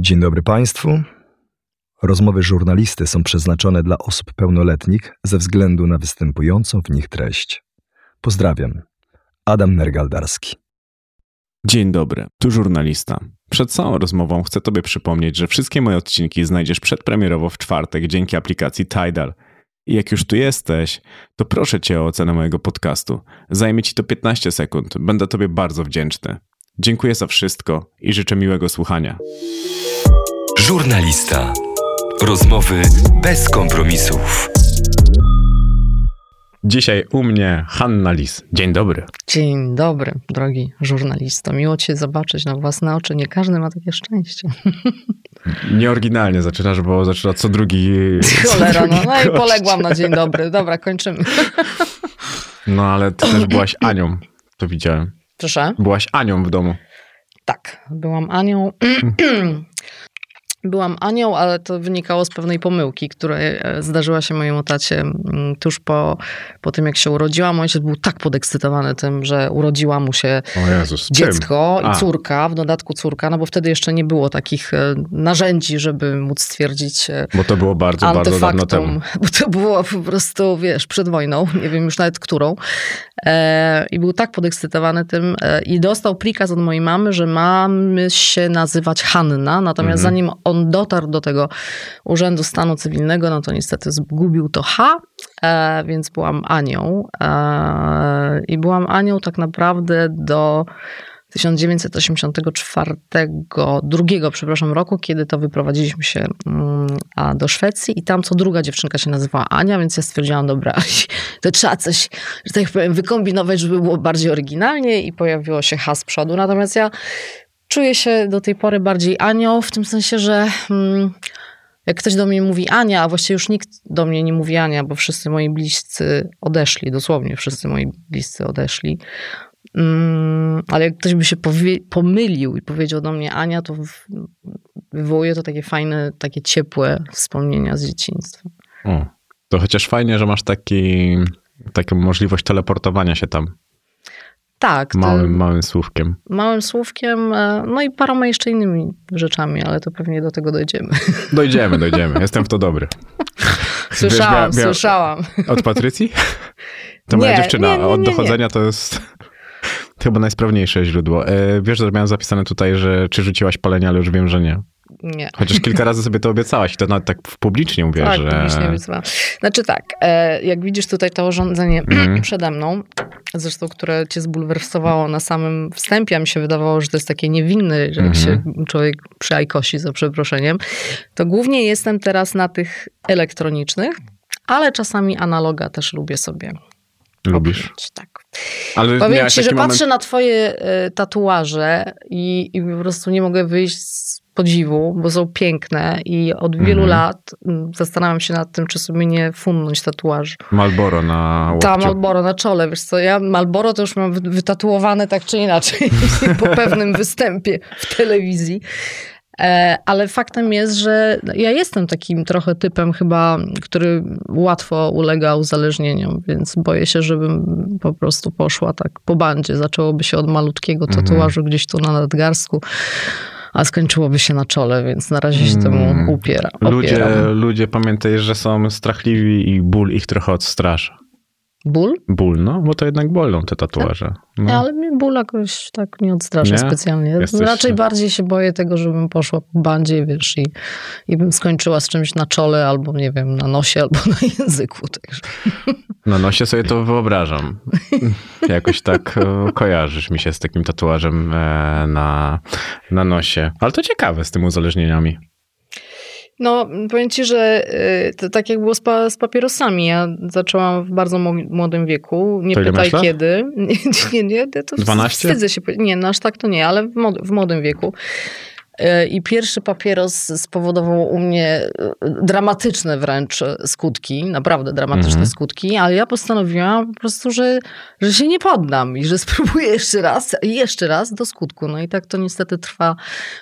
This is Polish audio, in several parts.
Dzień dobry Państwu. Rozmowy żurnalisty są przeznaczone dla osób pełnoletnich ze względu na występującą w nich treść. Pozdrawiam. Adam Nergaldarski. Dzień dobry, tu żurnalista. Przed całą rozmową chcę Tobie przypomnieć, że wszystkie moje odcinki znajdziesz przedpremierowo w czwartek dzięki aplikacji Tidal. I jak już tu jesteś, to proszę Cię o ocenę mojego podcastu. Zajmie Ci to 15 sekund. Będę Tobie bardzo wdzięczny. Dziękuję za wszystko i życzę miłego słuchania. Żurnalista. Rozmowy bez kompromisów. Dzisiaj u mnie Hanna Lis. Dzień dobry. Dzień dobry, drogi żurnalisto. Miło Cię zobaczyć na własne oczy. Nie każdy ma takie szczęście. Nieoryginalnie zaczynasz, bo zaczyna co drugi. Cholera, no, no i poległam na dzień dobry. Dobra, kończymy. No ale ty też byłaś Anią. To widziałem. Proszę. Byłaś Anią w domu. Tak, byłam Anią. Byłam Anią, ale to wynikało z pewnej pomyłki, która e, zdarzyła się mojemu tacie mm, tuż po, po tym, jak się urodziłam. Ojciec był tak podekscytowany tym, że urodziła mu się Jezus, dziecko i córka, w dodatku córka, no bo wtedy jeszcze nie było takich e, narzędzi, żeby móc stwierdzić e, Bo to było bardzo, bardzo dawno temu. Bo to było po prostu, wiesz, przed wojną, nie wiem już nawet którą. I był tak podekscytowany tym i dostał prikaz od mojej mamy, że mamy się nazywać Hanna, natomiast Mhm. zanim on dotarł do tego Urzędu Stanu Cywilnego, no to niestety zgubił to H, e, więc byłam Anią. E, I byłam Anią tak naprawdę do 1984, drugiego, przepraszam, roku, kiedy to wyprowadziliśmy się mm, do Szwecji i tam co druga dziewczynka się nazywała Ania, więc ja stwierdziłam, dobra, to trzeba coś, że tak powiem, wykombinować, żeby było bardziej oryginalnie i pojawiło się H z przodu. Natomiast ja czuję się do tej pory bardziej Anią, w tym sensie, że mm, jak ktoś do mnie mówi Ania, a właściwie już nikt do mnie nie mówi Ania, bo wszyscy moi bliscy odeszli, dosłownie wszyscy moi bliscy odeszli. Mm, ale jak ktoś by się pomylił i powiedział do mnie Ania, to wywołuje to takie fajne, takie ciepłe wspomnienia z dzieciństwa. O, to chociaż fajnie, że masz taki, taką możliwość teleportowania się tam Tak, małym, małym słówkiem. małym słówkiem, e, no i paroma jeszcze innymi rzeczami, ale to pewnie do tego dojdziemy. Dojdziemy, dojdziemy. Jestem w to dobry. Słyszałam, Wiesz, mia- mia- słyszałam. Od Patrycji? To moja Nie, dziewczyna. nie, nie, Od dochodzenia to jest chyba najsprawniejsze źródło. E, Wiesz, że miałem zapisane tutaj, że czy rzuciłaś palenie, ale już wiem, że nie. Nie. Chociaż kilka razy sobie to obiecałaś i to nawet tak publicznie mówię, Tak, że... publicznie obiecywałam. Znaczy tak, e, jak widzisz tutaj to urządzenie Mhm. przede mną, zresztą, które cię zbulwersowało na samym wstępie, a mi się wydawało, że to jest takie niewinne, że jak się Mhm. człowiek przyajkosi, za przeproszeniem, to głównie jestem teraz na tych elektronicznych, ale czasami analoga też lubię sobie Lubisz. Tak. Ale Powiem ci, że moment- patrzę na twoje e, tatuaże i, i po prostu nie mogę wyjść z podziwu, bo są piękne i od wielu Mhm. lat mm, zastanawiam się nad tym, czy sobie nie fundnąć tatuaż. Malboro na łokciu. Ta Malboro na czole, wiesz co, ja Malboro to już mam wy- wytatuowane tak czy inaczej po pewnym występie w telewizji. E, Ale faktem jest, że ja jestem takim trochę typem chyba, który łatwo ulega uzależnieniom, więc boję się, żebym po prostu poszła tak po bandzie. Zaczęłoby się od malutkiego Mhm. tatuażu gdzieś tu na nadgarstku, a skończyłoby się na czole, więc na razie się Mm. temu upiera, Ludzie, ludzie pamiętaj, że są strachliwi i ból ich trochę odstrasza. Ból? Ból, no, bo to jednak bolą te tatuaże. No. Ale mnie ból jakoś tak nie odstrasza Nie? specjalnie. Jesteś- Raczej bardziej się boję tego, żebym poszła po bandzie, wiesz, i, i bym skończyła z czymś na czole, albo nie wiem, na nosie, albo na języku. Także. Na nosie sobie to wyobrażam. Jakoś tak e, kojarzysz mi się z takim tatuażem e, na, na nosie. Ale to ciekawe z tymi uzależnieniami. No, powiem ci, że y, to tak jak było z, pa, z papierosami. Ja zaczęłam w bardzo młodym wieku. Nie To pytaj kiedy. Nie, nie, nie, to 12? wstydzę się. Nie, no aż tak to nie, ale w młodym wieku. Y, I pierwszy papieros spowodował u mnie y, dramatyczne wręcz skutki, naprawdę dramatyczne Mhm. skutki, ale ja postanowiłam po prostu, że, że się nie poddam i że spróbuję jeszcze raz i jeszcze raz do skutku. No i tak to niestety trwa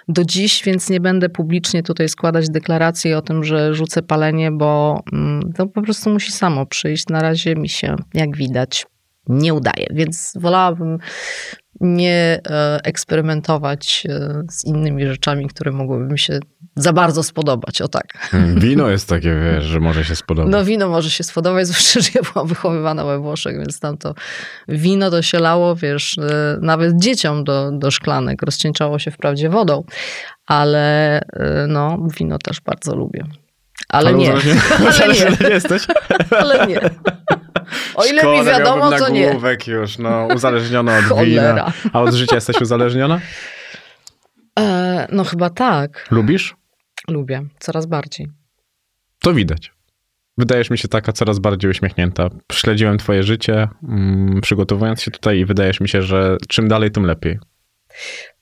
do dziś, więc nie będę publicznie tutaj składać deklaracji o tym, że rzucę palenie, bo mm, to po prostu musi samo przyjść. Na razie mi się, jak widać, nie udaje, więc wolałabym nie e, eksperymentować e, z innymi rzeczami, które mogłyby mi się za bardzo spodobać, o tak. Mm, Wino jest takie, wiesz, że może się spodobać. No wino może się spodobać, zwłaszcza, że ja byłam wychowywana we Włoszech, więc tam to wino to się lało, wiesz, e, nawet dzieciom do, do szklanek, rozcieńczało się wprawdzie wodą, ale no, wino też bardzo lubię. Ale, nie, ale nie, jesteś? ale nie. O ile Szkoda, mi wiadomo, to nie. już, no, uzależniona od wina. A od życia jesteś uzależniona? E, no chyba tak, Lubisz? lubię, coraz bardziej. To widać. Wydajesz mi się taka coraz bardziej uśmiechnięta. Śledziłem twoje życie, mm, przygotowując się tutaj i wydajesz mi się, że czym dalej, tym lepiej.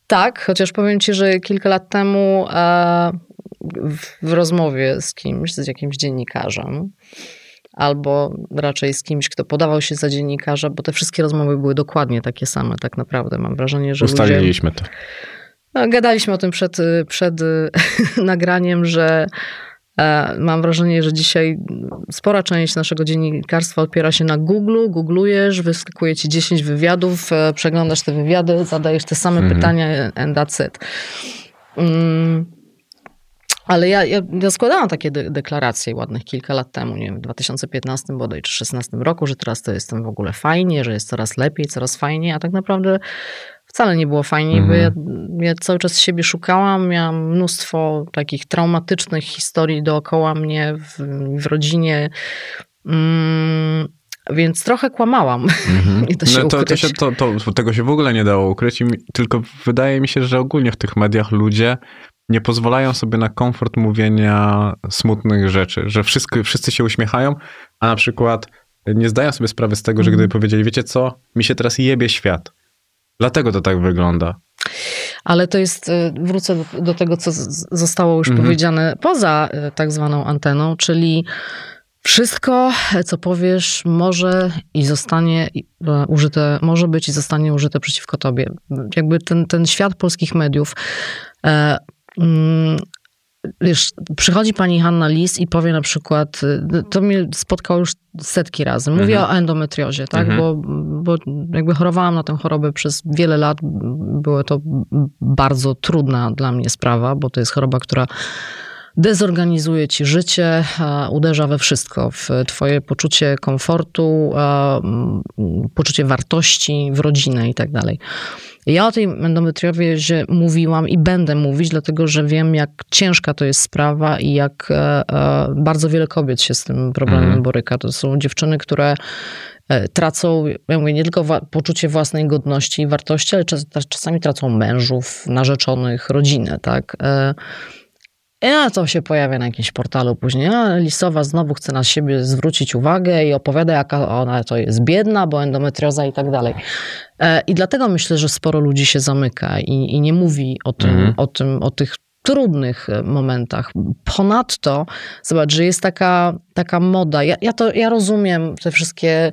Tak, chociaż powiem ci, że kilka lat temu e, w, rozmowie z kimś, z jakimś dziennikarzem, albo raczej z kimś, kto podawał się za dziennikarza, bo te wszystkie rozmowy były dokładnie takie same, tak naprawdę. Mam wrażenie, że ludzie... Ustaliliśmy to. No, gadaliśmy o tym przed, przed nagraniem, że e, mam wrażenie, że dzisiaj spora część naszego dziennikarstwa opiera się na Google, googlujesz, wyskakuje ci 10 wywiadów, e, przeglądasz te wywiady, zadajesz te same Mhm. pytania and that's it. Mm, ale ja, ja, ja składałam takie de- deklaracje ładnych kilka lat temu, nie wiem, w 2015 bodaj czy 2016 roku, że teraz to jestem w ogóle fajnie, że jest coraz lepiej, coraz fajniej, a tak naprawdę wcale nie było fajnie, bo ja, ja cały czas siebie szukałam, miałam mnóstwo takich traumatycznych historii dookoła mnie w, w rodzinie, mm, więc trochę kłamałam. Nie da się No to, to się, to, to, tego się w ogóle nie dało ukryć, i mi- tylko wydaje mi się, że ogólnie w tych mediach ludzie nie pozwalają sobie na komfort mówienia smutnych rzeczy, że wszystko, wszyscy się uśmiechają, a na przykład nie zdają sobie sprawy z tego, że Mhm. gdyby powiedzieli, wiecie co, mi się teraz jebie świat. Dlatego to tak wygląda. Ale to jest, y, wrócę do, do tego, co z- zostało już Mhm. powiedziane poza y, tak zwaną anteną, czyli wszystko, co powiesz, może i zostanie e, użyte, może być i zostanie użyte przeciwko tobie. Jakby ten, ten świat polskich mediów. Mm, Wiesz, przychodzi pani Hanna Lis i powie na przykład, y, to mnie spotkało już setki razy. Mówię Mhm. o endometriozie, tak? Mhm. Bo, bo jakby chorowałam na tę chorobę przez wiele lat. Była to bardzo trudna dla mnie sprawa, bo to jest choroba, która dezorganizuje ci życie, uderza we wszystko, w twoje poczucie komfortu, mm, poczucie wartości, w rodzinę i tak dalej. Ja o tej endometriozie mówiłam i będę mówić, dlatego że wiem, jak ciężka to jest sprawa i jak e, e, bardzo wiele kobiet się z tym problemem Mhm. boryka. To są dziewczyny, które e, tracą, ja mówię, nie tylko wa- poczucie własnej godności i wartości, ale czas, czasami tracą mężów, narzeczonych, rodzinę, tak? E, a to się pojawia na jakimś portalu później. A Lisowa znowu chce na siebie zwrócić uwagę i opowiada, jaka ona to jest biedna, bo endometrioza i tak dalej. E, I dlatego myślę, że sporo ludzi się zamyka i, i nie mówi o tym, Mhm. o tym, o tych trudnych e, momentach. Ponadto, zobacz, że jest taka, taka moda. Ja, ja, to, ja rozumiem te wszystkie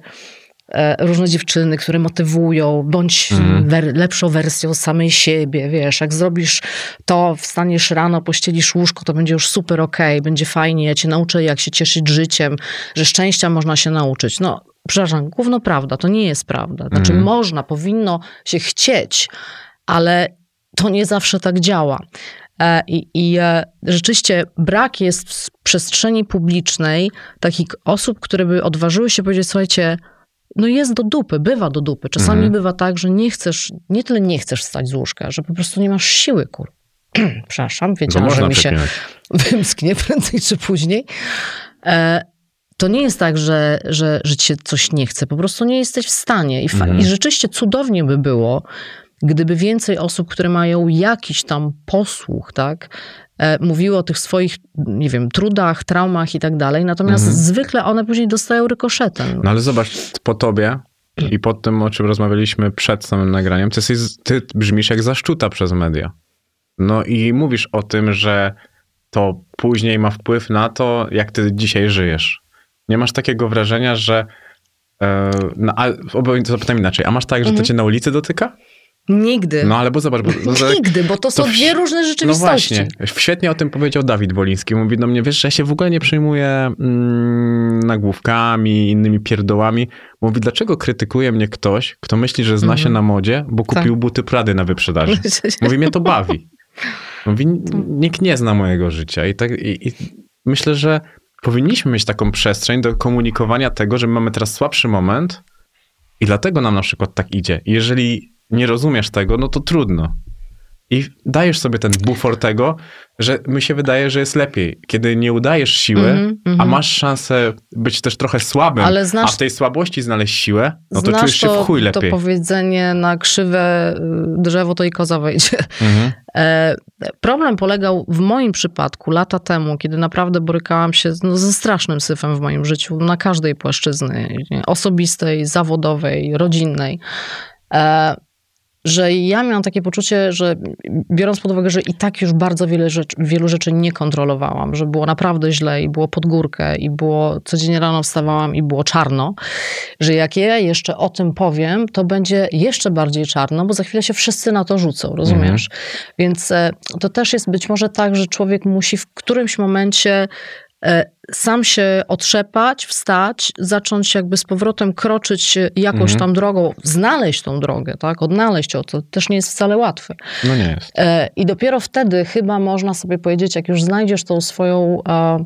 różne dziewczyny, które motywują, bądź Mhm. wer- lepszą wersją samej siebie, wiesz, jak zrobisz to, wstaniesz rano, pościelisz łóżko, to będzie już super okej, będzie fajnie, ja cię nauczę, jak się cieszyć życiem, że szczęścia można się nauczyć. No, przepraszam, gówno prawda, to nie jest prawda. Znaczy Mhm. można, powinno się chcieć, ale to nie zawsze tak działa. E, I, i e, rzeczywiście brak jest w przestrzeni publicznej takich osób, które by odważyły się powiedzieć, słuchajcie, no jest do dupy, bywa do dupy. Czasami Mhm. bywa tak, że nie chcesz, nie tyle nie chcesz wstać z łóżka, że po prostu nie masz siły, kur. Przepraszam, wiedziałam, że mi się przeklinać. wymsknie prędzej czy później. E, to nie jest tak, że, że, że ci się coś nie chce, po prostu nie jesteś w stanie. I, Mhm. I rzeczywiście cudownie by było, gdyby więcej osób, które mają jakiś tam posłuch, tak, mówiły o tych swoich, nie wiem, trudach, traumach i tak dalej, natomiast Mhm. zwykle one później dostają rykoszetem. No ale zobacz, po tobie i po tym, o czym rozmawialiśmy przed samym nagraniem, ty, jesteś, ty brzmisz jak zaszczuta przez media. No i mówisz o tym, że to później ma wpływ na to, jak ty dzisiaj żyjesz. Nie masz takiego wrażenia, że. E, no, a, zapytam inaczej. A masz tak, że to Mhm. cię na ulicy dotyka? Nigdy. No ale bo zobacz, bo, bo, Nigdy, bo to są to w- dwie różne No rzeczywistości. właśnie, świetnie o tym powiedział Dawid Woliński. Mówi do mnie, wiesz, że ja się w ogóle nie przejmuję mm, nagłówkami, innymi pierdołami. Mówi, dlaczego krytykuje mnie ktoś, kto myśli, że zna się Mhm. na modzie, bo Tak. kupił buty Prady na wyprzedaży. Mówi, mnie to bawi. Mówi, nikt nie zna mojego życia. I, tak, i, i myślę, że powinniśmy mieć taką przestrzeń do komunikowania tego, że mamy teraz słabszy moment i dlatego nam na przykład tak idzie. Jeżeli nie rozumiesz tego, no to trudno. I dajesz sobie ten bufor tego, że mi się wydaje, że jest lepiej, kiedy nie udajesz siły, Mhm, a mhm. masz szansę być też trochę słabym, Ale znasz- a w tej słabości znaleźć siłę, no to czujesz się w to, chuj to lepiej. powiedzenie na krzywe y, drzewo to i koza wejdzie. Mhm. E, Problem polegał w moim przypadku lata temu, kiedy naprawdę borykałam się no, ze strasznym syfem w moim życiu na każdej płaszczyzny osobistej, zawodowej, rodzinnej. E, Że ja miałam takie poczucie, że biorąc pod uwagę, że i tak już bardzo wiele rzeczy, wielu rzeczy nie kontrolowałam, że było naprawdę źle i było pod górkę i było codziennie rano wstawałam i było czarno, że jak ja jeszcze o tym powiem, to będzie jeszcze bardziej czarno, bo za chwilę się wszyscy na to rzucą, rozumiesz? Więc e, to też jest być może tak, że człowiek musi w którymś momencie sam się otrzepać, wstać, zacząć jakby z powrotem kroczyć jakąś Mhm. tam drogą, znaleźć tą drogę, tak? Odnaleźć ją, to też nie jest wcale łatwe. No nie jest. E, I dopiero wtedy chyba można sobie powiedzieć, jak już znajdziesz tą swoją, e,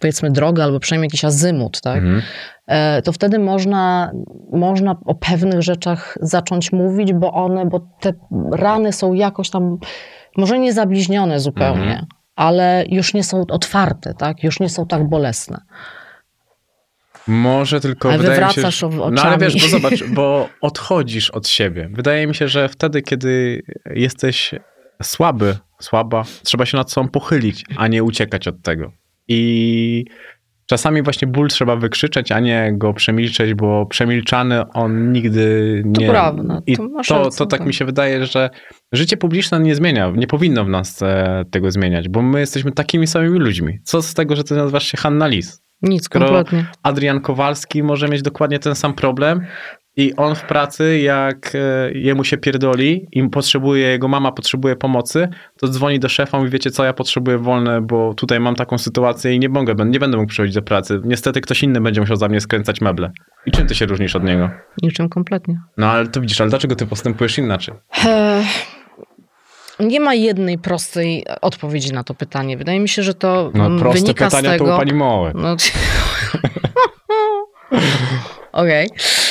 powiedzmy, drogę, albo przynajmniej jakiś azymut, tak? Mhm. e, to wtedy można, można o pewnych rzeczach zacząć mówić, bo one, bo te rany są jakoś tam, może nie zabliźnione zupełnie, Mhm. Ale już nie są otwarte, tak? Już nie są tak bolesne. Może tylko Ale wydaje mi się, oczami. No ale wiesz, bo zobacz, bo odchodzisz od siebie. Wydaje mi się, że wtedy, kiedy jesteś słaby, słaba, trzeba się nad sobą pochylić, a nie uciekać od tego. I czasami właśnie ból trzeba wykrzyczeć, a nie go przemilczeć, bo przemilczany on nigdy To nie... prawda, I to to, to tak tak. mi się wydaje, że życie publiczne nie zmienia, nie powinno w nas e, tego zmieniać, bo my jesteśmy takimi samymi ludźmi. Co z tego, że ty nazywasz się Hanna Lis? Nic, Skoro- kompletnie. Adrian Kowalski może mieć dokładnie ten sam problem i on w pracy, jak e, jemu się pierdoli i potrzebuje, jego mama potrzebuje pomocy, to dzwoni do szefa i wiecie co, ja potrzebuję wolne, bo tutaj mam taką sytuację i nie mogę, nie będę mógł przychodzić do pracy. Niestety ktoś inny będzie musiał za mnie skręcać meble. I czym ty się różnisz od niego? Niczym kompletnie. No ale to widzisz, ale dlaczego ty postępujesz inaczej? Nie ma jednej prostej odpowiedzi na to pytanie. Wydaje mi się, że to No mm, proste wynika pytania z tego... to u pani Moły. No, Okej. E,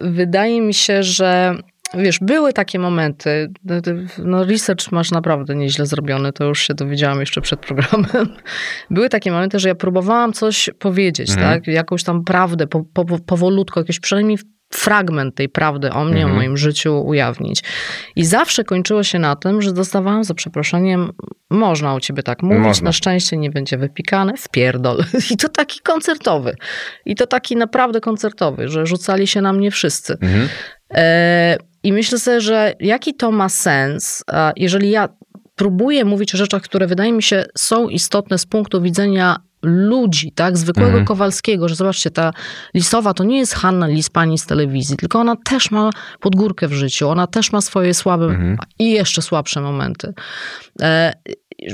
Wydaje mi się, że wiesz, były takie momenty, no, no research masz naprawdę nieźle zrobiony, to już się dowiedziałam jeszcze przed programem. Były takie momenty, że ja próbowałam coś powiedzieć, Mhm. tak? Jakąś tam prawdę, po, po, powolutku, jakiś przynajmniej fragment tej prawdy o mnie, Mhm. o moim życiu ujawnić. I zawsze kończyło się na tym, że dostawałam za przeproszeniem, można u ciebie tak mówić, Można. na szczęście nie będzie wypikane, wpierdol. I to taki koncertowy. I to taki naprawdę koncertowy, że rzucali się na mnie wszyscy. Mhm. E, I myślę sobie, że jaki to ma sens, jeżeli ja próbuję mówić o rzeczach, które wydaje mi się są istotne z punktu widzenia ludzi, tak, zwykłego Mhm. Kowalskiego, że zobaczcie, ta Lisowa to nie jest Hanna Lis, pani z telewizji, tylko ona też ma podgórkę w życiu, ona też ma swoje słabe Mhm. i jeszcze słabsze momenty. E,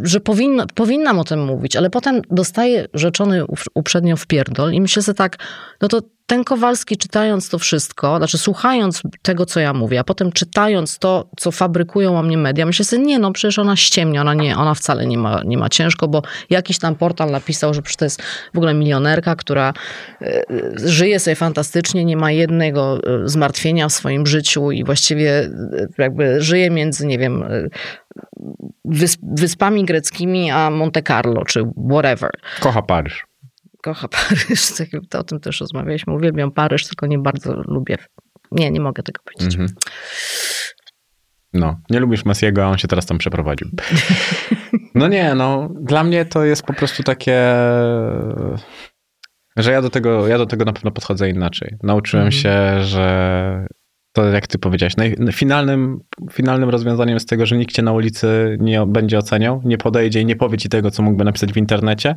że powinno, powinnam o tym mówić, ale potem dostaję rzeczony up- uprzednio w pierdol i myślę sobie tak, no to ten Kowalski czytając to wszystko, znaczy słuchając tego, co ja mówię, a potem czytając to, co fabrykują o mnie media, myślę sobie, nie, no przecież ona ściemnia, ona, nie, ona wcale nie ma, nie ma ciężko, bo jakiś tam portal napisał, że przecież to jest w ogóle milionerka, która e, żyje sobie fantastycznie, nie ma jednego e, zmartwienia w swoim życiu i właściwie e, jakby żyje między, nie wiem, e, wysp, wyspami greckimi a Monte Carlo, czy whatever. Kocha Paryż. Kocha Paryż, tak, to o tym też rozmawialiśmy. Uwielbiam Paryż, tylko nie bardzo lubię. Nie, nie mogę tego powiedzieć. Mhm. No, nie lubisz Messiego, a on się teraz tam przeprowadził. No nie, no, dla mnie to jest po prostu takie, że ja do tego, ja do tego na pewno podchodzę inaczej. Nauczyłem Mhm. się, że to jak ty powiedziałeś, finalnym, finalnym rozwiązaniem jest tego, że nikt cię na ulicy nie będzie oceniał, nie podejdzie i nie powie ci tego, co mógłby napisać w internecie.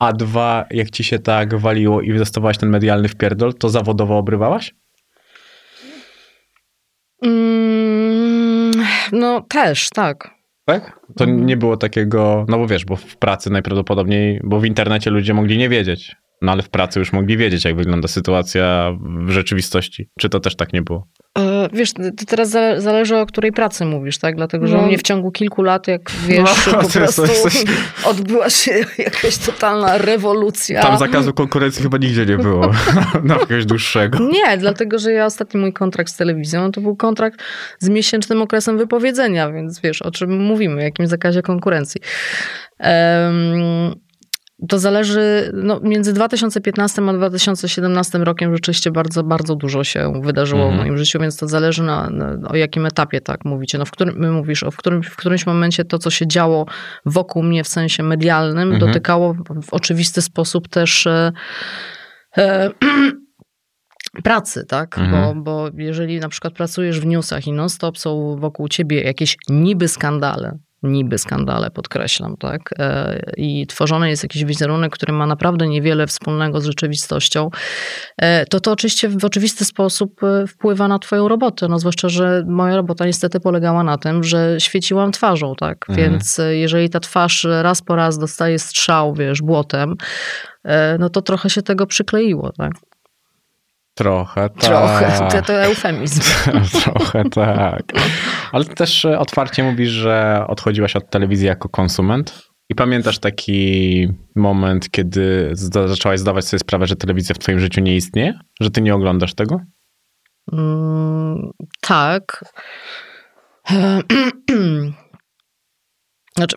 A dwa, jak ci się tak waliło i dostawałaś ten medialny wpierdol, to zawodowo obrywałaś? Mm, No też, tak. Tak? To Mhm. nie było takiego, no bo wiesz, bo w pracy najprawdopodobniej, bo w internecie ludzie mogli nie wiedzieć, no ale w pracy już mogli wiedzieć, jak wygląda sytuacja w rzeczywistości. Czy to też tak nie było? E, Wiesz, to teraz zale- zależy o której pracy mówisz, tak? Dlatego, że No. u mnie w ciągu kilku lat, jak wiesz, No, po prostu to jest- odbyła się jakaś totalna rewolucja. Tam zakazu konkurencji chyba nigdzie nie było, na jakiegoś dłuższego. Nie, dlatego, że ja ostatni mój kontrakt z telewizją to był kontrakt z miesięcznym okresem wypowiedzenia, więc wiesz, o czym mówimy, o jakim zakazie konkurencji. Em, to zależy, no, między 2015 a 2017 rokiem rzeczywiście bardzo, bardzo dużo się wydarzyło Mhm. w moim życiu, więc to zależy na, na o jakim etapie tak mówicie. No, w którym, mówisz, o w, którym, w którymś momencie to, co się działo wokół mnie w sensie medialnym, Mhm. dotykało w oczywisty sposób też e, e, pracy, tak? Mhm. Bo, bo jeżeli na przykład pracujesz w newsach i non-stop są wokół ciebie jakieś niby skandale, niby skandale, podkreślam, tak? E, I tworzony jest jakiś wizerunek, który ma naprawdę niewiele wspólnego z rzeczywistością, e, to to oczywiście w oczywisty sposób e, wpływa na twoją robotę. No zwłaszcza, że moja robota niestety polegała na tym, że świeciłam twarzą, tak? Mhm. Więc jeżeli ta twarz raz po raz dostaje strzał, wiesz, błotem, no to trochę się tego przykleiło, tak? Trochę, tak. Trochę, to, to eufemizm. Trochę tak. Ale też e, otwarcie mówisz, że odchodziłaś od telewizji jako konsument. I pamiętasz taki moment, kiedy zda- zaczęłaś zdawać sobie sprawę, że telewizja w twoim życiu nie istnieje? Że ty nie oglądasz tego? Mm, tak. Znaczy,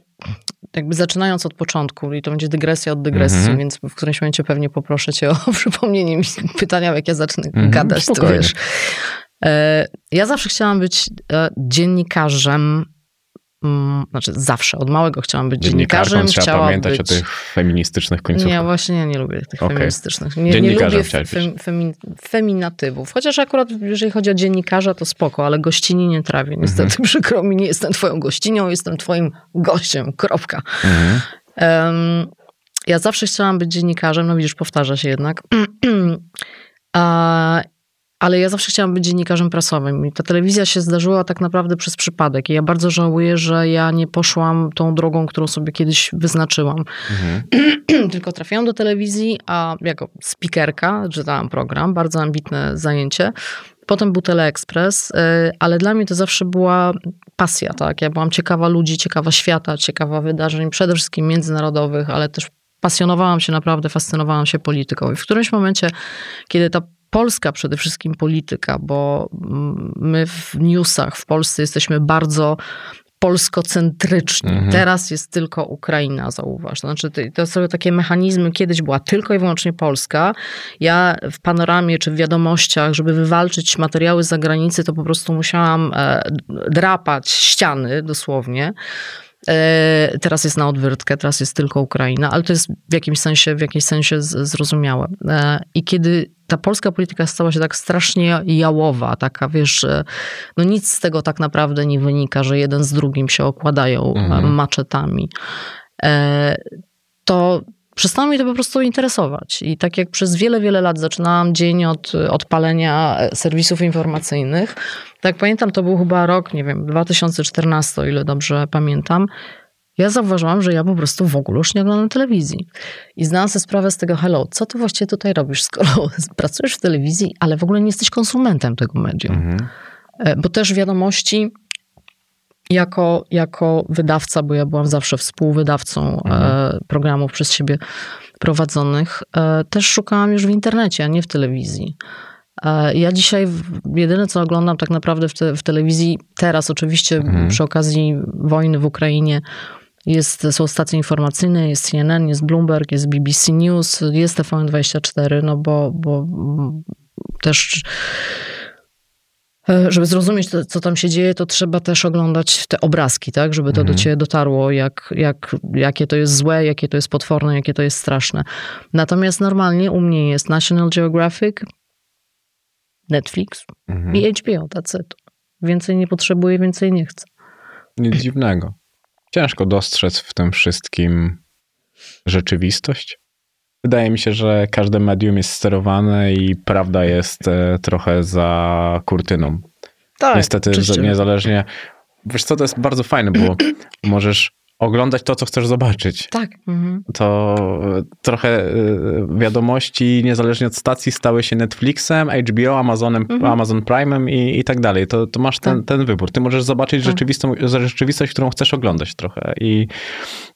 jakby zaczynając od początku, i to będzie dygresja od dygresji, Mhm. więc w którymś momencie pewnie poproszę cię o przypomnienie mi pytania, jak ja zacznę Mhm, gadać, to spokojnie. wiesz. E, Ja zawsze chciałam być e, dziennikarzem, mm, znaczy zawsze, od małego chciałam być Dziennikarzem trzeba chciałam pamiętać być... o tych feministycznych końcówkach. Nie, właśnie ja nie lubię tych Okej. feministycznych. Nie, nie lubię femi, feminatywów. Chociaż akurat jeżeli chodzi o dziennikarza, to spoko, ale gościni nie trawię. Niestety Mhm. przykro mi, nie jestem twoją gościnią, jestem twoim gościem. Kropka. Mhm. Em, ja zawsze chciałam być dziennikarzem, no widzisz, powtarza się jednak. A, ale ja zawsze chciałam być dziennikarzem prasowym i ta telewizja się zdarzyła tak naprawdę przez przypadek. I ja bardzo żałuję, że ja nie poszłam tą drogą, którą sobie kiedyś wyznaczyłam. Mhm. Tylko trafiłam do telewizji, a jako speakerka czytałam program, bardzo ambitne zajęcie. Potem był Teleekspres, y, ale dla mnie to zawsze była pasja, tak? Ja byłam ciekawa ludzi, ciekawa świata, ciekawa wydarzeń, przede wszystkim międzynarodowych, ale też pasjonowałam się naprawdę, fascynowałam się polityką. I w którymś momencie, kiedy ta polska przede wszystkim polityka, bo my w newsach w Polsce jesteśmy bardzo polskocentryczni. Mhm. Teraz jest tylko Ukraina, zauważ. To znaczy, to są takie mechanizmy, kiedyś była tylko i wyłącznie Polska. Ja w panoramie czy w wiadomościach, żeby wywalczyć materiały z zagranicy, to po prostu musiałam e, drapać ściany dosłownie. E, Teraz jest na odwrotkę, teraz jest tylko Ukraina, ale to jest w jakimś sensie, w jakimś sensie zrozumiałe. E, I kiedy ta polska polityka stała się tak strasznie jałowa, taka wiesz, że no nic z tego tak naprawdę nie wynika, że jeden z drugim się okładają Mhm. e, maczetami, e, to przestało mnie to po prostu interesować. I tak jak przez wiele, wiele lat zaczynałam dzień od odpalenia e, serwisów informacyjnych, tak pamiętam, to był chyba rok, nie wiem, 2014, o ile dobrze pamiętam, ja zauważyłam, że ja po prostu w ogóle już nie oglądam telewizji. I zdałam sobie sprawę z tego, hello, co ty właściwie tutaj robisz, skoro pracujesz w telewizji, ale w ogóle nie jesteś konsumentem tego medium. Mhm. E, Bo też wiadomości jako, jako wydawca, bo ja byłam zawsze współwydawcą e, programów przez siebie prowadzonych, e, też szukałam już w internecie, a nie w telewizji. E, Ja dzisiaj jedyne, co oglądam tak naprawdę w, te, w telewizji, teraz oczywiście Mhm. przy okazji wojny w Ukrainie, jest, są stacje informacyjne, jest CNN, jest Bloomberg, jest BBC News, jest TVN24, no bo, bo też żeby zrozumieć, to, co tam się dzieje, to trzeba też oglądać te obrazki, tak? Żeby to Mhm. do ciebie dotarło, jak, jak, jakie to jest złe, jakie to jest potworne, jakie to jest straszne. Natomiast normalnie u mnie jest National Geographic, Netflix Mhm. i HBO, that's it. Więcej nie potrzebuję, więcej nie chcę. Nic dziwnego. Ciężko dostrzec w tym wszystkim rzeczywistość. Wydaje mi się, że każde medium jest sterowane i prawda jest e, trochę za kurtyną. Tak, Niestety, oczywiście. że niezależnie. wiesz co, to jest bardzo fajne, bo możesz oglądać to, co chcesz zobaczyć. Tak. Mhm. To e, trochę e, wiadomości, niezależnie od stacji, stały się Netflixem, HBO, Amazonem, Mhm. Amazon Prime'em i, i tak dalej. To, to masz ten, Tak. ten wybór. Ty możesz zobaczyć Tak. rzeczywistość, którą chcesz oglądać trochę. I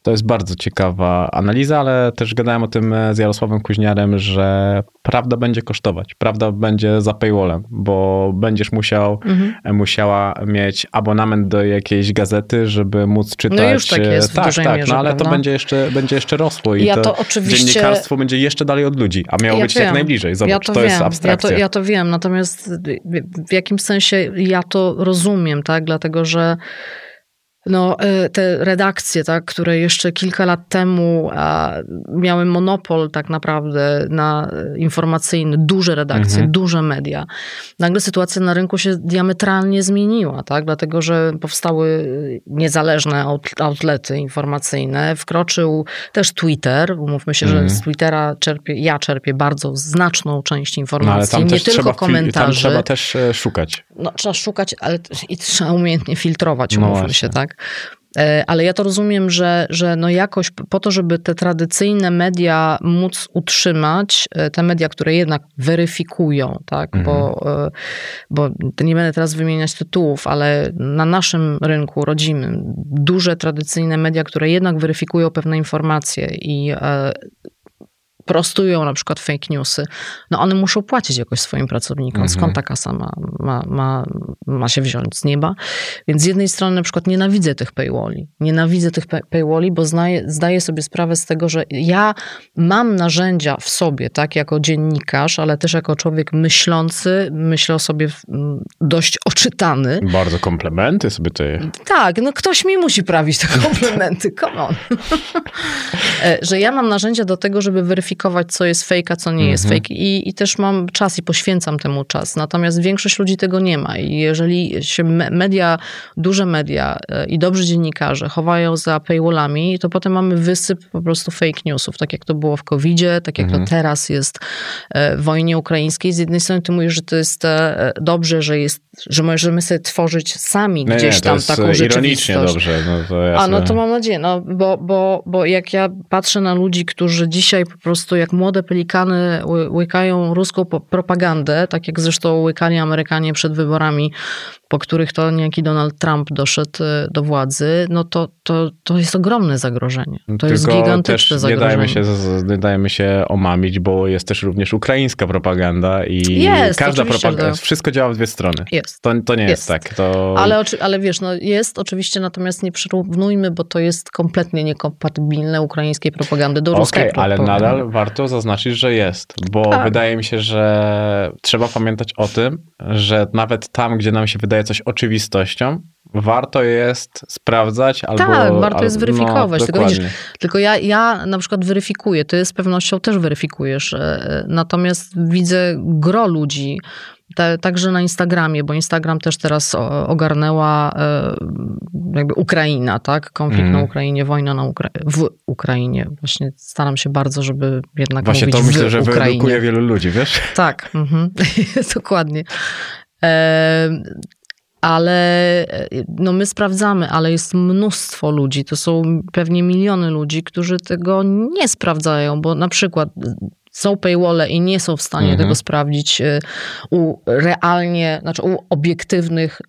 to jest bardzo ciekawa analiza, ale też gadałem o tym e, z Jarosławem Kuźniarem, że prawda będzie kosztować. Prawda będzie za paywallem, bo będziesz musiał, Mhm. e, musiała mieć abonament do jakiejś gazety, żeby móc czytać. już tak e, jest tak, tak, mierze, no ale to będzie jeszcze, będzie jeszcze rosło i Ja to, to oczywiście- dziennikarstwo będzie jeszcze dalej od ludzi, a miało Ja być jak wiem. najbliżej. Zobacz, ja to, to, jest wiem, abstrakcja. Ja to, ja to wiem, natomiast w- w jakimś sensie ja to rozumiem, tak? Dlatego, że no, y, te redakcje, tak, które jeszcze kilka lat temu miały monopol tak naprawdę na y, informacyjny, duże redakcje, Mhm. duże media, nagle sytuacja na rynku się diametralnie zmieniła, tak? Dlatego, że powstały niezależne out- outlety informacyjne, wkroczył też Twitter. Umówmy się, Mhm. że z Twittera czerpię, ja czerpię bardzo znaczną część no, informacji, tam nie tylko trzeba, fi- tam komentarzy. trzeba też e, szukać. No, trzeba szukać, ale i trzeba umiejętnie filtrować, No umówmy właśnie. się, tak? E, Ale ja to rozumiem, że, że no jakoś po to, żeby te tradycyjne media móc utrzymać, e, te media, które jednak weryfikują, tak? Mhm. Bo, e, bo nie będę teraz wymieniać tytułów, ale na naszym rynku rodzimym duże tradycyjne media, które jednak weryfikują pewne informacje i prostują na przykład fake newsy, no one muszą płacić jakoś swoim pracownikom. Mhm. Skąd ta kasa ma, ma, ma, ma się wziąć z nieba? Więc z jednej strony na przykład nienawidzę tych paywalli. Nienawidzę tych pay- paywalli, bo znaję, zdaję sobie sprawę z tego, że ja mam narzędzia w sobie, tak, jako dziennikarz, ale też jako człowiek myślący, myślę o sobie mm, dość oczytany. Bardzo komplementy sobie ty. Tak, no ktoś mi musi prawić te komplementy, come on. E, że ja mam narzędzia do tego, żeby weryfikować, co jest fake, a co nie jest Mhm. fake I, i też mam czas i poświęcam temu czas. Natomiast większość ludzi tego nie ma i jeżeli się me- media, duże media e, i dobrzy dziennikarze chowają za paywallami, to potem mamy wysyp po prostu fake newsów, tak jak to było w COVID-zie, tak jak Mhm. to teraz jest e, w wojnie ukraińskiej. Z jednej strony ty mówisz, że to jest e, dobrze, że jest, że możemy sobie tworzyć sami Nie, gdzieś nie, tam jest taką rzeczywistość. dobrze. No to A jasne. no to mam nadzieję, no, bo, bo, bo jak ja patrzę na ludzi, którzy dzisiaj po prostu jak młode pelikany ły- łykają ruską propagandę, tak jak zresztą łykali Amerykanie przed wyborami, po których to niejaki Donald Trump doszedł e, do władzy, no to, to, to jest ogromne zagrożenie. To jest Tylko gigantyczne też nie zagrożenie. dajemy, się, nie dajemy się omamić, bo jest też również ukraińska propaganda i Jest, każda propaganda, że- wszystko działa w dwie strony. Jest. To, to nie jest, Jest. tak. To... Ale, ale wiesz, no jest oczywiście, natomiast nie przyrównujmy, bo to jest kompletnie niekompatybilne ukraińskiej propagandy do Okej, ruskiej ale propagandy. nadal warto zaznaczyć, że jest, bo Tak. wydaje mi się, że trzeba pamiętać o tym, że nawet tam, gdzie nam się wydaje coś oczywistością, warto jest sprawdzać albo... Tak, warto jest weryfikować, No, tylko widzisz. Tylko ja, ja na przykład weryfikuję, ty z pewnością też weryfikujesz, e, natomiast widzę gro ludzi, te, także na Instagramie, bo Instagram też teraz ogarnęła e, jakby Ukraina, tak? Konflikt Mhm. na Ukrainie, wojna na Ukra- w Ukrainie. Właśnie staram się bardzo, żeby jednak Właśnie to myślę, że Ukrainie. wyedukuje wielu ludzi, wiesz? Tak, mhm. dokładnie. E, ale e, no my sprawdzamy, ale jest mnóstwo ludzi, to są pewnie miliony ludzi, którzy tego nie sprawdzają, bo na przykład są paywalle i nie są w stanie Mhm. tego sprawdzić e, u realnie, znaczy u obiektywnych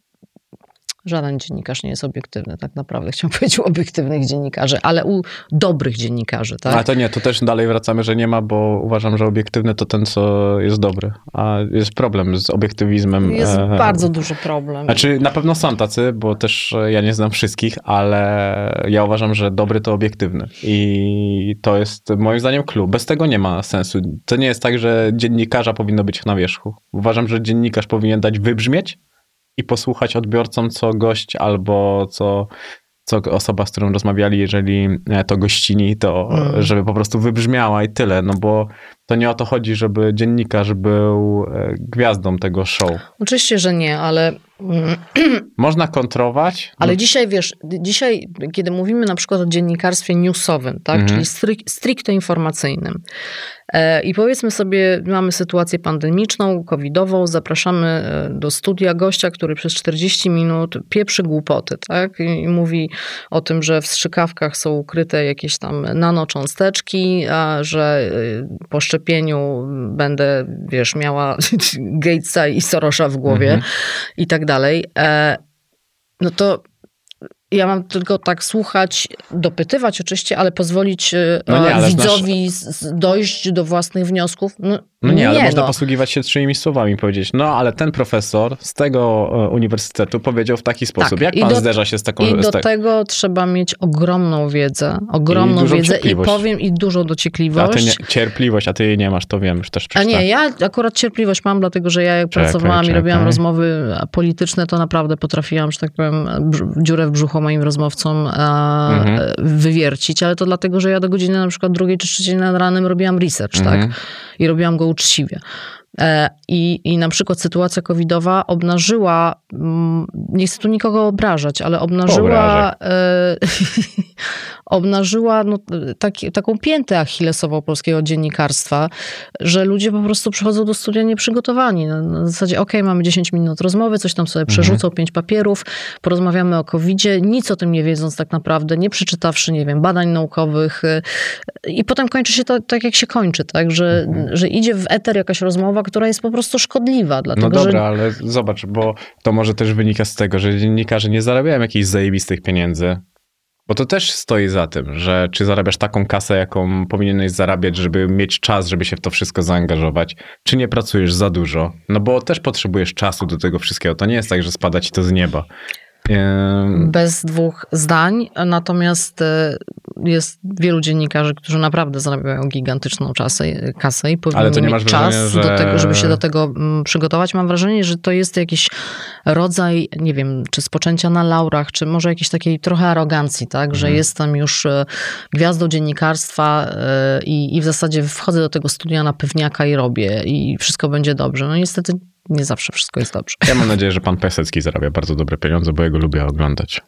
Żaden dziennikarz nie jest obiektywny, tak naprawdę. Chciałam powiedzieć u obiektywnych dziennikarzy, ale u dobrych dziennikarzy, tak? A to nie, to też dalej wracamy, że nie ma, bo uważam, że obiektywny to ten, co jest dobry. A jest problem z obiektywizmem. Jest e, bardzo duży problem. Znaczy, na pewno są tacy, bo też e, ja nie znam wszystkich, ale ja uważam, że dobry to obiektywny. I to jest moim zdaniem clue. Bez tego nie ma sensu. To nie jest tak, że dziennikarza powinno być na wierzchu. Uważam, że dziennikarz powinien dać wybrzmieć i posłuchać odbiorcom, co gość albo co, co osoba, z którą rozmawiali, jeżeli e, to gościni, to Mm. żeby po prostu wybrzmiała i tyle. No bo to nie o to chodzi, żeby dziennikarz był e, gwiazdą tego show. Oczywiście, że nie, ale mm, Można kontrować. Ale no, dzisiaj, wiesz, dzisiaj, kiedy mówimy na przykład o dziennikarstwie newsowym, tak, Mhm. czyli stryk, stricte informacyjnym e, i powiedzmy sobie, mamy sytuację pandemiczną, covidową, zapraszamy e, do studia gościa, który przez 40 minut pieprzy głupoty, tak, i, mówi o tym, że w strzykawkach są ukryte jakieś tam nanocząsteczki, a że e, po szczepieniu będę, wiesz, miała Gatesa i Sorosza w głowie Mhm. i tak dalej, e, no to ja mam tylko tak słuchać, dopytywać oczywiście, ale pozwolić e, No nie, ale widzowi dojść do własnych wniosków. No, No nie, ale można no. posługiwać się trzymi słowami i powiedzieć, no ale ten profesor z tego e, uniwersytetu powiedział w taki sposób. Jak i pan do- zderza się z taką... I do te- tego trzeba mieć ogromną wiedzę, ogromną dużą wiedzę i powiem i dużą a ty dociekliwość. nie, cierpliwość, a ty jej nie masz, to wiem, już też A przeczytałem. nie, ja akurat cierpliwość mam, dlatego że ja jak Czekaj, pracowałam i robiłam czekaj. rozmowy polityczne, to naprawdę potrafiłam, że tak powiem, dziurę w brzuchu moim rozmówcom e, Mhm. wywiercić, ale to dlatego, że ja do godziny na przykład drugiej czy trzeciej nad ranem robiłam research, Mhm. tak? I robiłam go uczciwie. E, I, I na przykład sytuacja covidowa obnażyła, mm, nie chcę tu nikogo obrażać, ale obnażyła, obnażyła no, taki, taką piętę achillesową polskiego dziennikarstwa, że ludzie po prostu przychodzą do studia nieprzygotowani. Na, na zasadzie, okej, mamy 10 minut rozmowy, coś tam sobie przerzucą, pięć papierów, porozmawiamy o covidzie, nic o tym nie wiedząc tak naprawdę, nie przeczytawszy, nie wiem, badań naukowych e, i potem kończy się to tak, jak się kończy, tak, że, że idzie w eter jakaś rozmowa, która jest po prostu szkodliwa, dlatego No dobra, że ale zobacz, bo to może też wynika z tego, że dziennikarze nie zarabiają jakichś zajebistych pieniędzy. Bo to też stoi za tym, że czy zarabiasz taką kasę, jaką powinieneś zarabiać, żeby mieć czas, żeby się w to wszystko zaangażować, czy nie pracujesz za dużo. No bo też potrzebujesz czasu do tego wszystkiego. To nie jest tak, że spada ci to z nieba. Bez dwóch zdań, natomiast e, jest wielu dziennikarzy, którzy naprawdę zarabiają gigantyczną czasę, kasę i Ale powinni to nie mieć czas wrażenia, że- do tego, żeby się do tego mm, przygotować. Mam wrażenie, że to jest jakiś rodzaj, nie wiem, czy spoczęcia na laurach, czy może jakiejś takiej trochę arogancji, tak, że Mhm. jestem już e, gwiazdą dziennikarstwa e, i, i w zasadzie wchodzę do tego studia na pewniaka i robię i wszystko będzie dobrze. No niestety nie zawsze wszystko jest dobrze. Ja mam nadzieję, że pan Pesecki zarabia bardzo dobre pieniądze, bo jego lubię oglądać.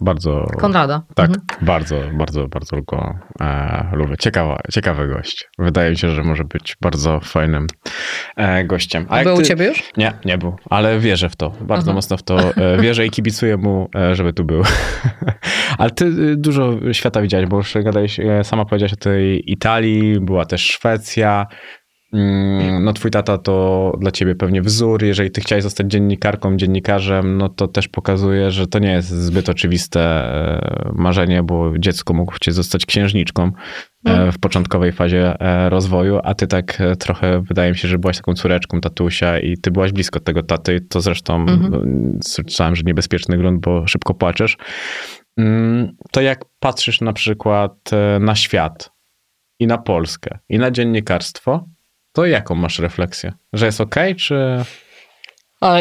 Bardzo. Konrada. Tak, Mhm. bardzo, bardzo, bardzo go e, lubię. Ciekawa, ciekawy gość. Wydaje mi się, że może być bardzo fajnym e, gościem. jak Był u ty- ciebie już? Nie, nie był, ale wierzę w to. Bardzo Aha. mocno w to e, wierzę i kibicuję mu, e, żeby tu był. ale ty y, dużo świata widziałeś, bo już gadałeś, e, sama powiedziałaś o tej Italii, była też Szwecja. Mm, No twój tata to dla ciebie pewnie wzór. Jeżeli ty chciałeś zostać dziennikarką, dziennikarzem, no to też pokazuje, że to nie jest zbyt oczywiste e, marzenie, bo dziecko mógł chcieć zostać księżniczką e, w początkowej fazie e, rozwoju, a ty tak trochę, wydaje mi się, że byłaś taką córeczką tatusia i ty byłaś blisko tego taty. To zresztą Mhm. no, słyszałem, że niebezpieczny grunt, bo szybko płaczesz. Mm, To jak patrzysz na przykład na świat i na Polskę i na dziennikarstwo, to jaką masz refleksję? Że jest okej, czy...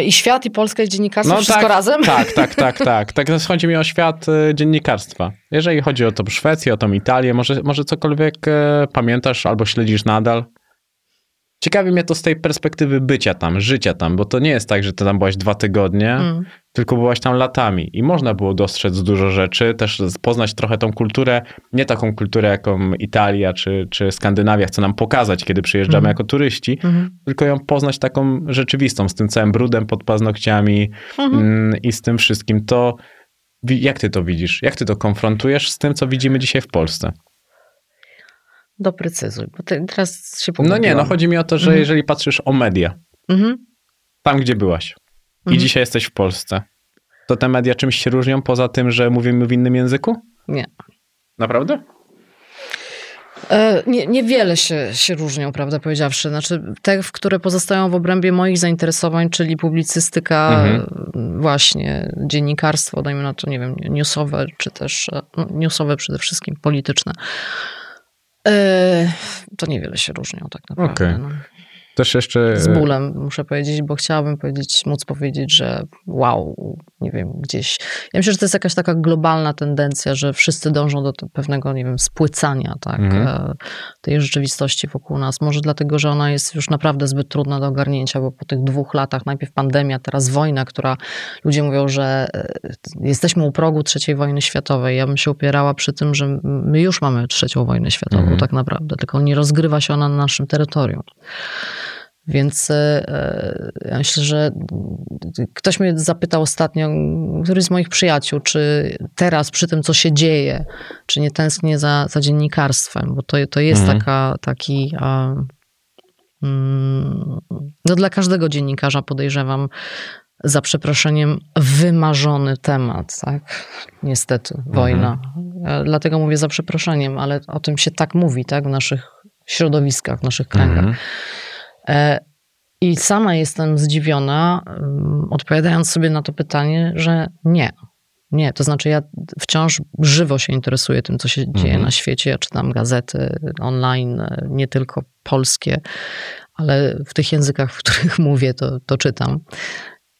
I świat, i Polska, i dziennikarstwo, wszystko tak, razem? Tak, tak, tak, tak. Tak chodzi mi o świat e, dziennikarstwa. Jeżeli chodzi o tą Szwecję, o tą Italię, może, może cokolwiek e, pamiętasz albo śledzisz nadal? Ciekawi mnie to z tej perspektywy bycia tam, życia tam, bo to nie jest tak, że ty tam byłaś dwa tygodnie, Mm. Tylko byłaś tam latami i można było dostrzec dużo rzeczy, też poznać trochę tą kulturę, nie taką kulturę, jaką Italia czy, czy Skandynawia chce nam pokazać, kiedy przyjeżdżamy Mhm. jako turyści, Mhm. tylko ją poznać taką rzeczywistą, z tym całym brudem pod paznokciami Mhm. mm, i z tym wszystkim. To jak ty to widzisz? Jak ty to konfrontujesz z tym, co widzimy dzisiaj w Polsce? Doprecyzuj, bo te, teraz się No nie, no pogubiłam. chodzi mi o to, że Mhm. jeżeli patrzysz o media, Mhm. tam gdzie byłaś i Mhm. dzisiaj jesteś w Polsce, to te media czymś się różnią poza tym, że mówimy w innym języku? Nie. Naprawdę? E, Nie, niewiele się, się różnią, prawda powiedziawszy. Znaczy, te, które pozostają w obrębie moich zainteresowań, czyli publicystyka, Mhm. właśnie dziennikarstwo, dajmy na to, nie wiem, newsowe, czy też e, no, newsowe przede wszystkim, polityczne. E, To niewiele się różnią tak naprawdę. Okej. No. Też jeszcze... Z bólem, muszę powiedzieć, bo chciałabym powiedzieć, móc powiedzieć, że wow, nie wiem, gdzieś... Ja myślę, że to jest jakaś taka globalna tendencja, że wszyscy dążą do pewnego, nie wiem, spłycania, tak, mhm. tej rzeczywistości wokół nas. Może dlatego, że ona jest już naprawdę zbyt trudna do ogarnięcia, bo po tych dwóch latach, najpierw pandemia, teraz wojna, która ludzie mówią, że jesteśmy u progu trzeciej wojny światowej. Ja bym się opierała przy tym, że my już mamy trzecią wojnę światową, mhm. tak naprawdę, tylko nie rozgrywa się ona na naszym terytorium. Więc e, ja myślę, że ktoś mnie zapytał ostatnio, któryś z moich przyjaciół, czy teraz przy tym, co się dzieje, czy nie tęsknię za, za dziennikarstwem, bo to, to jest mhm. taka, taki. Mm, no dla każdego dziennikarza podejrzewam, za przeproszeniem, wymarzony temat, tak? Niestety, mhm. wojna. Dlatego mówię za przeproszeniem, ale o tym się tak mówi, tak? W naszych środowiskach, w naszych kręgach. Mhm. E, I sama jestem zdziwiona, mm, odpowiadając sobie na to pytanie, że nie. Nie, to znaczy ja wciąż żywo się interesuję tym, co się dzieje mhm. na świecie. Ja czytam gazety online, nie tylko polskie, ale w tych językach, w których mówię, to, to czytam.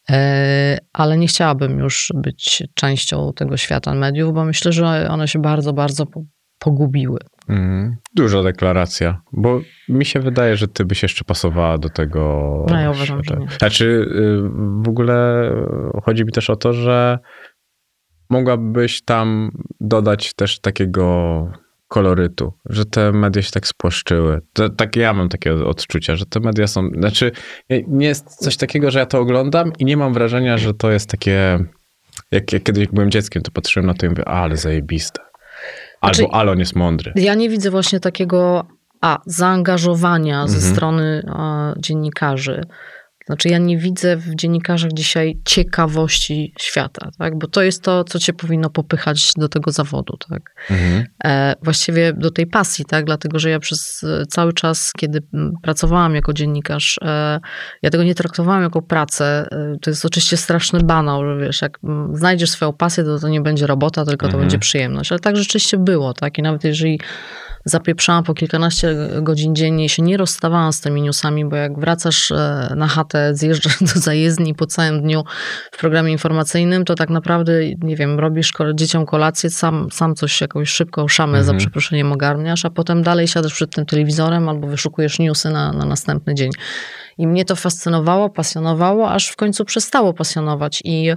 E, ale nie chciałabym już być częścią tego świata mediów, bo myślę, że one się bardzo, bardzo pogubiły. Mm, duża deklaracja, bo mi się wydaje, że ty byś jeszcze pasowała do tego. No ja uważam, że nie. Znaczy, y, w ogóle chodzi mi też o to, że mogłabyś tam dodać też takiego kolorytu, że te media się tak spłaszczyły. To, tak ja mam takie odczucia, że te media są, znaczy nie jest coś takiego, że ja to oglądam i nie mam wrażenia, że to jest takie, jak, jak kiedyś byłem dzieckiem, to patrzyłem na to i mówię, ale zajebiste. Albo znaczy, ale on jest mądry. Ja nie widzę właśnie takiego a, zaangażowania mhm. ze strony a, dziennikarzy. Znaczy, ja nie widzę w dziennikarzach dzisiaj ciekawości świata, tak? bo to jest to, co cię powinno popychać do tego zawodu. Tak? Mhm. E, właściwie do tej pasji, tak? dlatego że ja przez e, cały czas, kiedy pracowałam jako dziennikarz, e, ja tego nie traktowałam jako pracę. E, to jest oczywiście straszny banał, że wiesz, jak znajdziesz swoją pasję, to to nie będzie robota, tylko to mhm. będzie przyjemność. Ale tak rzeczywiście było. Tak? I nawet jeżeli zapieprzałam po kilkanaście godzin dziennie i się nie rozstawałam z tymi newsami, bo jak wracasz e, na chatę, zjeżdżasz do zajezdni po całym dniu w programie informacyjnym, to tak naprawdę, nie wiem, robisz dzieciom kolację, sam, sam coś, jakąś szybką szamę mhm. za przeproszeniem ogarniasz, a potem dalej siadasz przed tym telewizorem albo wyszukujesz newsy na, na następny dzień. I mnie to fascynowało, pasjonowało, aż w końcu przestało pasjonować. I,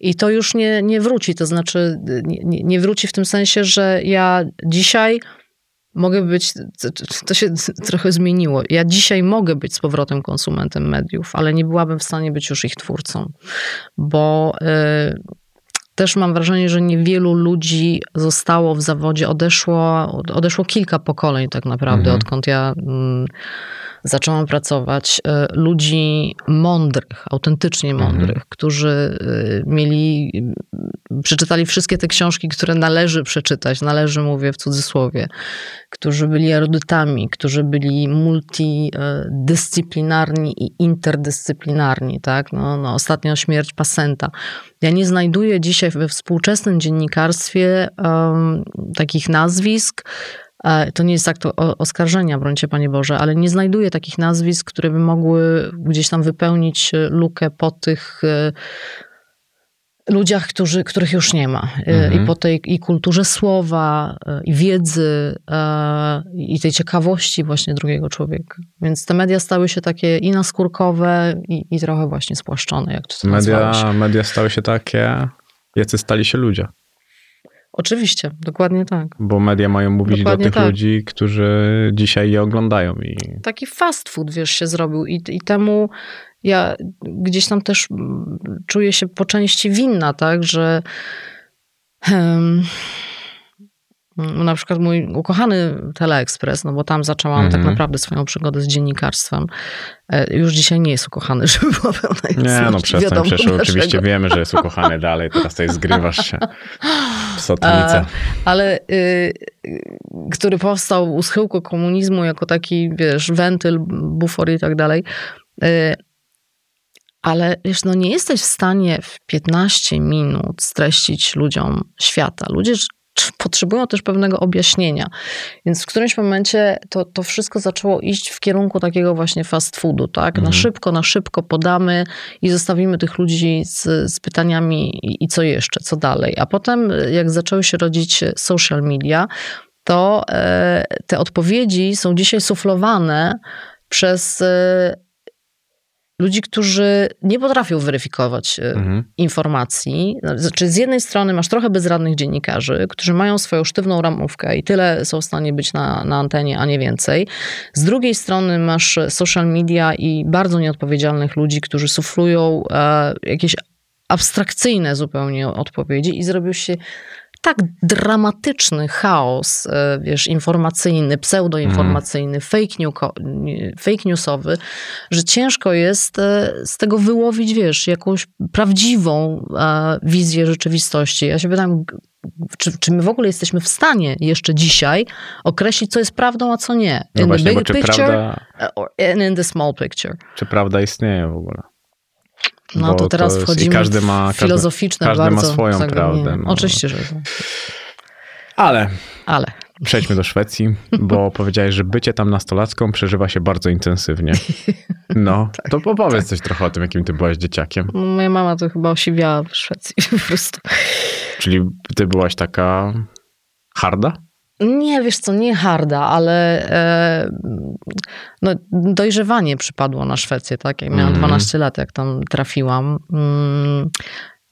i to już nie, nie wróci. To znaczy, nie, nie wróci w tym sensie, że ja dzisiaj mogę być, to się trochę zmieniło. Ja dzisiaj mogę być z powrotem konsumentem mediów, ale nie byłabym w stanie być już ich twórcą, bo y, też mam wrażenie, że niewielu ludzi zostało w zawodzie, odeszło, odeszło kilka pokoleń tak naprawdę, mhm. odkąd ja. Zaczęłam pracować, e, ludzi mądrych, autentycznie mhm. mądrych, mhm. którzy e, mieli, przeczytali wszystkie te książki, które należy przeczytać, należy mówię w cudzysłowie, którzy byli erudytami, którzy byli multidyscyplinarni i interdyscyplinarni, tak? No, no, ostatnio śmierć Pasenta. Ja nie znajduję dzisiaj we współczesnym dziennikarstwie um, takich nazwisk, to nie jest akt oskarżenia, brońcie Panie Boże, ale nie znajduję takich nazwisk, które by mogły gdzieś tam wypełnić e, lukę po tych e, ludziach, którzy, których już nie ma. E, mhm. I po tej i kulturze słowa, i wiedzy, i tej ciekawości właśnie drugiego człowieka. Więc te media stały się takie i naskórkowe, i, i trochę właśnie spłaszczone, jak to media, media stały się takie, jacy stali się ludzie. Oczywiście, dokładnie tak. Bo media mają mówić dokładnie do tych tak. ludzi, którzy dzisiaj je oglądają. I... Taki fast food, wiesz, się zrobił i, i temu ja gdzieś tam też czuję się po części winna, tak, że no, na przykład mój ukochany Teleekspres, no bo tam zaczęłam mm -hmm. tak mhm. naprawdę swoją przygodę z dziennikarstwem. E, już dzisiaj nie jest ukochany, żeby była pełna Nie, no przestań, przecież oczywiście wiemy, że jest ukochany dalej, teraz tutaj zgrywasz się w. E, ale y, który powstał u schyłku komunizmu jako taki, wiesz, wentyl, bufor i tak dalej. Y, ale wiesz, no nie jesteś w stanie w 15 minut streścić ludziom świata. Ludzie potrzebują też pewnego objaśnienia. Więc w którymś momencie to, to wszystko zaczęło iść w kierunku takiego właśnie fast foodu, tak? Na Mhm. szybko, na szybko podamy i zostawimy tych ludzi z, z pytaniami i, i co jeszcze, co dalej. A potem, jak zaczęły się rodzić social media, to e, te odpowiedzi są dzisiaj suflowane przez e, ludzi, którzy nie potrafią weryfikować e, Mhm. informacji. Znaczy, z jednej strony masz trochę bezradnych dziennikarzy, którzy mają swoją sztywną ramówkę i tyle są w stanie być na, na antenie, a nie więcej. Z drugiej strony masz social media i bardzo nieodpowiedzialnych ludzi, którzy suflują e, jakieś abstrakcyjne zupełnie odpowiedzi i zrobił się tak dramatyczny chaos, e, wiesz, informacyjny, pseudoinformacyjny, fake, new, fake newsowy, że ciężko jest e, z tego wyłowić, wiesz, jakąś prawdziwą e, wizję rzeczywistości. Ja się pytam, czy, czy my w ogóle jesteśmy w stanie jeszcze dzisiaj określić, co jest prawdą, a co nie? No In właśnie, the big picture prawda, or- and in the small picture. czy prawda istnieje w ogóle? No to teraz i wchodzimy każdy ma- każdy- filozoficzne każdy ma bardzo swoją zagadnienie. prawdę, no. Oczywiście, że tak. Ale Ale przejdźmy do Szwecji, bo powiedziałeś, że bycie tam nastolatką przeżywa się bardzo intensywnie. No, Tak, to opowiedz coś trochę o tym, jakim ty byłaś dzieciakiem. moja mama to chyba osiwiała w Szwecji po prostu. Czyli ty byłaś taka harda? Nie, wiesz co, nie harda, ale e, no, dojrzewanie przypadło na Szwecję, tak? Ja miałam Mhm. 12 lat, jak tam trafiłam. Mm,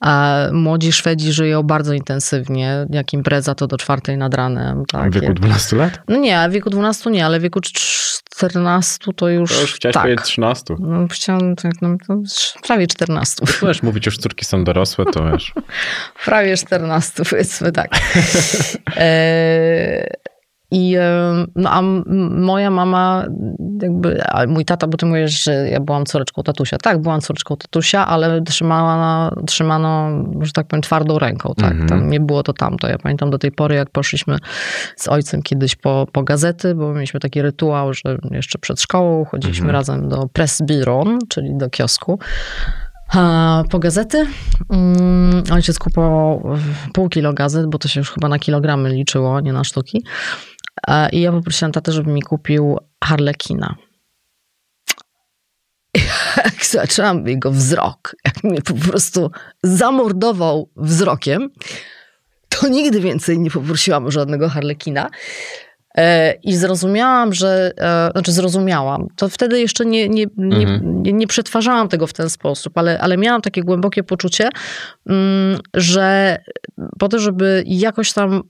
a młodzi Szwedzi żyją bardzo intensywnie. Jak impreza, to do czwartej nad ranem. Tak? w wieku Jak- 12 lat? No nie, w wieku 12 nie, ale w wieku 14 to już, To już chciałeś tak. powiedzieć 13. No, chciałam, tak, no, prawie 14. Możesz mówić, już córki są dorosłe, to wiesz. Prawie 14, powiedzmy tak. E, I no, a moja mama, jakby, a mój tata, bo ty mówisz, że ja byłam córeczką tatusia. Tak, byłam córeczką tatusia, ale trzymała, trzymano, że tak powiem, twardą ręką. Tak? Mhm. Tam nie było to tamto. Ja pamiętam do tej pory, jak poszliśmy z ojcem kiedyś po, po gazety, bo mieliśmy taki rytuał, że jeszcze przed szkołą chodziliśmy Mhm. razem do Pressbyron, czyli do kiosku. Po gazety. Mm, ojciec kupował pół kilo gazet, bo to się już chyba na kilogramy liczyło, nie na sztuki. I ja poprosiłam tatę, żeby mi kupił Harlekina. Jak zobaczyłam jego wzrok, jak mnie po prostu zamordował wzrokiem, to nigdy więcej nie poprosiłam o żadnego Harlekina. E, I zrozumiałam, że, e, znaczy zrozumiałam, to wtedy jeszcze nie, nie, nie, Mhm. nie, nie przetwarzałam tego w ten sposób, ale, ale miałam takie głębokie poczucie, mm, że po to, żeby jakoś tam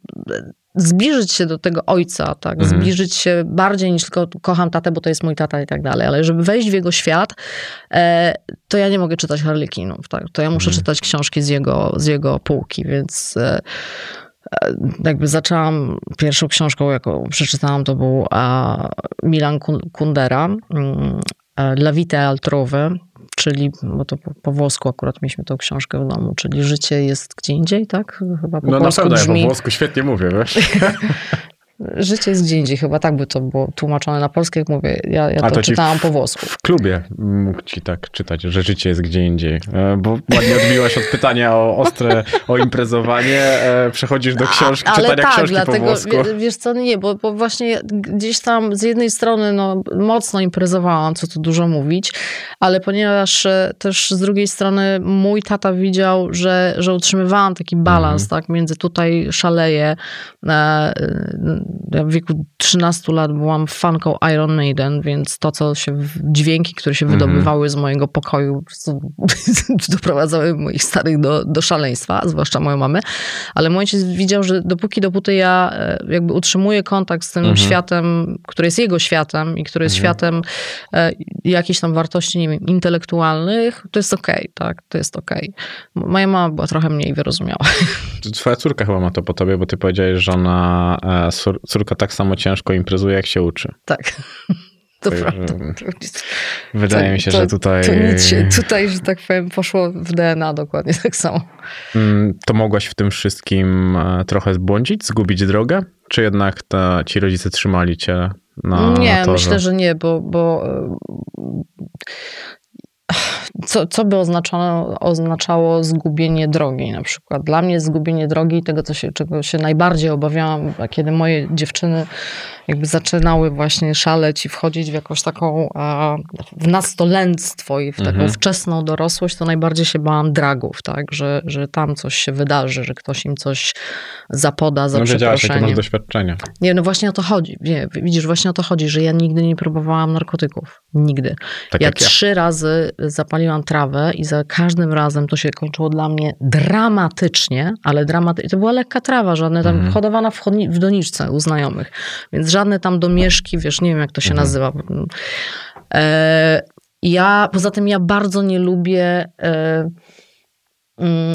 zbliżyć się do tego ojca, tak, Mhm. zbliżyć się bardziej niż tylko kocham tatę, bo to jest mój tata i tak dalej, ale żeby wejść w jego świat, e, to ja nie mogę czytać Harlekinów, tak, to ja muszę Mhm. czytać książki z jego, z jego półki, więc e, e, jakby zaczęłam pierwszą książką, jaką przeczytałam, to był Milan Kun- Kundera, mm, e, La vita altrove, czyli, bo to po, po włosku akurat mieliśmy tą książkę w domu, czyli życie jest gdzie indziej, tak? Chyba po No na pewno, ja po brzmi. włosku świetnie mówię, wiesz. Życie jest gdzie indziej, chyba tak by to było tłumaczone na polskie, jak mówię, ja, ja to, to czytałam w- po włosku. W klubie mógł ci tak czytać, że życie jest gdzie indziej. E, Bo ładnie odbiłaś od pytania o ostre, o imprezowanie, e, przechodzisz do książki, A- czytania tak, książki dlatego, po włosku. wie- wiesz co, nie, bo, bo właśnie gdzieś tam z jednej strony no, mocno imprezowałam, co tu dużo mówić, ale ponieważ e, też z drugiej strony mój tata widział, że, że utrzymywałam taki balans, Mhm. tak, między tutaj szaleję. Ja w wieku 13 lat byłam fanką Iron Maiden, więc to, co się, dźwięki, które się Mhm. wydobywały z mojego pokoju, doprowadzały moich starych do, do szaleństwa, zwłaszcza moją mamę. Ale mój ojciec widział, że dopóki, dopóty ja e, jakby utrzymuję kontakt z tym Mhm. światem, który jest jego światem i który jest Mhm. światem e, jakichś tam wartości, nie wiem, intelektualnych, to jest okej, tak, to jest okej. Moja mama była trochę mniej wyrozumiała. Twoja córka chyba ma to po tobie, bo ty powiedziałeś, że ona, e, córka tak samo ciężko imprezuje, jak się uczy. Tak. To Także prawda. Wydaje To- mi się, to- że tutaj... To nic się tutaj, że tak powiem, poszło w DNA dokładnie tak samo. Mm, To mogłaś w tym wszystkim e, trochę zbłądzić, zgubić drogę? Czy jednak ta, ci rodzice trzymali cię na nie, torze? myślę, że nie, bo, bo e, co, co by oznaczało, oznaczało zgubienie drogi na przykład. Dla mnie zgubienie drogi, tego co się, czego się najbardziej obawiałam, kiedy moje dziewczyny jakby zaczynały właśnie szaleć i wchodzić w jakąś taką w nastolenstwo i w taką Mhm. wczesną dorosłość, to najbardziej się bałam dragów, tak, że, że tam coś się wydarzy, że ktoś im coś zapoda za No wiedziałaś, jakie masz przeproszeniem. doświadczenia. Nie, no właśnie o to chodzi. Nie, widzisz, właśnie o to chodzi, że ja nigdy nie próbowałam narkotyków. Nigdy. Tak ja jak ja. trzy razy zapaliłam trawę i za każdym razem to się kończyło dla mnie dramatycznie, ale dramatycznie. To była lekka trawa, żadne tam Mhm. hodowana w, chodni- w doniczce u znajomych. Więc żadne tam domieszki, wiesz, nie wiem jak to się Mhm. nazywa. E, ja, poza tym ja bardzo nie lubię e, mm,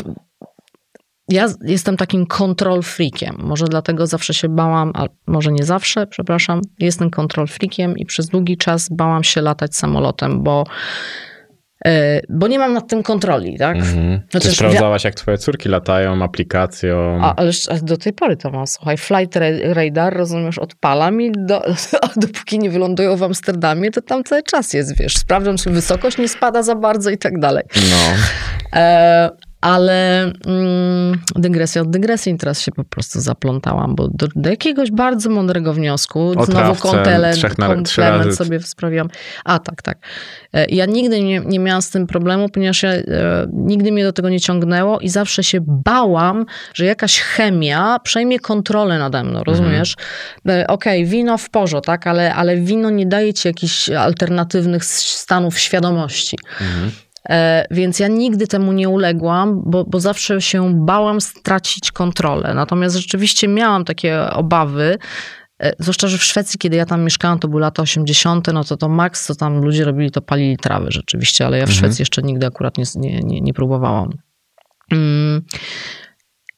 ja jestem takim control freakiem. Może dlatego zawsze się bałam, a może nie zawsze, przepraszam. Jestem control freakiem i przez długi czas bałam się latać samolotem, bo, bo nie mam nad tym kontroli, tak? Mhm. Ty Chociaż sprawdzałaś, jak twoje córki latają aplikacją. A, ależ do tej pory to mam, słuchaj, flight ra- radar, rozumiesz, odpalam i do, a dopóki nie wylądują w Amsterdamie, to tam cały czas jest, wiesz, sprawdzam, czy wysokość nie spada za bardzo i tak dalej. No. E, ale mm, dygresja od dygresji teraz się po prostu zaplątałam, bo do, do jakiegoś bardzo mądrego wniosku, O znowu trawce, komplement, sobie sprawiłam. A tak, tak. E, Ja nigdy nie, nie miałam z tym problemu, ponieważ ja, e, nigdy mnie do tego nie ciągnęło i zawsze się bałam, że jakaś chemia przejmie kontrolę nade mną, rozumiesz? E, Okej, wino w porze, tak, ale, ale wino nie daje ci jakichś alternatywnych stanów świadomości. Mhm. E, Więc ja nigdy temu nie uległam, bo, bo zawsze się bałam stracić kontrolę. Natomiast rzeczywiście miałam takie obawy, e, zwłaszcza, że w Szwecji, kiedy ja tam mieszkałam, to były lata 80., no to to maks, co tam ludzie robili, to palili trawę rzeczywiście, ale ja w Mhm. Szwecji jeszcze nigdy akurat nie, nie, nie, nie próbowałam. Mm.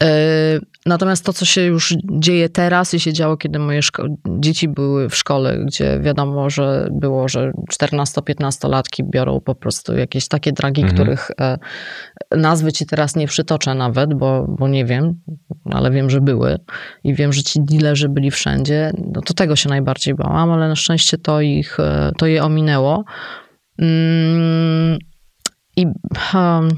E, Natomiast to, co się już dzieje teraz i się działo, kiedy moje dzieci były w szkole, gdzie wiadomo, że było, że 14-15-latki biorą po prostu jakieś takie dragi, Mhm. których e, nazwy ci teraz nie przytoczę nawet, bo, bo nie wiem, ale wiem, że były i wiem, że ci dealerzy byli wszędzie. No to tego się najbardziej bałam, ale na szczęście to ich, e, to je ominęło. Mm, I hmm,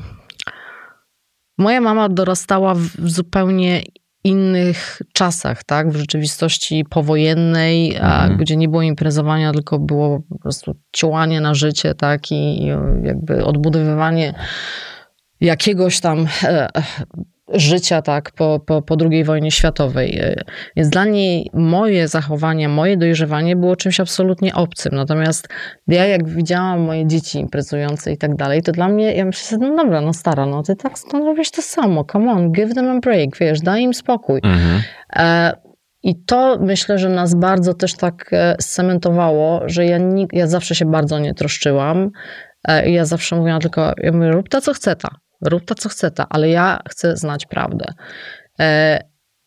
moja mama dorastała w zupełnie innych czasach, tak? W rzeczywistości powojennej, a, Mhm. gdzie nie było imprezowania, tylko było po prostu ciłanie na życie, tak? I, jakby odbudowywanie jakiegoś tam e, życia, tak? Po, po, po II wojnie światowej. E, Więc dla niej moje zachowanie, moje dojrzewanie było czymś absolutnie obcym. Natomiast ja jak widziałam moje dzieci imprezujące i tak dalej, to dla mnie, ja myślę, no dobra, no stara, no ty tak no, robisz to samo, come on, give them a break, wiesz, daj im spokój. Mhm. E, I to myślę, że nas bardzo też tak e, scementowało, że ja, nig- ja zawsze się bardzo nie troszczyłam. E, I ja zawsze mówiłam tylko, ja mówię, rób ta co chce ta, rób ta co chce ta, ale ja chcę znać prawdę. E,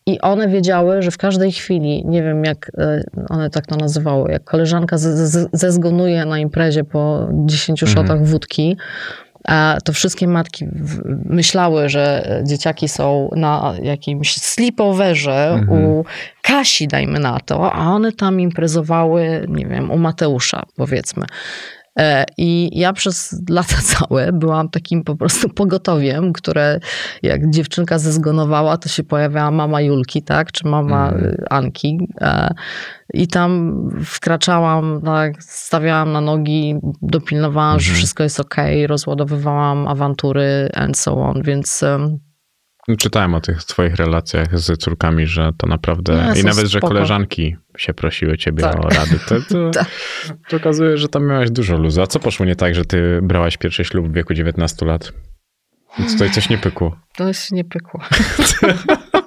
I one wiedziały, że w każdej chwili, nie wiem jak e, one tak to nazywały, jak koleżanka zezgonuje na imprezie po 10 Mhm. szotach wódki, a to wszystkie matki myślały, że dzieciaki są na jakimś sleepoverze Mhm. u Kasi, dajmy na to, a one tam imprezowały, nie wiem, u Mateusza, powiedzmy. E, I ja przez lata całe byłam takim po prostu pogotowiem, które jak dziewczynka zezgonowała, to się pojawiała mama Julki, tak, czy mama Mhm. Anki. E, I tam wkraczałam, tak, stawiałam na nogi, dopilnowałam, że Mhm. wszystko jest ok, rozładowywałam awantury and so on, więc Czytałem o tych twoich relacjach z córkami, że to naprawdę... Nie, I nawet, że spoko. koleżanki się prosiły ciebie Tak. o rady. To, to, Tak. to okazuje, że tam miałaś dużo luzu. A co poszło nie tak, że ty brałaś pierwszy ślub w wieku 19 lat? Więc tutaj coś nie pykło. to się nie pykło.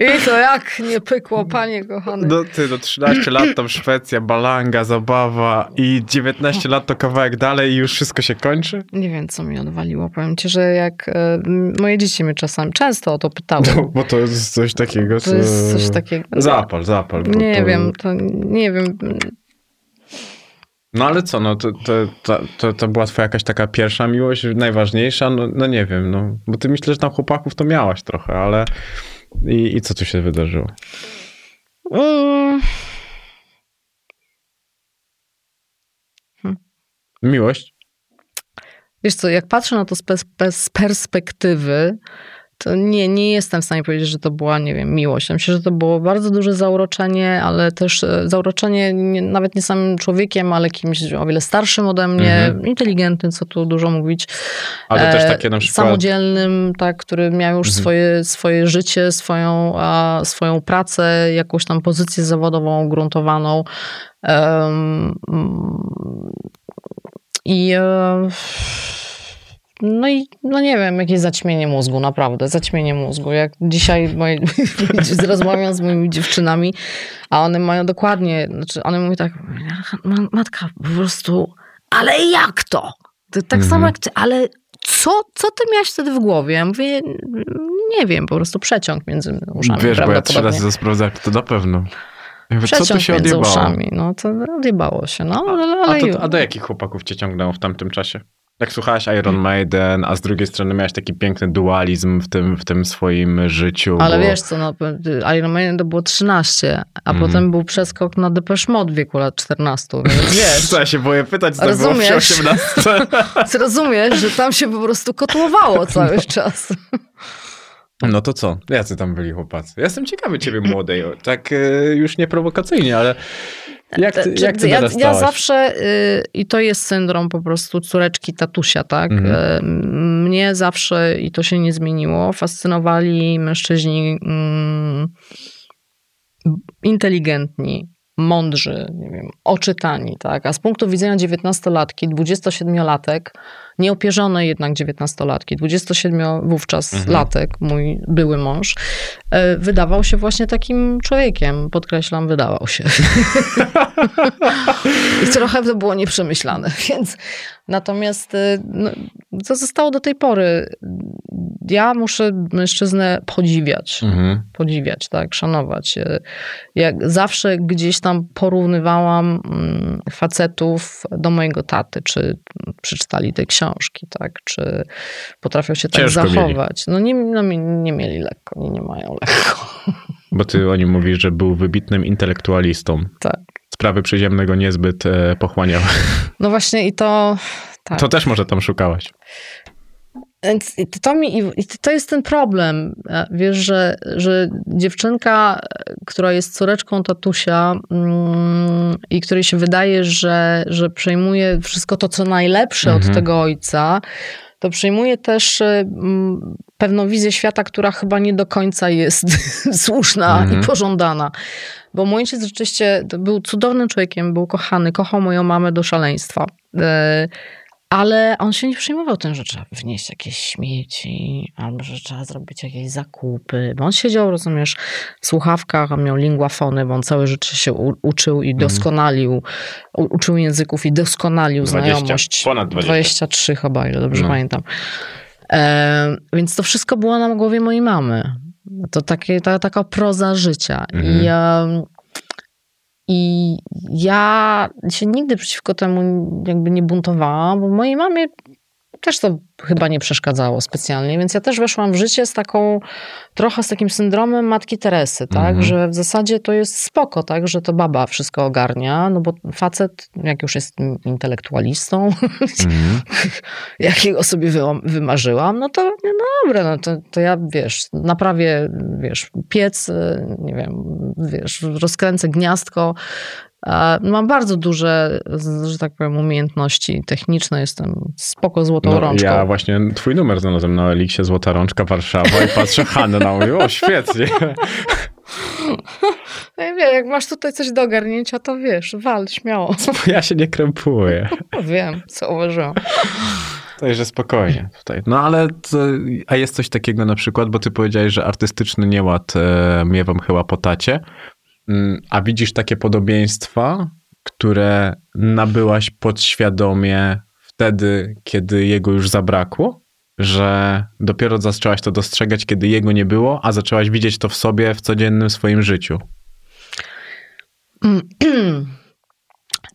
I to jak nie pykło, panie kochany. No ty, do 13 lat tam Szwecja, balanga, zabawa i 19 lat to kawałek dalej i już wszystko się kończy? Nie wiem, co mi odwaliło. Powiem ci, że jak e, moje dzieci mnie czasami często o to pytały. No, bo to jest coś takiego, co... To jest coś takiego. Zapal, zapal. Nie to... wiem, to nie wiem. No ale co, no to, to, to, to, to była twoja jakaś taka pierwsza miłość, najważniejsza? No, no nie wiem, no. Bo ty myślę, że tam chłopaków to miałaś trochę, ale... I, I co tu się wydarzyło? Mm, Miłość? Wiesz co, jak patrzę na to z perspektywy, to nie, nie jestem w stanie powiedzieć, że to była, nie wiem, miłość. Myślę, że to było bardzo duże zauroczenie, ale też e, zauroczenie nie, nawet nie samym człowiekiem, ale kimś o wiele starszym ode mnie, Mhm. inteligentnym, co tu dużo mówić. Ale też E, takie na przykład... Samodzielnym, tak, który miał już Mhm. swoje, swoje życie, swoją, a, swoją pracę, jakąś tam pozycję zawodową ugruntowaną. Mm, I e, no i no nie wiem, jakieś zaćmienie mózgu, naprawdę, zaćmienie mózgu. Jak dzisiaj moje, rozmawiam z moimi dziewczynami, a one mają dokładnie, znaczy one mówią tak, "Ma- matka, po prostu, ale jak to? To tak Mhm. samo jak ty, ale co, co ty miałeś wtedy w głowie? Ja mówię, nie wiem, po prostu przeciąg między uszami. Wiesz, bo ja trzy razy to sprawdzałem, to na pewno. Ja mówię, co tu Przeciąg się między odjebało? uszami. No to odjebało się, no ale, A, ale to, a do jakich chłopaków cię ciągnęło w tamtym czasie? Jak słuchałaś Iron Maiden, a z drugiej strony miałaś taki piękny dualizm w tym, w tym swoim życiu. Ale bo... wiesz co, no, Iron Maiden to było 13, a Mhm. potem był przeskok na Depeche Mode w wieku lat 14, więc wiesz, Co, ja się boję pytać, co było przy Rozumiesz? 18. zrozumiesz, że tam się po prostu kotłowało cały czas. No to co? Jacy tam byli chłopacy? Ja jestem ciekawy ciebie młodej, tak e, już nie prowokacyjnie, ale jak ty, Czy- jak ty ja, ja zawsze, y, i to jest syndrom po prostu córeczki tatusia, tak? Mhm. Y, Mnie zawsze, i to się nie zmieniło, fascynowali mężczyźni mm, inteligentni, mądrzy, nie wiem, oczytani, tak? A z punktu widzenia dziewiętnastolatki, 27-latek, nieopierzone jednak dziewiętnastolatki, 27 wówczas Mhm. latek, mój były mąż, e, wydawał się właśnie takim człowiekiem. Podkreślam, wydawał się. I trochę to było nieprzemyślane, więc natomiast y, no, co zostało do tej pory? Ja muszę mężczyznę podziwiać Mhm. podziwiać, tak, szanować. E, Jak zawsze gdzieś tam porównywałam mm, facetów do mojego taty, czy przeczytali te książki, tak, czy potrafią się tak Ciężko mieli. zachować. No nie, no nie mieli lekko, nie, nie mają lekko. Bo ty o nim mówisz, że był wybitnym intelektualistą. Tak. Sprawy przyziemnego niezbyt e, pochłaniały. No właśnie i to... Tak. To też może tam szukałaś. Więc to, mi, to jest ten problem, e, wiesz, że, że dziewczynka, e, która jest córeczką tatusia mm, i której się wydaje, że, że przejmuje wszystko to, co najlepsze Mhm. od tego ojca, to przejmuje też e, mm, pewną wizję świata, która chyba nie do końca jest słuszna Mhm. i pożądana. Bo mój ojciec rzeczywiście był cudownym człowiekiem, był kochany, kochał moją mamę do szaleństwa. Ale on się nie przejmował tym, że trzeba wnieść jakieś śmieci, albo że trzeba zrobić jakieś zakupy. Bo on siedział, rozumiesz, w słuchawkach, on miał lingwafony, bo on całe życie się u, uczył i doskonalił, u, uczył języków i doskonalił 20, znajomość. ponad 20. 23 chyba, ile dobrze No. pamiętam. E, więc to wszystko było na głowie mojej mamy. To takie, ta, taka proza życia. Mhm. I, em, I ja się nigdy przeciwko temu jakby nie buntowałam, bo mojej mamie też to chyba nie przeszkadzało specjalnie, więc ja też weszłam w życie z taką, trochę z takim syndromem Matki Teresy, tak, Mhm. że w zasadzie to jest spoko, tak, że to baba wszystko ogarnia, no bo facet, jak już jest intelektualistą, Mhm. jakiego sobie wy, wymarzyłam, no to no dobra, no to, to ja, wiesz, naprawię, wiesz, piec, y, nie wiem, wiesz, rozkręcę gniazdko. A Mam bardzo duże, że tak powiem, umiejętności techniczne, jestem spoko złotą No, rączką. ja właśnie twój numer znalazłem na Eliksie Złota Rączka Warszawa i patrzę Hanna, mówię, o świetnie. No i wie, jak masz tutaj coś do ogarnięcia, to wiesz, wal, śmiało. Ja się nie krępuję. No wiem, zauważyłam. Także spokojnie tutaj. No ale, to, a jest coś takiego na przykład, bo ty powiedziałeś, że artystyczny nieład e, miewam chyba po tacie, a widzisz takie podobieństwa, które nabyłaś podświadomie wtedy, kiedy jego już zabrakło? Że dopiero zaczęłaś to dostrzegać, kiedy jego nie było, a zaczęłaś widzieć to w sobie w codziennym swoim życiu.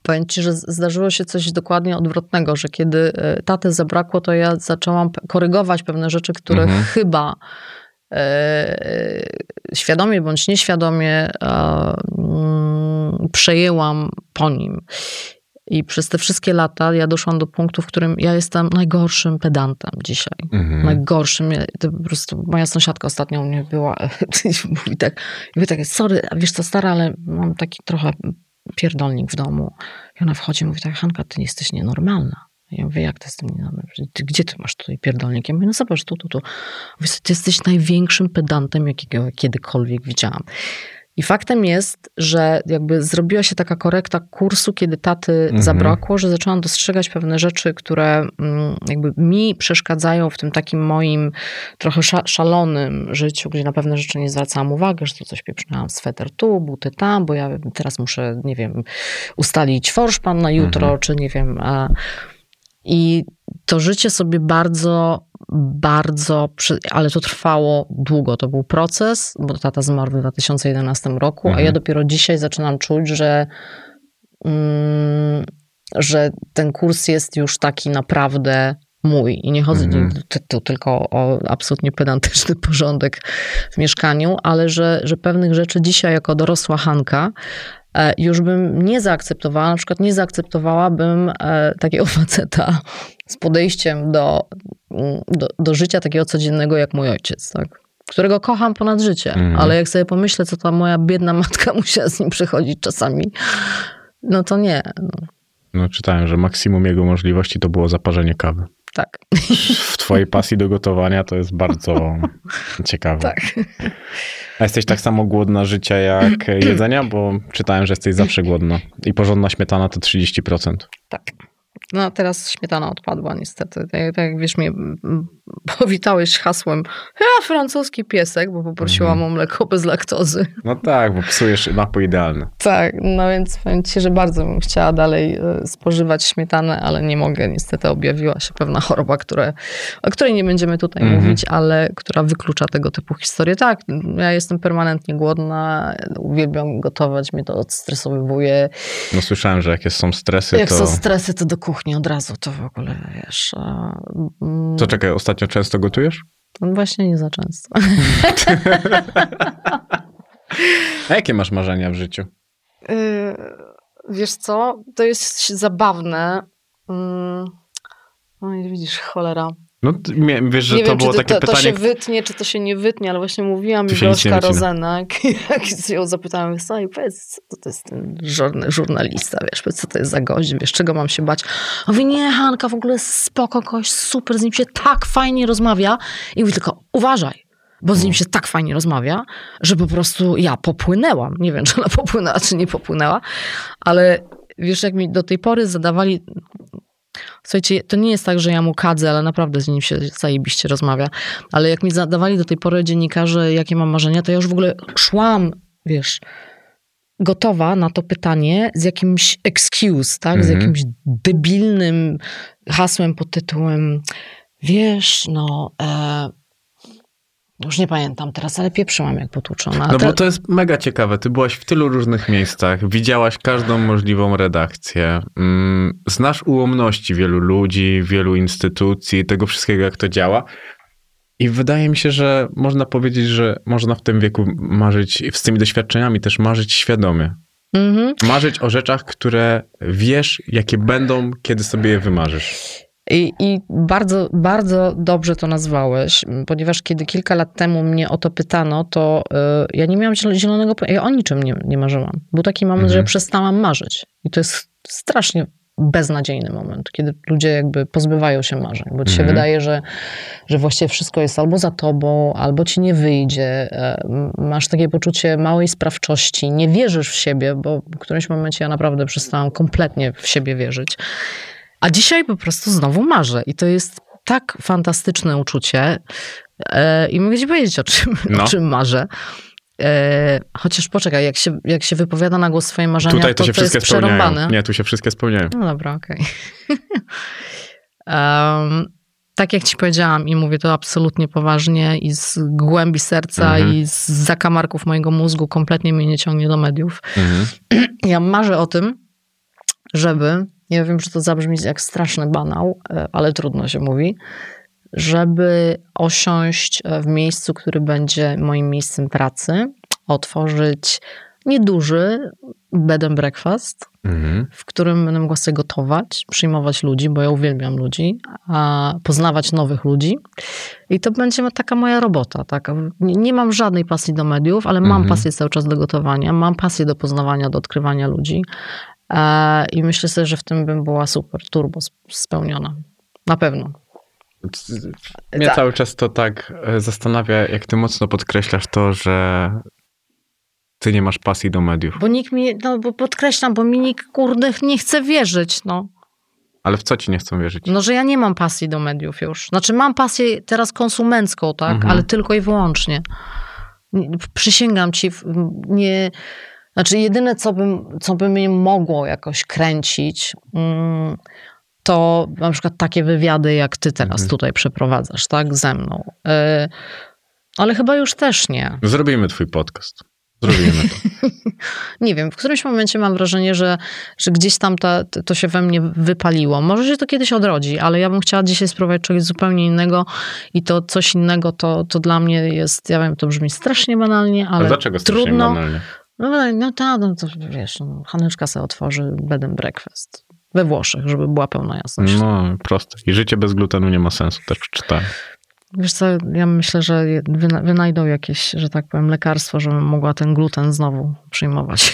Powiem ci, że zdarzyło się coś dokładnie odwrotnego, że kiedy e, taty zabrakło, to ja zaczęłam korygować pewne rzeczy, które Mhm. chyba świadomie bądź nieświadomie e, mm, przejęłam po nim. I przez te wszystkie lata ja doszłam do punktu, w którym ja jestem najgorszym pedantem dzisiaj. Mhm. Najgorszym. To po prostu moja sąsiadka ostatnio u mnie była mówi tak, mówi tak, sorry, wiesz co, stara, ale mam taki trochę pierdolnik w domu. I ona wchodzi i mówi tak, Hanka, ty jesteś nienormalna. Ja mówię, jak to jest nienormalne? Ty, gdzie ty masz tutaj pierdolnik? Ja mówię, no zobacz, tu, tu, tu. Mówię, ty jesteś największym pedantem, jakiego kiedykolwiek widziałam. I faktem jest, że jakby zrobiła się taka korekta kursu, kiedy taty Mhm. zabrakło, że zaczęłam dostrzegać pewne rzeczy, które mm, jakby mi przeszkadzają w tym takim moim trochę sza- szalonym życiu, gdzie na pewne rzeczy nie zwracałam uwagi, że tu coś pieprznęłam, sweter tu, buty tam, bo ja teraz muszę, nie wiem, ustalić forszpan na jutro, Mhm. czy nie wiem. A... I to życie sobie bardzo, bardzo, ale to trwało długo. To był proces, bo tata zmarł w 2011 roku, a Mhm. ja dopiero dzisiaj zaczynam czuć, że, mm, że ten kurs jest już taki naprawdę mój. I nie chodzi Mhm. tu, tu tylko o absolutnie pedantyczny porządek w mieszkaniu, ale że, że pewnych rzeczy dzisiaj jako dorosła Hanka już bym nie zaakceptowała, na przykład nie zaakceptowałabym e, takiego faceta z podejściem do, mm, do, do życia takiego codziennego jak mój ojciec, tak? którego kocham ponad życie, Mhm. ale jak sobie pomyślę, co ta moja biedna matka musiała z nim przechodzić czasami, no to nie. No, No, czytałem, że maksimum jego możliwości to było zaparzenie kawy. Tak, W twojej pasji do gotowania to jest bardzo ciekawe. tak. A jesteś tak samo głodna życia jak jedzenia? Bo czytałem, że jesteś zawsze głodna. I porządna śmietana to 30%. Tak. No teraz śmietana odpadła niestety. Tak, tak jak wiesz, mnie powitałeś hasłem ja francuski piesek, bo poprosiłam Mhm. o mleko bez laktozy. No tak, bo psujesz napój idealny. Tak, no więc powiem ci, że bardzo bym chciała dalej e, spożywać śmietanę, ale nie mogę. Niestety objawiła się pewna choroba, które, o której nie będziemy tutaj Mhm. mówić, ale która wyklucza tego typu historie. Tak, ja jestem permanentnie głodna, uwielbiam gotować, mnie to odstresowywuje. No słyszałem, że jak jest, są stresy, Jak to... są stresy, to do kuchni od razu, to w ogóle, wiesz... a, mm, Co czekaj, ostatnio często gotujesz? no Właśnie nie za często. A jakie masz marzenia w życiu? Yy, Wiesz co, to jest zabawne. No i widzisz, cholera. No wiesz, że nie to wiem, było czy to, takie to, to pytanie... się wytnie, czy to się nie wytnie, ale właśnie mówiła mi Gośka. Rozenek, jak ją zapytałem, słuchaj, powiedz, co to jest ten żurn- żurnalista, wiesz, powiedz, co to jest za gość, wiesz, czego mam się bać. A mówi, nie, Hanka, w ogóle spoko gość, super, z nim się tak fajnie rozmawia. I mówi tylko, uważaj, bo z nim się tak fajnie rozmawia, że po prostu ja popłynęłam. Nie wiem, czy ona popłynęła, czy nie popłynęła, ale wiesz, jak mi do tej pory zadawali Słuchajcie, to nie jest tak, że ja mu kadzę, ale naprawdę z nim się zajebiście rozmawia. Ale jak mi zadawali do tej pory dziennikarze, jakie mam marzenia, to ja już w ogóle szłam, wiesz, gotowa na to pytanie z jakimś excuse, tak? Z Mhm. jakimś debilnym hasłem pod tytułem wiesz, no... E, już nie pamiętam teraz, ale pieprzyłam jak potłuczona. No Te- bo to jest mega ciekawe. Ty byłaś w tylu różnych miejscach, widziałaś każdą możliwą redakcję, mm, znasz ułomności wielu ludzi, wielu instytucji, tego wszystkiego, jak to działa. I wydaje mi się, że można powiedzieć, że można w tym wieku marzyć, z tymi doświadczeniami też marzyć świadomie. Mhm. Marzyć o rzeczach, które wiesz, jakie będą, kiedy sobie je wymarzysz. I, I bardzo, bardzo dobrze to nazwałeś, ponieważ kiedy kilka lat temu mnie o to pytano, to y, ja nie miałam zielo- zielonego pojęcia, ja o niczym nie, nie marzyłam. Był taki moment, Mhm. że przestałam marzyć. I to jest strasznie beznadziejny moment, kiedy ludzie jakby pozbywają się marzeń, bo ci się Mhm. wydaje, że, że właściwie wszystko jest albo za tobą, albo ci nie wyjdzie. M- Masz takie poczucie małej sprawczości, nie wierzysz w siebie, bo w którymś momencie ja naprawdę przestałam kompletnie w siebie wierzyć. A dzisiaj po prostu znowu marzę i to jest tak fantastyczne uczucie e, i mogę ci powiedzieć, o czym, No. o czym marzę. E, chociaż poczekaj, jak się, jak się wypowiada na głos swoje marzenia, Tutaj to, się to wszystkie jest przerąbane. Nie, tu się wszystkie spełniają. No dobra, okej. Em, tak jak ci powiedziałam i mówię to absolutnie poważnie i z głębi serca Mhm. i z zakamarków mojego mózgu kompletnie mnie nie ciągnie do mediów. Mhm. Ja marzę o tym, żeby, ja wiem, że to zabrzmi jak straszny banał, e, ale trudno się mówi, żeby osiąść e, w miejscu, który będzie moim miejscem pracy, otworzyć nieduży bed and breakfast, Mhm. w którym będę mogła sobie gotować, przyjmować ludzi, bo ja uwielbiam ludzi, a poznawać nowych ludzi. I to będzie taka moja robota. Tak? Nie, nie mam żadnej pasji do mediów, ale mam Mhm. pasję cały czas do gotowania, mam pasję do poznawania, do odkrywania ludzi. I myślę sobie, że w tym bym była super, turbo sp- spełniona. Na pewno. Mnie Tak. cały czas to tak e, zastanawia, jak ty mocno podkreślasz to, że ty nie masz pasji do mediów. Bo nikt mi, no bo podkreślam, bo mi nikt, kurde, nie chce wierzyć, no. Ale w co ci nie chcą wierzyć? No, że ja nie mam pasji do mediów już. Znaczy mam pasję teraz konsumencką, tak, Mhm. ale tylko i wyłącznie. Nie- Przysięgam ci, nie... Znaczy jedyne, co, bym, co by mnie mogło jakoś kręcić, mm, to na przykład takie wywiady, jak ty teraz Mhm. tutaj przeprowadzasz, tak, ze mną. Y, ale chyba już też nie. Zrobimy twój podcast. Zrobimy to. Nie wiem, w którymś momencie mam wrażenie, że, że gdzieś tam ta, to się we mnie wypaliło. Może się to kiedyś odrodzi, ale ja bym chciała dzisiaj spróbować czegoś zupełnie innego i to coś innego to, to dla mnie jest, ja wiem, to brzmi strasznie banalnie, ale Ale dlaczego strasznie trudno. banalnie? No, no, tak, no to wiesz, no, Haneczka sobie otworzy bed and breakfast we Włoszech, żeby była pełna jasność. No, proste. I życie bez glutenu nie ma sensu, też przeczytałem. Wiesz co, ja myślę, że wyna- wynajdą jakieś, że tak powiem, lekarstwo, żebym mogła ten gluten znowu przyjmować.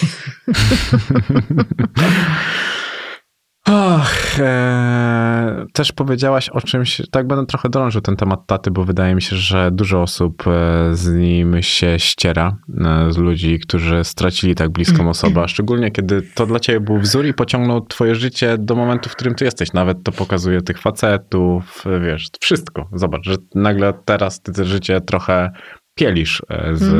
Och, e, też powiedziałaś o czymś, tak będę trochę drążył ten temat taty, bo wydaje mi się, że dużo osób e, z nim się ściera, e, z ludzi, którzy stracili tak bliską osobę, a szczególnie kiedy to dla ciebie był wzór i pociągnął twoje życie do momentu, w którym ty jesteś. Nawet to pokazuje tych facetów, e, wiesz, wszystko. Zobacz, że nagle teraz ty życie trochę pielisz z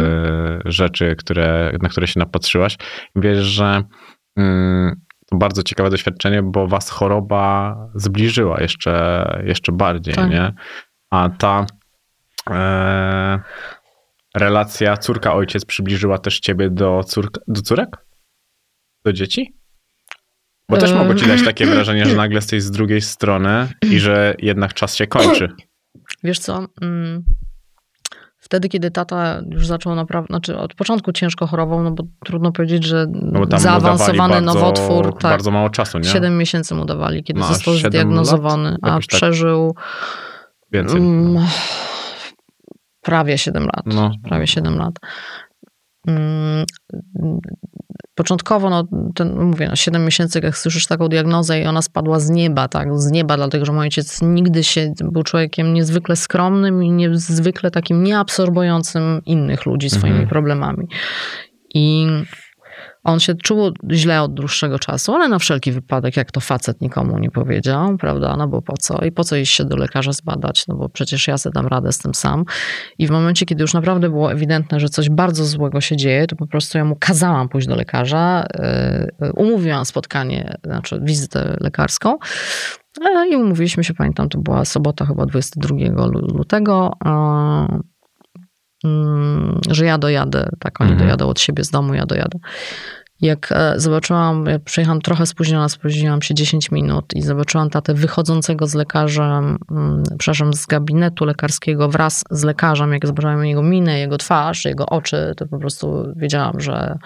rzeczy, które, na które się napatrzyłaś. Wiesz, że mm, bardzo ciekawe doświadczenie, bo was choroba zbliżyła jeszcze, jeszcze bardziej, Tak. nie? A ta e, relacja córka-ojciec przybliżyła też ciebie do, córka, do córek? Do dzieci? Bo też mogło ci dać takie wrażenie, że nagle jesteś z drugiej strony i że jednak czas się kończy. Wiesz co? Wtedy, kiedy tata już zaczął naprawdę, znaczy od początku ciężko chorował, no bo trudno powiedzieć, że No zaawansowany bardzo, nowotwór, tak, bardzo mało czasu, nie? 7 miesięcy mu dawali, kiedy No, został zdiagnozowany, lat? a Jakoś tak. przeżył Więcej. mm, prawie 7 lat. No. Prawie 7 lat. Mm, Początkowo, no, ten, mówię, no, 7 miesięcy, jak słyszysz taką diagnozę i ona spadła z nieba, tak, z nieba, dlatego że mój ojciec nigdy się, był człowiekiem niezwykle skromnym i niezwykle takim nieabsorbującym innych ludzi swoimi Mhm. problemami. I on się czuł źle od dłuższego czasu, ale na wszelki wypadek, jak to facet nikomu nie powiedział, prawda, no bo po co? I po co iść się do lekarza zbadać, no bo przecież ja sobie dam radę z tym sam. I w momencie, kiedy już naprawdę było ewidentne, że coś bardzo złego się dzieje, to po prostu ja mu kazałam pójść do lekarza, yy, umówiłam spotkanie, znaczy wizytę lekarską e, i umówiliśmy się, pamiętam, to była sobota chyba 22 lu- lutego, e, że ja dojadę, tak, oni Mhm. dojadą od siebie z domu, ja dojadę. Jak e, zobaczyłam, ja przyjechałam trochę spóźniona, spóźniłam się 10 minut i zobaczyłam tatę wychodzącego z lekarzem, mm, przepraszam, z gabinetu lekarskiego wraz z lekarzem, jak zobaczyłam jego minę, jego twarz, jego oczy, to po prostu wiedziałam, że,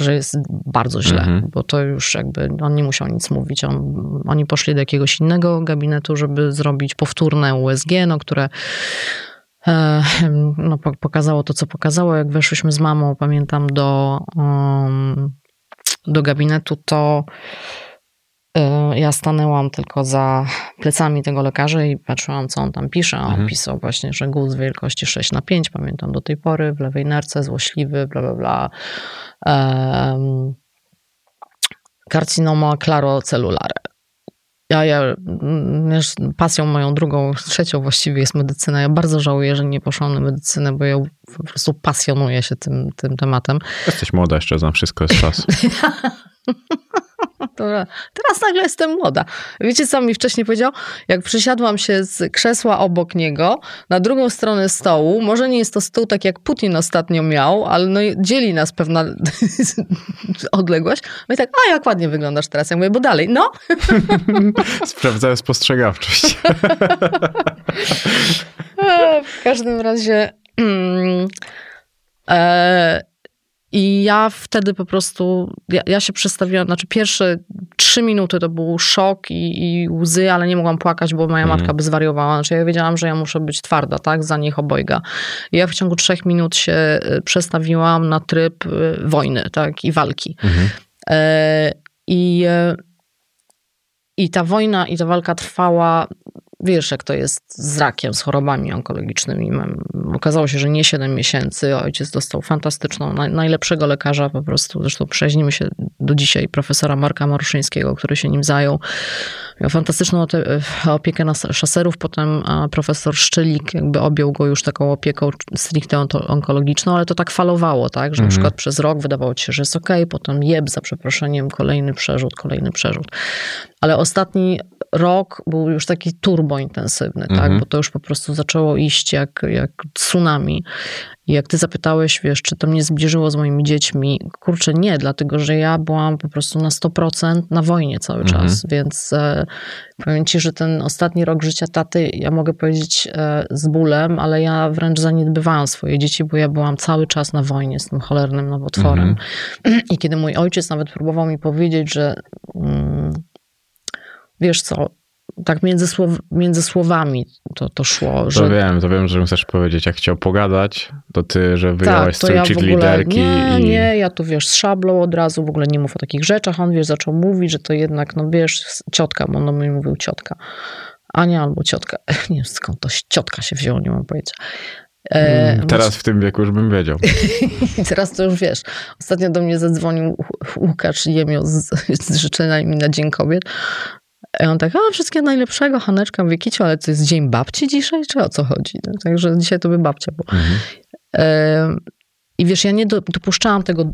że jest bardzo źle, Mhm. bo to już jakby on nie musiał nic mówić. On, oni poszli do jakiegoś innego gabinetu, żeby zrobić powtórne USG, no, które no, po- pokazało to, co pokazało. Jak weszłyśmy z mamą, pamiętam, do, do gabinetu, to e, ja stanęłam tylko za plecami tego lekarza i patrzyłam, co on tam pisze. A on Mhm. pisał właśnie, że guz wielkości 6 na 5, pamiętam do tej pory, w lewej nerce, złośliwy, bla, bla, bla. Um, karcinoma clarocelulare. Ja, ja mm, pasją moją drugą, trzecią właściwie jest medycyna. Ja bardzo żałuję, że nie poszłam na medycynę, bo ja po prostu pasjonuję się tym, tym tematem. Jesteś młoda jeszcze, znam wszystko, jest czas. Dobra. Teraz nagle jestem młoda. Wiecie, co mi wcześniej powiedział? Jak przysiadłam się z krzesła obok niego, na drugą stronę stołu, może nie jest to stół tak jak Putin ostatnio miał, ale no dzieli nas pewna odległość. No i tak, a jak ładnie wyglądasz teraz. Ja mówię, bo dalej, no. Sprawdzałem spostrzegawczość. E, W każdym razie. mm, e, I ja wtedy po prostu, ja, ja, się przestawiłam, znaczy pierwsze trzy minuty to był szok i, i łzy, ale nie mogłam płakać, bo moja Mhm. matka by zwariowała. Znaczy ja wiedziałam, że ja muszę być twarda, tak, za nich obojga. I ja w ciągu trzech minut się y, przestawiłam na tryb y, wojny, tak, i walki. Mhm. E, I, e, I ta wojna i ta walka trwała, wiesz, jak to jest z rakiem, z chorobami onkologicznymi. Okazało się, że nie 7 miesięcy. Ojciec dostał fantastyczną, naj, najlepszego lekarza po prostu. Zresztą przyjaźnimy się do dzisiaj, profesora Marka Maruszyńskiego, który się nim zajął. Miał fantastyczną opiekę na szaserów. Potem profesor Szczelik jakby objął go już taką opieką stricte onkologiczną, ale to tak falowało, tak, że na Mhm. przykład przez rok wydawało ci się, że jest okej, potem jeb za przeproszeniem, kolejny przerzut, kolejny przerzut. Ale ostatni rok był już taki turbo intensywny, tak, Mhm. bo to już po prostu zaczęło iść jak, jak tsunami. I jak ty zapytałeś, wiesz, czy to mnie zbliżyło z moimi dziećmi, kurczę, nie, dlatego że ja byłam po prostu na 100% na wojnie cały Mhm. czas, więc e, powiem ci, że ten ostatni rok życia taty, ja mogę powiedzieć e, z bólem, ale ja wręcz zaniedbywałam swoje dzieci, bo ja byłam cały czas na wojnie z tym cholernym nowotworem. I kiedy mój ojciec nawet próbował mi powiedzieć, że mm, wiesz co, tak między, słow, między słowami to, to szło, To że wiem, to wiem, że chcesz powiedzieć, jak chciał pogadać, to ty, że wyjąłeś tak, to ja ogóle, liderki nie, i... nie, ja tu wiesz, z szablą od razu, w ogóle nie mów o takich rzeczach, on wiesz, zaczął mówić, że to jednak, no wiesz, ciotka, bo on mnie mówił ciotka, Ania albo ciotka, nie wiem skąd to ciotka się wzięło, nie mam pojęcia. E, Mm, Teraz w tym wieku już bym wiedział. Teraz to już wiesz. Ostatnio do mnie zadzwonił Łukasz Jemio z, z życzeniami na Dzień Kobiet. I on tak, a wszystkiego najlepszego, Haneczka, mówię, Kiciu, ale to jest dzień babci dzisiaj, czy o co chodzi? No, także dzisiaj to by babcia była. Mhm. I wiesz, ja nie do, dopuszczałam tego,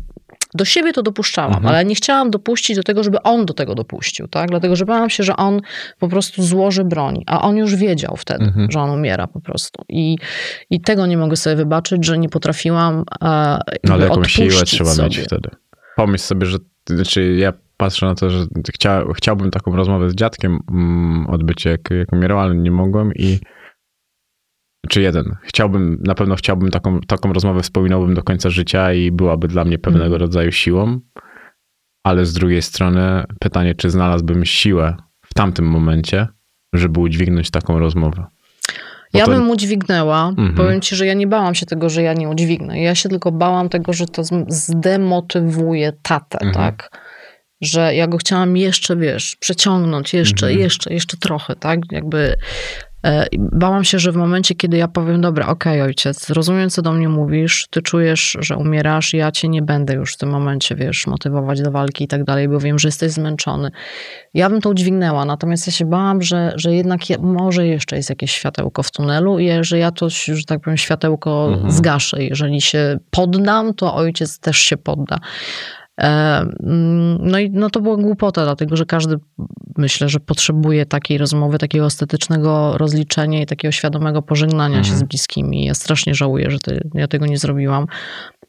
do siebie to dopuszczałam, Mhm. ale nie chciałam dopuścić do tego, żeby on do tego dopuścił, tak? Dlatego, że bałam się, że on po prostu złoży broń, a on już wiedział wtedy, Mhm. że on umiera po prostu. I, I tego nie mogę sobie wybaczyć, że nie potrafiłam e, No ale jakąś siłę trzeba sobie. mieć wtedy. Pomyśl sobie, że znaczy ja patrzę na to, że chcia, chciałbym taką rozmowę z dziadkiem mm, odbyć, jak, jak umierał, ale nie mogłem i czy jeden. Chciałbym, na pewno chciałbym taką, taką rozmowę wspominałbym do końca życia i byłaby dla mnie pewnego Mhm. rodzaju siłą, ale z drugiej strony pytanie, czy znalazłbym siłę w tamtym momencie, żeby udźwignąć taką rozmowę. Bo Ja to- bym udźwignęła. Mhm. Powiem ci, że ja nie bałam się tego, że ja nie udźwignę. Ja się tylko bałam tego, że to zdemotywuje tatę, Mhm. tak? Że ja go chciałam jeszcze, wiesz, przeciągnąć, jeszcze, Mhm. jeszcze, jeszcze trochę, tak? Jakby e, bałam się, że w momencie, kiedy ja powiem, dobra, okej, ojciec, rozumiem, co do mnie mówisz, ty czujesz, że umierasz, ja cię nie będę już w tym momencie, wiesz, motywować do walki i tak dalej, bo wiem, że jesteś zmęczony. Ja bym to udźwignęła, natomiast ja się bałam, że, że jednak je, może jeszcze jest jakieś światełko w tunelu i że ja to, że tak powiem, światełko Mhm. zgaszę. Jeżeli się poddam, to ojciec też się podda. E, mm, No i no to była głupota, dlatego że każdy myślę, że potrzebuje takiej rozmowy, takiego estetycznego rozliczenia i takiego świadomego pożegnania się z Mhm. bliskimi. Ja strasznie żałuję, że ty, ja tego nie zrobiłam.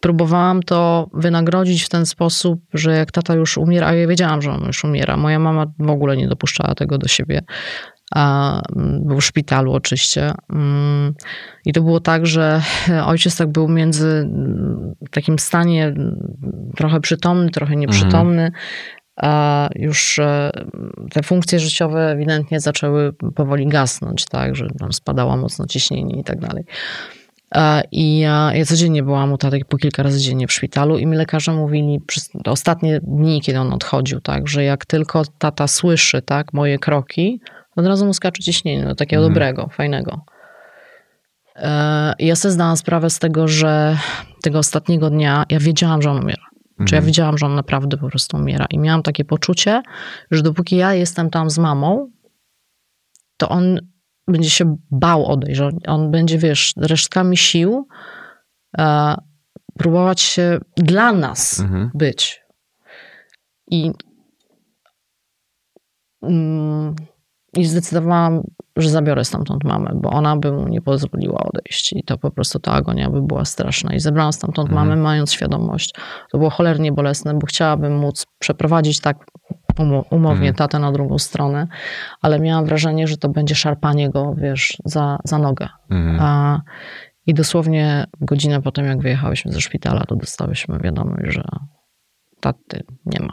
Próbowałam to wynagrodzić w ten sposób, że jak tata już umiera, a ja wiedziałam, że on już umiera. Moja mama w ogóle nie dopuszczała tego do siebie. A, mm, był w szpitalu oczywiście. Mm, I to było tak, że ojciec tak był między mm, w takim stanie mm, trochę przytomny, trochę nieprzytomny. A już e, te funkcje życiowe ewidentnie zaczęły powoli gasnąć, tak, że tam spadała mocno ciśnienie i tak dalej. A, I ja, ja codziennie byłam u taty po kilka razy dziennie w szpitalu i mi lekarze mówili przez ostatnie dni, kiedy on odchodził, tak, że jak tylko tata słyszy tak, moje kroki, od razu mu skacze ciśnienie, no, takiego Mhm. dobrego, fajnego. E, i ja sobie zdałam sprawę z tego, że tego ostatniego dnia ja wiedziałam, że on umiera. Czy ja Mhm. wiedziałam, że on naprawdę po prostu umiera. I miałam takie poczucie, że dopóki ja jestem tam z mamą, to on będzie się bał odejść, on, on będzie, wiesz, resztkami sił e, próbować się dla nas Mhm. być. I, mm, I zdecydowałam, że zabiorę stamtąd mamę, bo ona by mu nie pozwoliła odejść. I to po prostu ta agonia by była straszna. I zebrałam stamtąd Mhm. mamę, mając świadomość. To było cholernie bolesne, bo chciałabym móc przeprowadzić tak umownie Mhm. tatę na drugą stronę, ale miałam wrażenie, że to będzie szarpanie go, wiesz, za, za nogę. Mhm. A I dosłownie godzinę potem, jak wyjechałyśmy ze szpitala, to dostałyśmy wiadomość, że taty nie ma.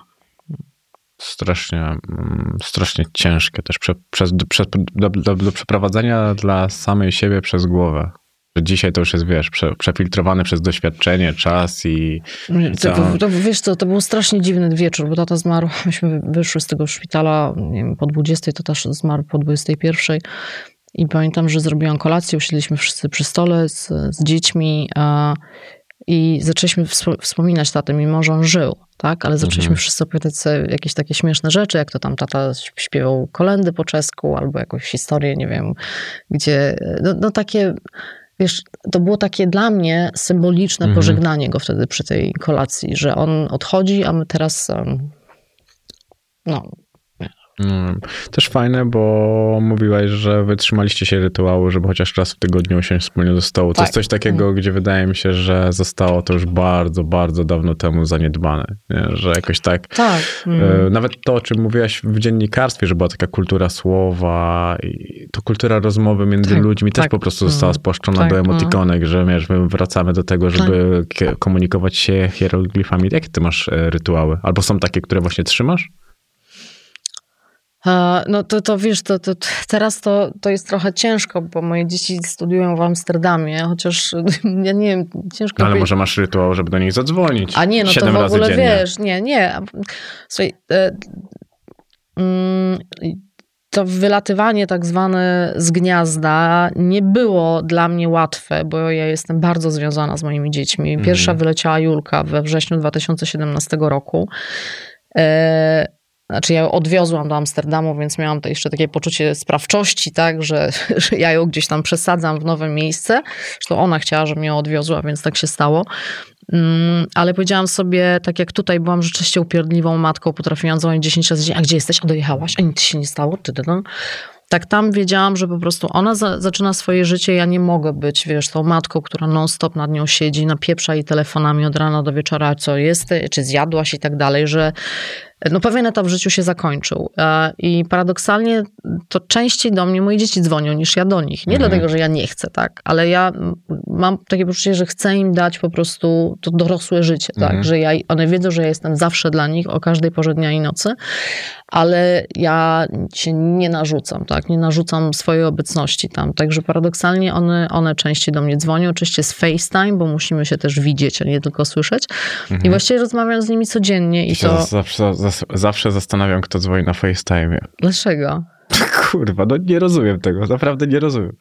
Strasznie, mm, strasznie ciężkie też prze, przez, przez, do, do, do przeprowadzenia dla samej siebie przez głowę. Że dzisiaj to już jest, wiesz, prze, przefiltrowane przez doświadczenie, czas i, i To, to, to, wiesz co, to był strasznie dziwny wieczór, bo tata zmarł, myśmy wyszły z tego szpitala nie wiem, po 20, to też zmarł po 21. I pamiętam, że zrobiłam kolację, usiedliśmy wszyscy przy stole z, z dziećmi a, i zaczęliśmy wspominać tatę, mimo że on żył, tak? Ale zaczęliśmy Mhm. wszyscy opowiadać sobie jakieś takie śmieszne rzeczy, jak to tam tata śpiewał kolendy po czesku, albo jakąś historię, nie wiem, gdzie, no, no takie, wiesz, to było takie dla mnie symboliczne Mhm. pożegnanie go wtedy przy tej kolacji, że on odchodzi, a my teraz, no, Mm, Też fajne, bo mówiłaś, że wytrzymaliście się rytuału, żeby chociaż raz w tygodniu usiąść wspólnie do stołu. To Tak. jest coś takiego, gdzie wydaje mi się, że zostało to już bardzo, bardzo dawno temu zaniedbane. Nie? Że jakoś tak. tak. e, mm. Nawet to, o czym mówiłaś w dziennikarstwie, że była taka kultura słowa i to kultura rozmowy między Tak, ludźmi też tak. po prostu została Mm. spłaszczona Tak, do emotikonek, że wiesz, my wracamy do tego, żeby kie- komunikować się hieroglifami. Jakie ty masz e, rytuały? Albo są takie, które właśnie trzymasz? No to, to wiesz, to, to, teraz to, to jest trochę ciężko, bo moje dzieci studiują w Amsterdamie, chociaż ja nie wiem, ciężko Ale powiedzieć. może masz rytuał, żeby do nich zadzwonić. A nie, no to w ogóle dziennie. wiesz, nie, nie. Słuchaj, e, mm, to wylatywanie tak zwane z gniazda nie było dla mnie łatwe, bo ja jestem bardzo związana z moimi dziećmi. Pierwsza Mhm. wyleciała Julka we wrześniu 2017 roku. Znaczy ja ją odwiozłam do Amsterdamu, więc miałam to jeszcze takie poczucie sprawczości, tak, że, że ja ją gdzieś tam przesadzam w nowe miejsce. Zresztą ona chciała, żebym ją odwiozła, więc tak się stało. Mm, ale powiedziałam sobie, tak jak tutaj byłam rzeczywiście upierdliwą matką, potrafiłam dzwonić 10 razy dziennie, a gdzie jesteś? A dojechałeś? A nic się nie stało? Ty, ty, ty. Tak tam wiedziałam, że po prostu ona za, zaczyna swoje życie, ja nie mogę być, wiesz, tą matką, która non-stop nad nią siedzi, napieprza jej telefonami od rana do wieczora, co jest, czy zjadłaś i tak dalej, że no pewien etap w życiu się zakończył. E, I paradoksalnie to częściej do mnie moje dzieci dzwonią niż ja do nich. Nie Mhm. dlatego, że ja nie chcę, tak, ale ja mam takie poczucie, że chcę im dać po prostu to dorosłe życie, tak, Mhm. że ja, one wiedzą, że ja jestem zawsze dla nich o każdej porze dnia i nocy, ale ja się nie narzucam, tak, nie narzucam swojej obecności tam, także paradoksalnie one, one częściej do mnie dzwonią, oczywiście z FaceTime, bo musimy się też widzieć, a nie tylko słyszeć i właściwie rozmawiam z nimi codziennie i się to... zawsze, zawsze, zawsze zastanawiam, kto dzwoni na FaceTime. Dlaczego? Kurwa, no nie rozumiem tego, naprawdę nie rozumiem.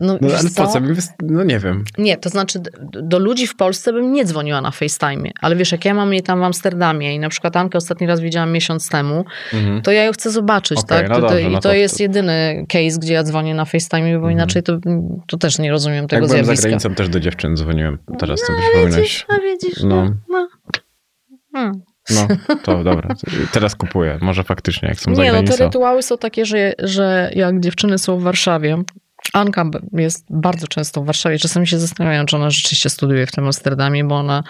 No, No ale po co? no nie wiem. Nie, to znaczy do ludzi w Polsce bym nie dzwoniła na FaceTime, ale wiesz, jak ja mam jej tam w Amsterdamie i na przykład Ankę ostatni raz widziałam miesiąc temu, Mhm. to ja ją chcę zobaczyć, Okej, tak? no to, to, dobrze, I no to to- jest jedyny case, gdzie ja dzwonię na FaceTime, bo Mhm. inaczej to, to też nie rozumiem tego Jak byłem za zjawiska. granicą, też do dziewczyn dzwoniłem. Teraz to no, przypominać. widzisz, no widzisz, no. no. Hmm. No, to dobra. Teraz kupuję. Może faktycznie, jak są Nie, no te rytuały są takie, że, że jak dziewczyny są w Warszawie, Anka jest bardzo często w Warszawie. Czasami się zastanawiam, czy ona rzeczywiście studiuje w tym Amsterdamie, bo ona,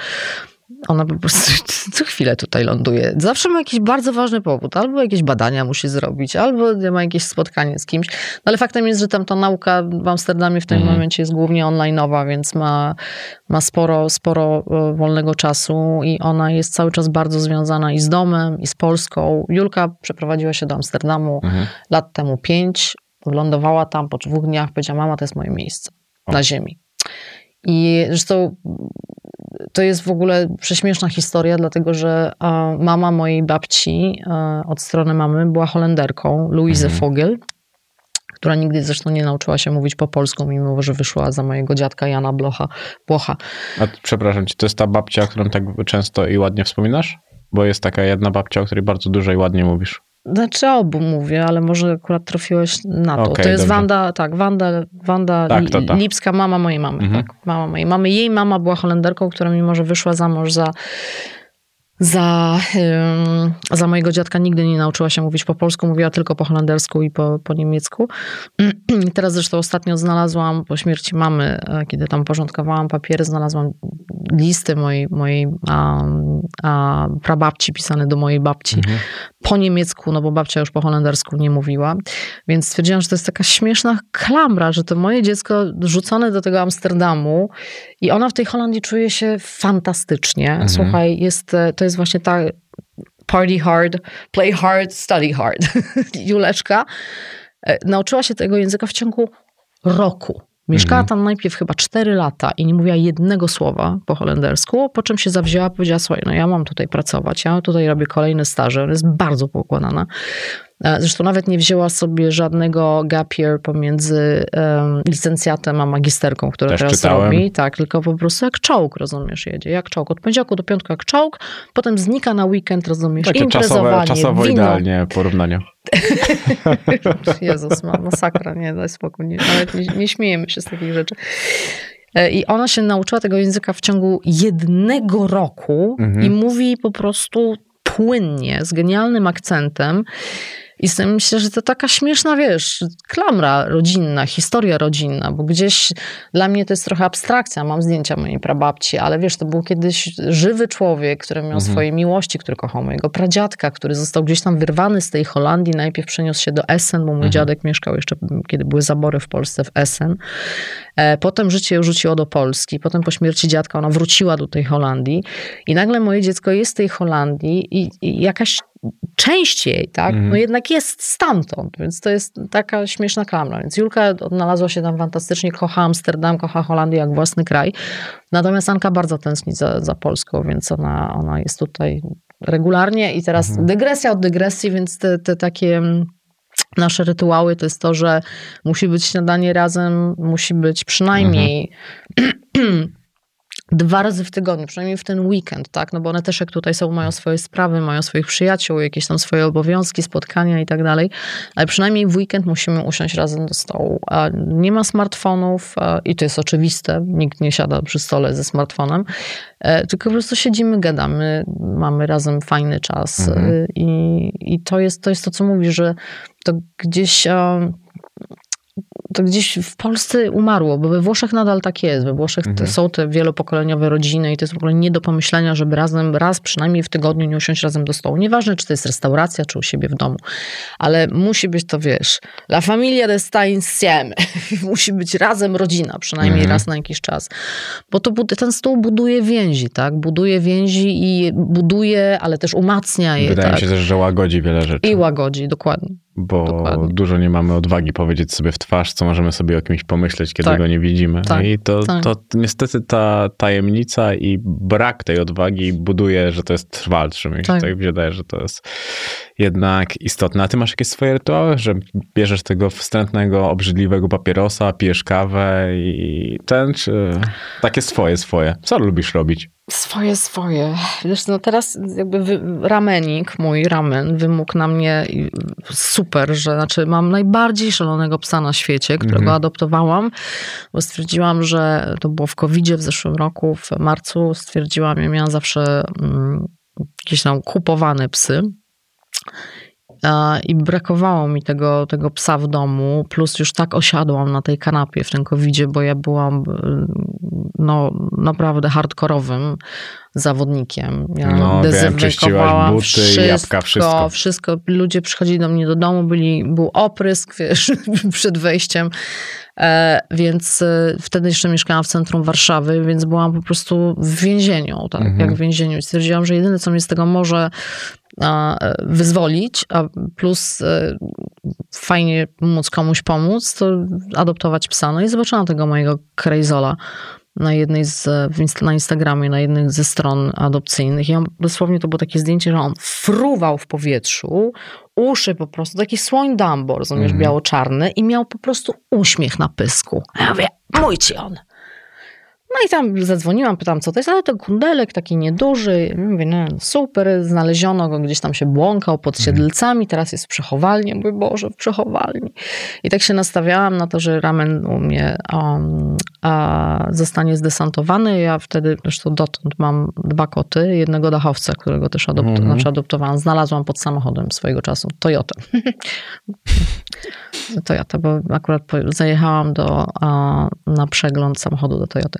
ona po prostu co chwilę tutaj ląduje. Zawsze ma jakiś bardzo ważny powód. Albo jakieś badania musi zrobić, albo ma jakieś spotkanie z kimś. No ale faktem jest, że tam ta nauka w Amsterdamie w tym Mhm. momencie jest głównie online'owa, więc ma, ma sporo, sporo e, wolnego czasu i ona jest cały czas bardzo związana i z domem, i z Polską. Julka przeprowadziła się do Amsterdamu Mhm. lat temu pięć, wylądowała tam po dwóch dniach, powiedziała, mama, to jest moje miejsce O. na ziemi. I zresztą to jest w ogóle prześmieszna historia, dlatego że mama mojej babci od strony mamy była Holenderką, Louise Mhm. Vogel, która nigdy zresztą nie nauczyła się mówić po polsku, mimo że wyszła za mojego dziadka Jana Blocha, Błocha. A przepraszam cię, to jest ta babcia, o którą tak często i ładnie wspominasz? Bo jest taka jedna babcia, o której bardzo dużo i ładnie mówisz. Znaczy obu mówię, ale może akurat trafiłeś na to. Okej, to jest dobrze. Wanda, tak, Wanda, Wanda Tak, Li- to ta. Lipska, mama mojej mamy. Mhm. Tak, mama mojej mamy. Jej mama była Holenderką, która mimo, że wyszła za mąż za, za, ym, za mojego dziadka, nigdy nie nauczyła się mówić po polsku, mówiła tylko po holendersku i po, po niemiecku. Teraz zresztą ostatnio znalazłam po śmierci mamy, e, kiedy tam porządkowałam papiery, znalazłam listy mojej, mojej a, a, prababci pisane do mojej babci Mhm. Po niemiecku, no bo babcia już po holendersku nie mówiła. Więc stwierdziłam, że to jest taka śmieszna klamra, że to moje dziecko rzucone do tego Amsterdamu i ona w tej Holandii czuje się fantastycznie. Mhm. Słuchaj, jest, e, to jest właśnie ta party hard, play hard, study hard. Juleczka e, nauczyła się tego języka w ciągu roku. Mieszkała tam najpierw chyba 4 lata i nie mówiła jednego słowa po holendersku, po czym się zawzięła, powiedziała, słuchaj, no ja mam tutaj pracować, ja tutaj robię kolejne staże, ona jest bardzo poukładana. E, Zresztą nawet nie wzięła sobie żadnego gap year pomiędzy um, licencjatem a magisterką, która Też teraz czytałem. robi. Tak, tylko po prostu jak czołg, rozumiesz, jedzie. Jak czołg. Od poniedziałku do piątku jak czołg, potem znika na weekend, rozumiesz, Takie czasowe, imprezowanie, czasowo wino. idealnie porównanie. Jezus, ma masakra, nie, daj spokój, nie, nawet nie, nie śmiejemy się z takich rzeczy. E, I ona się nauczyła tego języka w ciągu jednego roku Mhm. i mówi po prostu płynnie, z genialnym akcentem. I myślę, że to taka śmieszna, wiesz, klamra rodzinna, historia rodzinna, bo gdzieś dla mnie to jest trochę abstrakcja. Mam zdjęcia mojej prababci, ale wiesz, to był kiedyś żywy człowiek, który miał Mhm. swoje miłości, który kochał mojego pradziadka, który został gdzieś tam wyrwany z tej Holandii. Najpierw przeniósł się do Essen, bo mój Mhm. dziadek mieszkał jeszcze, kiedy były zabory w Polsce w Essen. E, Potem życie ją rzuciło do Polski. Potem po śmierci dziadka ona wróciła do tej Holandii. I nagle moje dziecko jest w tej Holandii i, i jakaś część jej, tak, Mhm. no jednak jest stamtąd, więc to jest taka śmieszna klamra. Więc Julka odnalazła się tam fantastycznie, kocha Amsterdam, kocha Holandię jak własny kraj. Natomiast Anka bardzo tęskni za, za Polską, więc ona, ona jest tutaj regularnie i teraz Mhm. dygresja od dygresji, więc te, te takie mm, nasze rytuały to jest to, że musi być śniadanie razem, musi być przynajmniej dwa razy w tygodniu, przynajmniej w ten weekend, tak? No bo one też jak tutaj są, mają swoje sprawy, mają swoich przyjaciół, jakieś tam swoje obowiązki, spotkania i tak dalej, ale przynajmniej w weekend musimy usiąść razem do stołu. A nie ma smartfonów i to jest oczywiste, nikt nie siada przy stole ze smartfonem, e, tylko po prostu siedzimy, gadamy, mamy razem fajny czas Mhm. e, i, i to, jest, to jest to, co mówisz, że to gdzieś... to gdzieś w Polsce umarło, bo we Włoszech nadal tak jest. We Włoszech te, Mhm. są te wielopokoleniowe rodziny i to jest w ogóle nie do pomyślenia, żeby razem, raz przynajmniej w tygodniu nie usiąść razem do stołu. Nieważne, czy to jest restauracja, czy u siebie w domu, ale musi być to, wiesz, la familia de sta insieme. musi być razem rodzina, przynajmniej Mhm. raz na jakiś czas. Bo to, ten stół buduje więzi, tak? Buduje więzi i buduje, ale też umacnia je, Wydaje tak? mi się też, że łagodzi wiele rzeczy. I łagodzi, dokładnie. Bo Dokładnie. dużo nie mamy odwagi powiedzieć sobie w twarz, co możemy sobie o kimś pomyśleć, kiedy Tak. go nie widzimy. Tak, I to, tak. to niestety ta tajemnica i brak tej odwagi buduje, że to jest trwalsze. Mi się Tak. tak wydaje, że to jest jednak istotne. A ty masz jakieś swoje rytuały, że bierzesz tego wstrętnego, obrzydliwego papierosa, pijesz kawę i ten, czy takie swoje, swoje? Co lubisz robić? Swoje, swoje. Wiesz, no teraz jakby wy, ramenik, mój ramen, wymógł na mnie super, że znaczy mam najbardziej szalonego psa na świecie, którego Mhm. adoptowałam, bo stwierdziłam, że to było w covid w zeszłym roku, w marcu stwierdziłam, ja miałam zawsze mm, jakieś tam kupowane psy. I brakowało mi tego, tego psa w domu, plus już tak osiadłam na tej kanapie w tym covidzie, bo ja byłam y, no, naprawdę hardkorowym zawodnikiem. Ja No, dezynfekowałam buty, jabłka, wszystko. wszystko. Ludzie przychodzili do mnie do domu, byli, był oprysk, wiesz, przed wejściem. E, więc e, wtedy jeszcze mieszkałam w centrum Warszawy, więc byłam po prostu w więzieniu, tak, Mhm. jak w więzieniu. I stwierdziłam, że jedyne, co mnie z tego może wyzwolić, a plus e, fajnie móc komuś pomóc, to adoptować psa. No i zobaczyłam tego mojego krejzola na jednej z, na Instagramie, na jednej ze stron adopcyjnych. I on, dosłownie to było takie zdjęcie, że on fruwał w powietrzu, uszy po prostu, taki słoń Dumbo, rozumiesz, Mhm. biało-czarny i miał po prostu uśmiech na pysku. Ja mówię, mój ci on. No i tam zadzwoniłam, pytam, co to jest, ale to kundelek taki nieduży. Mówię, no super, znaleziono go, gdzieś tam się błąkał pod siedlcami, teraz jest w przechowalni. Mówię, Boże, w przechowalni. I tak się nastawiałam na to, że ramen u mnie um, zostanie zdesantowany. Ja wtedy, zresztą dotąd mam dwa koty, jednego dachowca, którego też adopt, Mhm. znaczy adoptowałam. Znalazłam pod samochodem swojego czasu, Toyota. Toyota, bo akurat zajechałam do, na przegląd samochodu do Toyoty.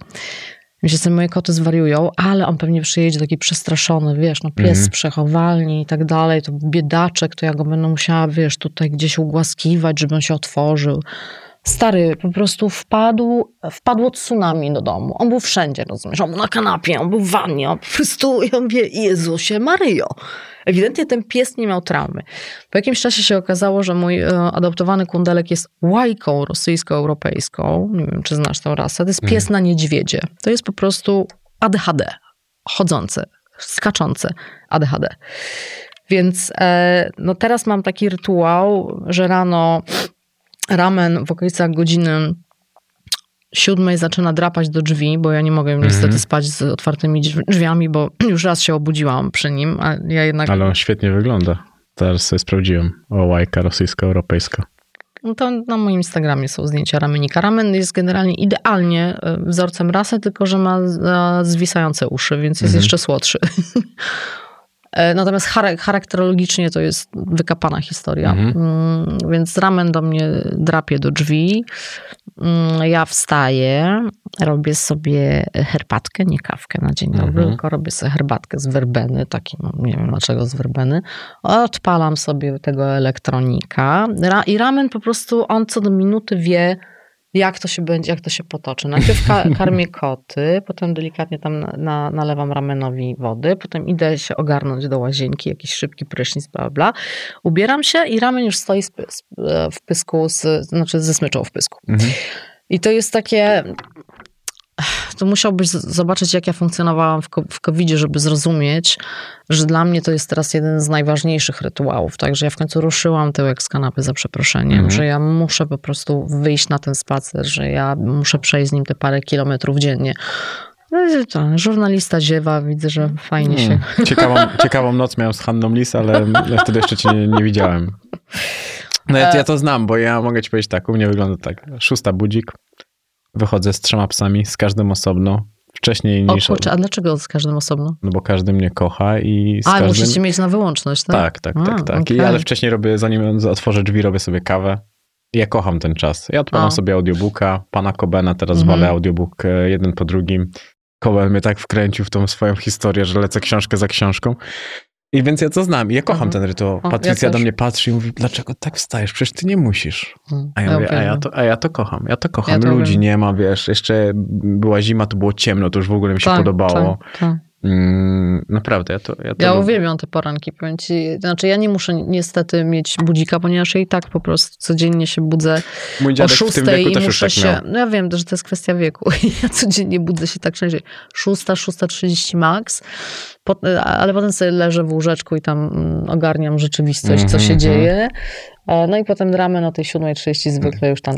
Myślę sobie, moje koty zwariują, ale on pewnie przyjedzie taki przestraszony, wiesz, no pies Mhm. z przechowalni i tak dalej, to biedaczek, to ja go będę musiała, wiesz, tutaj gdzieś ugłaskiwać, żeby on się otworzył. Stary, po prostu wpadł, wpadło tsunami do domu. On był wszędzie, rozumiesz? On był na kanapie, on był w wannie, on po prostu, ja mówię, Jezusie Maryjo. Ewidentnie ten pies nie miał traumy. Po jakimś czasie się okazało, że mój e, adoptowany kundelek jest łajką rosyjsko-europejską. Nie wiem, czy znasz tę rasę. To jest pies na niedźwiedzie. To jest po prostu ADHD. Chodzące, skaczące ADHD. Więc e, no teraz mam taki rytuał, że rano ramen w okolicach godziny siódmej zaczyna drapać do drzwi, bo ja nie mogę niestety Mhm. spać z otwartymi drzwi- drzwiami, bo już raz się obudziłam przy nim, a ja jednak... Ale on świetnie wygląda. Teraz sobie sprawdziłem. O, łajka rosyjsko-europejska. No to na moim Instagramie są zdjęcia ramenika. Ramen jest generalnie idealnie e, wzorcem rasy, tylko że ma zwisające uszy, więc jest Mhm. jeszcze słodszy. E, Natomiast chara- charakterologicznie to jest wykapana historia. Mhm. Mm, Więc ramen do mnie drapie do drzwi. Mm, Ja wstaję, robię sobie herbatkę, nie kawkę na dzień dobry, Mhm. tylko robię sobie herbatkę z werbeny, taki, no, nie wiem dlaczego z werbeny. Odpalam sobie tego elektronika i ramen po prostu, on co do minuty wie, jak to się będzie, jak to się potoczy. Najpierw ka- karmię koty, potem delikatnie tam na, na, nalewam ramenowi wody, potem idę się ogarnąć do łazienki, jakiś szybki prysznic, bla, bla. Ubieram się i ramen już stoi z, w pysku, z, znaczy ze smyczą w pysku. Mhm. I to jest takie. To musiałbyś zobaczyć, jak ja funkcjonowałam w, COVID-zie, żeby zrozumieć, że dla mnie to jest teraz jeden z najważniejszych rytuałów. Także ja w końcu ruszyłam tyłek z kanapy za przeproszeniem, Mhm. że ja muszę po prostu wyjść na ten spacer, że ja muszę przejść z nim te parę kilometrów dziennie. No i to, żurnalista ziewa, widzę, że fajnie się. Mm. Ciekawą, ciekawą noc miałem z Hanną Lis, ale ja wtedy jeszcze cię nie, nie widziałem. No ja, ja to znam, bo ja mogę ci powiedzieć tak, u mnie wygląda tak. Szósta budzik, wychodzę z trzema psami, z każdym osobno, wcześniej O niż... kurczę, a dlaczego z każdym osobno? No bo każdy mnie kocha i z A, każdym... musicie mieć na wyłączność, tak? Tak, tak, tak, A, tak. I, okej. ale wcześniej robię, zanim otworzę drzwi, robię sobie kawę. I Ja kocham ten czas. Ja odpalam O. sobie audiobooka, pana Cobena, teraz Mhm. walę audiobook e, jeden po drugim. Coben mnie tak wkręcił w tą swoją historię, że lecę książkę za książką. I więc ja to znam. I ja kocham Mhm. ten rytuał. O, ja Patrycja do mnie patrzy i mówi, dlaczego tak wstajesz? Przecież ty nie musisz. Mm, A ja, mówię, a ja, uwielbiam. to, a ja to kocham. Ja to kocham. Ja to Ludzi wiem. nie ma, wiesz. Jeszcze była zima, to było ciemno, to już w ogóle mi się Tak, podobało. Tak, tak. Mm, naprawdę, ja to, ja to Ja lubię. uwielbiam te poranki, powiem ci. Znaczy ja nie muszę niestety mieć budzika, ponieważ ja i tak po prostu codziennie się budzę Mój o dziadek w tym szóstej wieku i muszę tak się... miał. No ja wiem, że to jest kwestia wieku. Ja codziennie budzę się tak częściej. Szósta, szósta trzydzieści max, ale potem sobie leżę w łóżeczku i tam mm, ogarniam rzeczywistość, co się Mhm, dzieje. E, No i potem ramy o tej 7.30 zwykle już tam...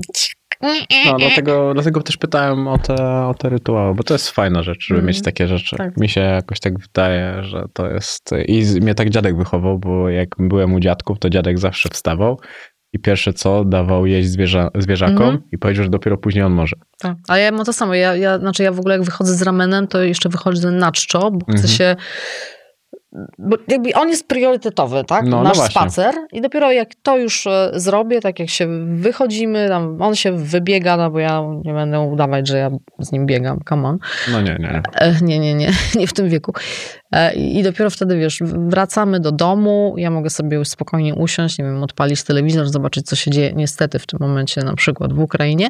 No, dlatego, dlatego też pytałem o te, o te rytuały, bo to jest fajna rzecz, żeby Mhm. mieć takie rzeczy. Tak. Mi się jakoś tak wydaje, że to jest... I mnie tak dziadek wychował, bo jak byłem u dziadków, to dziadek zawsze wstawał i pierwsze co, dawał jeść zwierza, zwierzakom Mhm. i powiedział, że dopiero później on może. Tak. A ja mam to samo. Ja, ja, znaczy ja w ogóle jak wychodzę z ramenem, to jeszcze wychodzę na czczo, bo chcę Mhm. się... Bo jakby on jest priorytetowy, tak? No, no Nasz właśnie. spacer. I dopiero jak to już e, zrobię, tak jak się wychodzimy, tam on się wybiega, no bo ja nie będę udawać, że ja z nim biegam, come on. No nie, nie. Nie, nie, nie, nie w tym wieku. E, I dopiero wtedy, wiesz, wracamy do domu, ja mogę sobie już spokojnie usiąść, nie wiem, odpalić telewizor, zobaczyć, co się dzieje niestety w tym momencie na przykład w Ukrainie,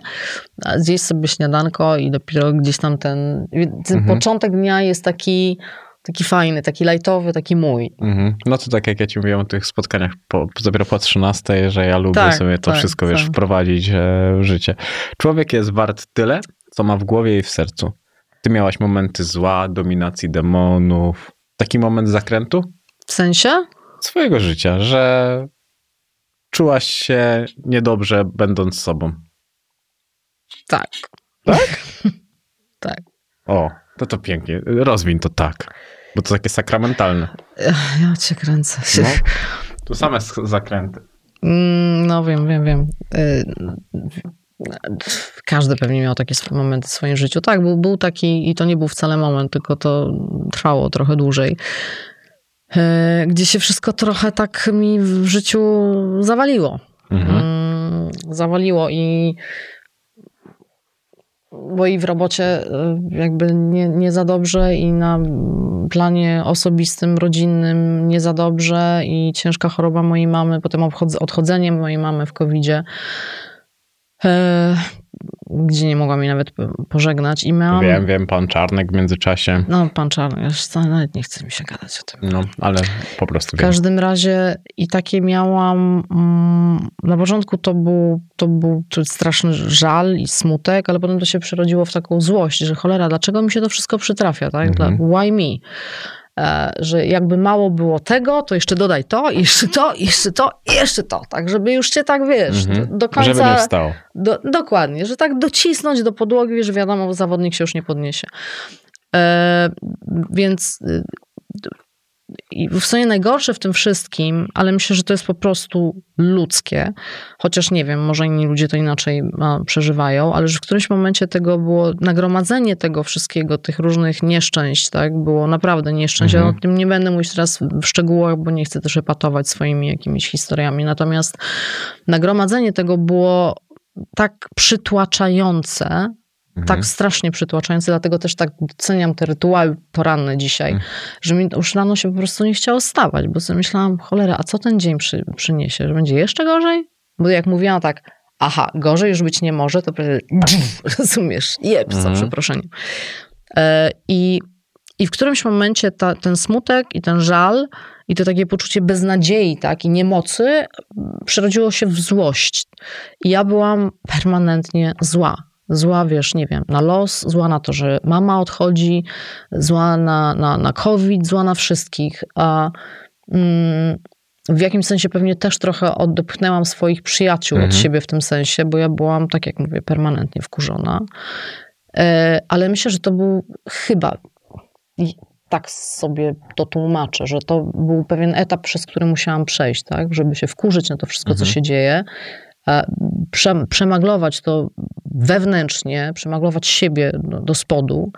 zjeść sobie śniadanko i dopiero gdzieś tam ten, ten Mhm. początek dnia jest taki, taki fajny, taki lajtowy, taki mój. Mhm. No to tak jak ja ci mówiłem o tych spotkaniach po, dopiero po 13, że ja lubię Tak, sobie to tak, wszystko, wiesz, tak. wprowadzić e, w życie. Człowiek jest wart tyle, co ma w głowie i w sercu. Ty miałaś momenty zła, dominacji demonów, taki moment zakrętu W sensie? swojego życia, że czułaś się niedobrze będąc sobą. Tak. Tak? Tak. O, to to pięknie. Rozwiń to tak. Bo to takie sakramentalne. Ja cię kręcę. No, tu same zakręty. Mm, No wiem, wiem, wiem. Y, Każdy pewnie miał takie momenty w swoim życiu. Tak, był, był taki i to nie był wcale moment, tylko to trwało trochę dłużej. Y, Gdzie się wszystko trochę tak mi w życiu zawaliło. Mhm. Mm, Zawaliło i bo i w robocie y, jakby nie, nie za dobrze i na planie osobistym, rodzinnym nie za dobrze i ciężka choroba mojej mamy, potem odchod- odchodzenie mojej mamy w COVID-zie, e, gdzie nie mogłam jej nawet po- pożegnać i miałam... Wiem, wiem, pan Czarnek w międzyczasie. No, pan Czarny, już nawet nie chce mi się gadać o tym. No, ale po prostu W wiem. każdym razie i takie miałam. Mm, na początku to był, to był straszny żal i smutek, ale potem to się przerodziło w taką złość, że cholera, dlaczego mi się to wszystko przytrafia, tak? Mhm. Why me? E, że jakby mało było tego, to jeszcze dodaj to, i jeszcze to, i jeszcze to, jeszcze to, tak, żeby już cię tak, wiesz, Mhm. do, do końca... Żeby nie wstał. Do, dokładnie, że tak docisnąć do podłogi, że wiadomo, zawodnik się już nie podniesie. E, więc y, i w sumie najgorsze w tym wszystkim, ale myślę, że to jest po prostu ludzkie, chociaż nie wiem, może inni ludzie to inaczej przeżywają, ale że w którymś momencie tego było, nagromadzenie tego wszystkiego, tych różnych nieszczęść, tak, było naprawdę nieszczęść. Mhm. Ja o tym nie będę mówić teraz w szczegółach, bo nie chcę też epatować swoimi jakimiś historiami, natomiast nagromadzenie tego było tak przytłaczające, Mhm. tak strasznie przytłaczające, dlatego też tak doceniam te rytuały poranne dzisiaj, Mm. że mi już rano się po prostu nie chciało stawać, bo sobie myślałam, cholera, a co ten dzień przy, przyniesie? Że będzie jeszcze gorzej? Bo jak mówiłam tak, aha, gorzej już być nie może, to prawie, rozumiesz, jeb, za Mhm. przeproszeniem. E, I, I w którymś momencie ta, ten smutek i ten żal i to takie poczucie beznadziei tak, i niemocy przerodziło się w złość. I ja byłam permanentnie zła. Zła, wiesz, nie wiem, na los, zła na to, że mama odchodzi, zła na, na, na COVID, zła na wszystkich. A mm, w jakimś sensie pewnie też trochę odepchnęłam swoich przyjaciół od Mhm. siebie w tym sensie, bo ja byłam, tak jak mówię, permanentnie wkurzona. E, ale myślę, że to był chyba, tak sobie to tłumaczę, że to był pewien etap, przez który musiałam przejść, tak, żeby się wkurzyć na to wszystko, co Mhm. się dzieje, przemaglować to wewnętrznie, przemaglować siebie do, spodu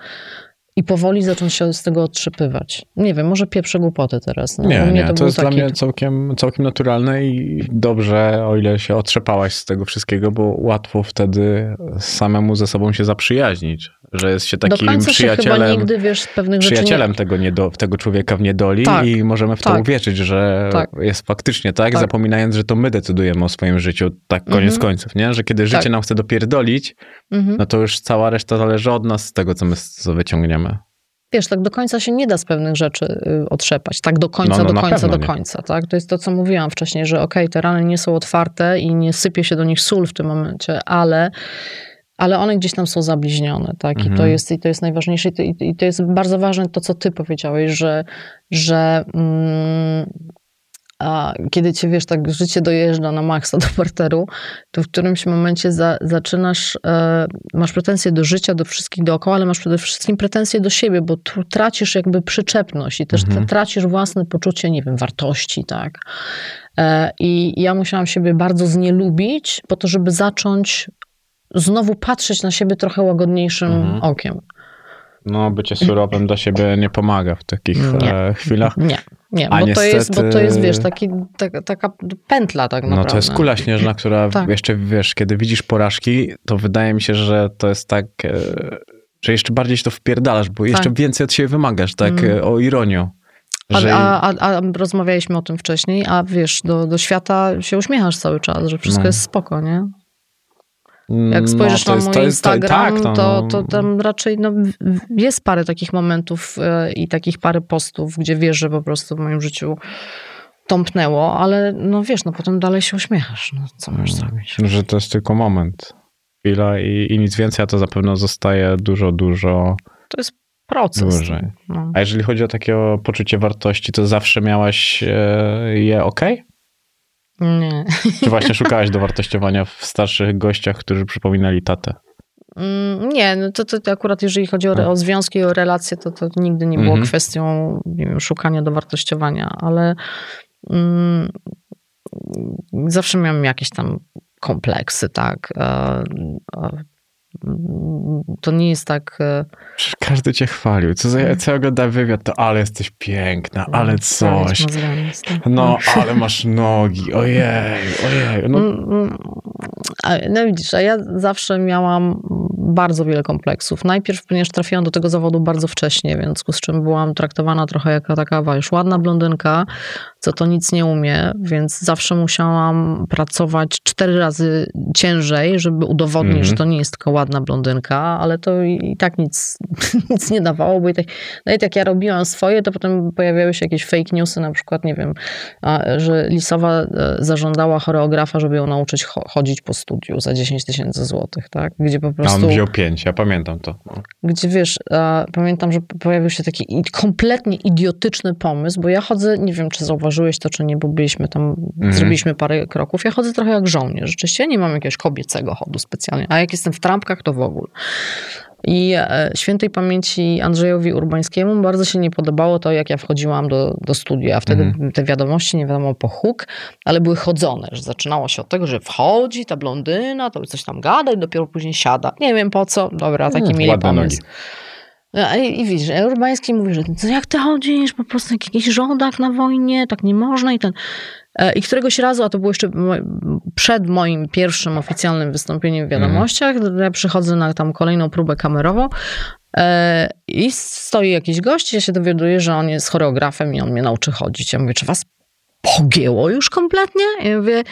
i powoli zacząć się z tego otrzypywać. Nie wiem, może pieprzę głupoty teraz. No, Nie, nie, to, był jest dla taki- mnie całkiem, całkiem naturalne i dobrze, o ile się otrzepałaś z tego wszystkiego, bo łatwo wtedy samemu ze sobą się zaprzyjaźnić, że jest się takim końca się przyjacielem, nigdy, wiesz, przyjacielem tego, niedo, tego człowieka w niedoli Tak, i możemy w to tak. uwierzyć, że Tak. jest faktycznie tak, Tak. zapominając, że to my decydujemy o swoim życiu, tak koniec Mhm. końców, nie? Że kiedy życie Tak. nam chce dopierdolić, nie... Mhm. no to już cała reszta zależy od nas, z tego, co my co wyciągniemy. Wiesz, tak do końca się nie da z pewnych rzeczy y, otrzepać. Tak do końca, No, no, do końca, do nie. końca. Tak? To jest to, co mówiłam wcześniej, że okej, te rany nie są otwarte i nie sypie się do nich sól w tym momencie, ale, ale one gdzieś tam są zabliźnione. Tak? I, to Mhm. jest, I to jest najważniejsze. I to, I to jest bardzo ważne to, co ty powiedziałeś, że, że mm, a kiedy cię, wiesz, tak życie dojeżdża na maksa do parteru, to w którymś momencie za, zaczynasz, e, masz pretensje do życia, do wszystkich dookoła, ale masz przede wszystkim pretensje do siebie, bo tu tracisz jakby przyczepność i też Mhm. tra- tracisz własne poczucie, nie wiem, wartości, tak. E, I ja musiałam siebie bardzo znielubić po to, żeby zacząć znowu patrzeć na siebie trochę łagodniejszym Mhm. okiem. No, bycie surowym dla siebie nie pomaga w takich Nie. e, chwilach. Nie, nie, A bo, to jest, bo to jest, niestety- wiesz, taki, taka, taka pętla tak naprawdę. No to jest kula śnieżna, która Tak. jeszcze, wiesz, kiedy widzisz porażki, to wydaje mi się, że to jest tak, e, że jeszcze bardziej się to wpierdalasz, bo jeszcze więcej od siebie wymagasz, tak Mm. e, o ironią. A, Że... a, a, a rozmawialiśmy o tym wcześniej, a wiesz, do, do świata się uśmiechasz cały czas, że wszystko No. jest spoko, nie? Mm, Jak spojrzysz to na jest- mój to jest- to- Instagram, tak, to, no. to tam raczej no, jest parę takich momentów e, i takich parę postów, gdzie wiesz, że po prostu w moim życiu tąpnęło, ale no wiesz, no potem dalej się uśmiechasz. No co możesz zrobić? Że to jest tylko moment, chwila i, i nic więcej, a to zapewne zostaje dużo, dużo To jest proces. dłużej. No. A jeżeli chodzi o takie poczucie wartości, to zawsze miałaś e, je ok? Nie. Czy właśnie szukałaś dowartościowania w starszych gościach, którzy przypominali tatę? Mm, Nie, no to, to akurat jeżeli chodzi o, o związki i o relacje, to, to nigdy nie było Mhm. kwestią nie wiem, szukania dowartościowania, ale mm, zawsze miałam jakieś tam kompleksy, tak. To nie jest tak. e, Przecież każdy cię chwalił. Co, za, co ja oglądałem wywiad, to ale jesteś piękna, ale sprawiać coś. No, ale masz nogi, ojej, ojej. No, Mm, mm, No widzisz, a ja zawsze miałam bardzo wiele kompleksów. Najpierw, ponieważ trafiłam do tego zawodu bardzo wcześnie, więc w związku z czym byłam traktowana trochę jako taka już ładna blondynka, co to nic nie umie, więc zawsze musiałam pracować cztery razy ciężej, żeby udowodnić, Mhm. że to nie jest tylko ładna blondynka, ale to i, i tak nic, nic nie dawało, bo i tak, nawet jak ja robiłam swoje, to potem pojawiały się jakieś fake newsy, na przykład, nie wiem, a, że Lisowa e, zażądała choreografa, żeby ją nauczyć cho- chodzić po studiu za 10 tysięcy złotych, tak? Gdzie po A prostu on wziął pięć, ja pamiętam to. No. gdzie wiesz, pamiętam, że pojawił się taki kompletnie idiotyczny pomysł, bo ja chodzę, nie wiem, czy zauważyłeś to, czy nie, bo byliśmy tam, zrobiliśmy parę kroków. Ja chodzę trochę jak żołnierz. Rzeczywiście nie mam jakiegoś kobiecego chodu specjalnie, a jak jestem w trampkach, to w ogóle. I e, świętej pamięci Andrzejowi Urbańskiemu bardzo się nie podobało to, jak ja wchodziłam do, do studia. Wtedy te wiadomości, nie wiadomo po huk, ale były chodzone, że zaczynało się od tego, że wchodzi ta blondyna, to coś tam gada i dopiero później siada. Nie wiem po co, dobra, taki Mm, mieli pomysł. nogi. No, I, I widzisz, Urbański mówi, że co, jak ty chodzisz, po prostu jak jakiś żołdak na wojnie, tak nie można i ten... E, I któregoś razu, a to było jeszcze przed moim pierwszym oficjalnym wystąpieniem w wiadomościach, ja przychodzę na tam kolejną próbę kamerową e, i stoi jakiś gość ja się dowiaduję, że on jest choreografem i on mnie nauczy chodzić. Ja mówię, czy was pogięło już kompletnie? Ja mówię,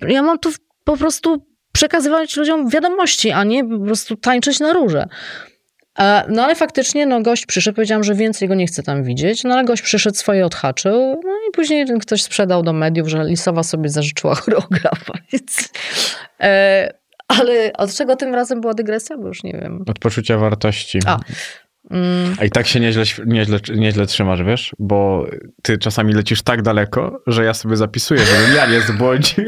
ja mam tu po prostu przekazywać ludziom wiadomości, a nie po prostu tańczyć na róże. E, No ale faktycznie no, gość przyszedł, powiedziałam, że więcej go nie chcę tam widzieć, no ale gość przyszedł, swoje odhaczył, no i później ktoś sprzedał do mediów, że Lisowa sobie zażyczyła choreografa, więc... E, ale od czego tym razem była dygresja? Bo już nie wiem. Od poczucia wartości. A. Mm, A i tak się nieźle, nieźle, nieźle trzymasz, wiesz? Bo ty czasami lecisz tak daleko, że ja sobie zapisuję, żebym ja nie zbłądził.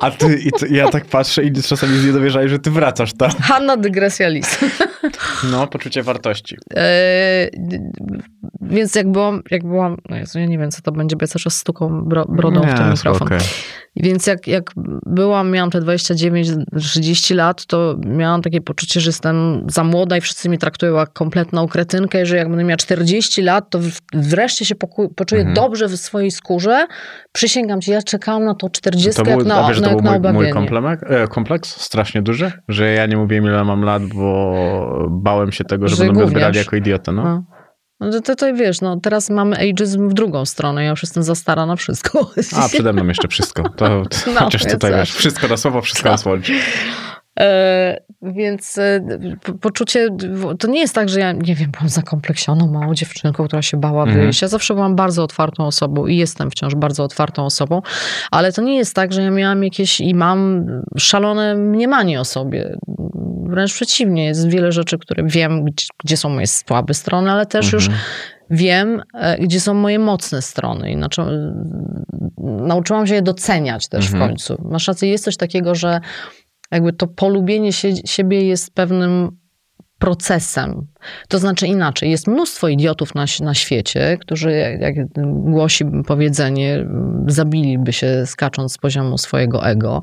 A ty, i ty, ja tak patrzę i czasami nie dowierzaj, że ty wracasz tam. Hanna dygresja lis. No, poczucie wartości. E, więc jak byłam, jak byłam, no Jezu, ja nie wiem, co to będzie, bo ja cały czas stuką bro, brodą w ten Nie, mikrofon. okej. Więc jak, jak byłam, miałam te 29-30 lat, to miałam takie poczucie, że jestem za młoda i wszyscy mnie traktują jak kompletną kretynkę, i że jak będę miała 40 lat, to wreszcie się poczuję Mhm. dobrze w swojej skórze. Przysięgam ci, ja czekałam na to 40 To jak był, na, a wiesz, że na, to był mój, mój kompleks, e, kompleks strasznie duży, że ja nie mówiłem ile mam lat, bo bałem się tego, że, Że będą jako idiotę. No. No. No to, to, wiesz, no teraz mamy ageism w drugą stronę, ja już jestem za stara na wszystko. A, przede mną jeszcze wszystko. To, to No, chociaż tutaj wiesz, wszystko na słowo, wszystko Tak. na. E, więc e, po- poczucie, to nie jest tak, że ja, nie wiem, byłam zakompleksioną małą dziewczynką, która się bała Mhm. wyjść. Ja zawsze byłam bardzo otwartą osobą i jestem wciąż bardzo otwartą osobą, ale to nie jest tak, że ja miałam jakieś i mam szalone mniemanie o sobie. Wręcz przeciwnie, jest wiele rzeczy, które wiem, gdzie, gdzie są moje słabe strony, ale też już Mhm. wiem, e, gdzie są moje mocne strony. I e, nauczyłam się je doceniać też Mhm. w końcu. Masz rację, jest coś takiego, że jakby to polubienie się, siebie jest pewnym procesem. To znaczy inaczej, jest mnóstwo idiotów na, na świecie, którzy, jak, jak głosi powiedzenie, zabiliby się skacząc z poziomu swojego ego,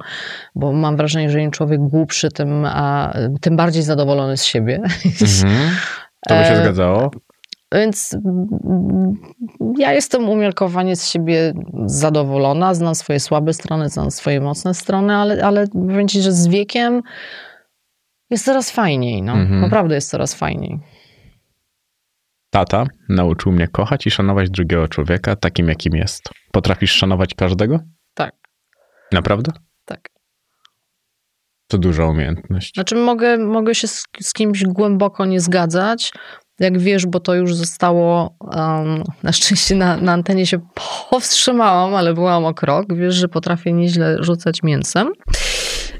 bo mam wrażenie, że im człowiek głupszy, tym, a, tym bardziej zadowolony z siebie. Mhm. To by się E, zgadzało. Więc mm, ja jestem umiarkowanie z siebie zadowolona, znam swoje słabe strony, znam swoje mocne strony, ale, ale powiem ci, że z wiekiem jest coraz fajniej. No. Mhm. Naprawdę jest coraz fajniej. Tata nauczył mnie kochać i szanować drugiego człowieka takim, jakim jest. Potrafisz szanować każdego? Tak, Naprawdę? tak. To duża umiejętność. Znaczy mogę, mogę się z, z kimś głęboko nie zgadzać, jak wiesz, bo to już zostało, um, na szczęście na, na antenie się powstrzymałam, ale byłam o krok. Wiesz, że potrafię nieźle rzucać mięsem.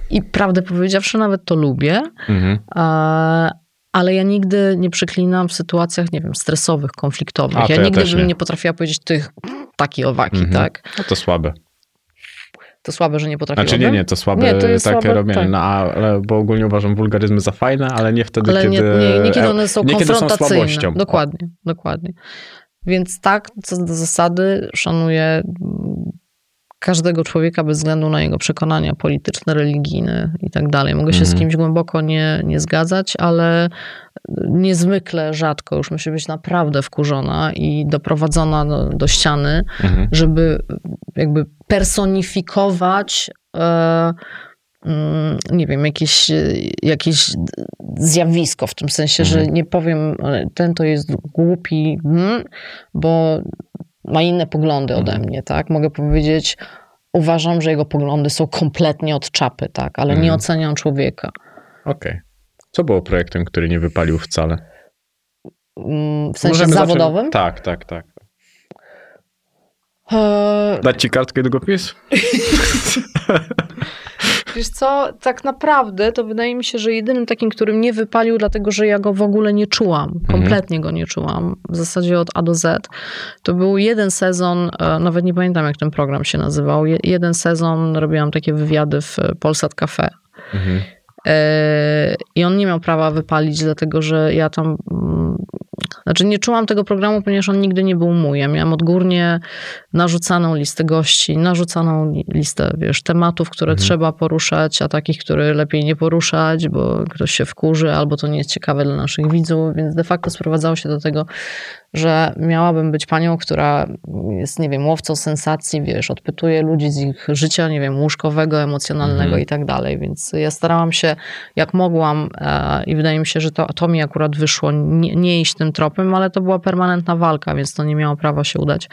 I prawdę powiedziawszy, nawet to lubię. Mhm. E, ale ja nigdy nie przeklinam w sytuacjach, nie wiem, stresowych, konfliktowych. A, ja ja nigdy bym nie. nie. potrafiła powiedzieć tych taki owaki, Mhm. tak? No to słabe. To słabe, że nie potrafiłabym. Znaczy nie, nie, to słabe Nie, to jest takie słabe, robienie, tak. no, ale, bo ogólnie uważam wulgaryzmy za fajne, ale nie wtedy, Ale nie, kiedy... nie, nie kiedy one są nie kiedy są konfrontacyjne. słabością. dokładnie, dokładnie. Więc tak, co do zasady, szanuję każdego człowieka bez względu na jego przekonania polityczne, religijne i tak dalej. Mogę się z Mhm. kimś głęboko nie, nie zgadzać, ale niezwykle rzadko już musi być naprawdę wkurzona i doprowadzona do, do ściany, Mhm. żeby jakby personifikować e, mm, nie wiem, jakieś, jakieś zjawisko w tym sensie, że Mhm. nie powiem, ten to jest głupi, mm, bo ma inne poglądy ode Mhm. mnie, tak? Mogę powiedzieć, uważam, że jego poglądy są kompletnie od czapy, tak? Ale nie Mhm. oceniam człowieka. Okej. Co było projektem, który nie wypalił wcale? Mm, W sensie Możemy zacząć- zawodowym? Tak, tak, tak. E, Dać ci kartkę i długopis? Wiesz co, tak naprawdę to wydaje mi się, że jedynym takim, którym nie wypalił, dlatego że ja go w ogóle nie czułam, kompletnie go nie czułam, w zasadzie od A do Z, to był jeden sezon, e, nawet nie pamiętam jak ten program się nazywał, Je- jeden sezon robiłam takie wywiady w Polsat Cafe. Mhm. E, I on nie miał prawa wypalić, dlatego że ja tam. Znaczy, nie czułam tego programu, ponieważ on nigdy nie był mój. Ja miałam odgórnie narzucaną listę gości, narzucaną li- listę, wiesz, tematów, które trzeba poruszać, a takich, które lepiej nie poruszać, bo ktoś się wkurzy, albo to nie jest ciekawe dla naszych widzów, więc de facto sprowadzało się do tego, że miałabym być panią, która jest, nie wiem, łowcą sensacji, wiesz, odpytuje ludzi z ich życia, nie wiem, łóżkowego, emocjonalnego Mhm. i tak dalej. Więc ja starałam się, jak mogłam e, i wydaje mi się, że to, to mi akurat wyszło, nie, nie iść tym tropem, ale to była permanentna walka, więc to nie miało prawa się udać.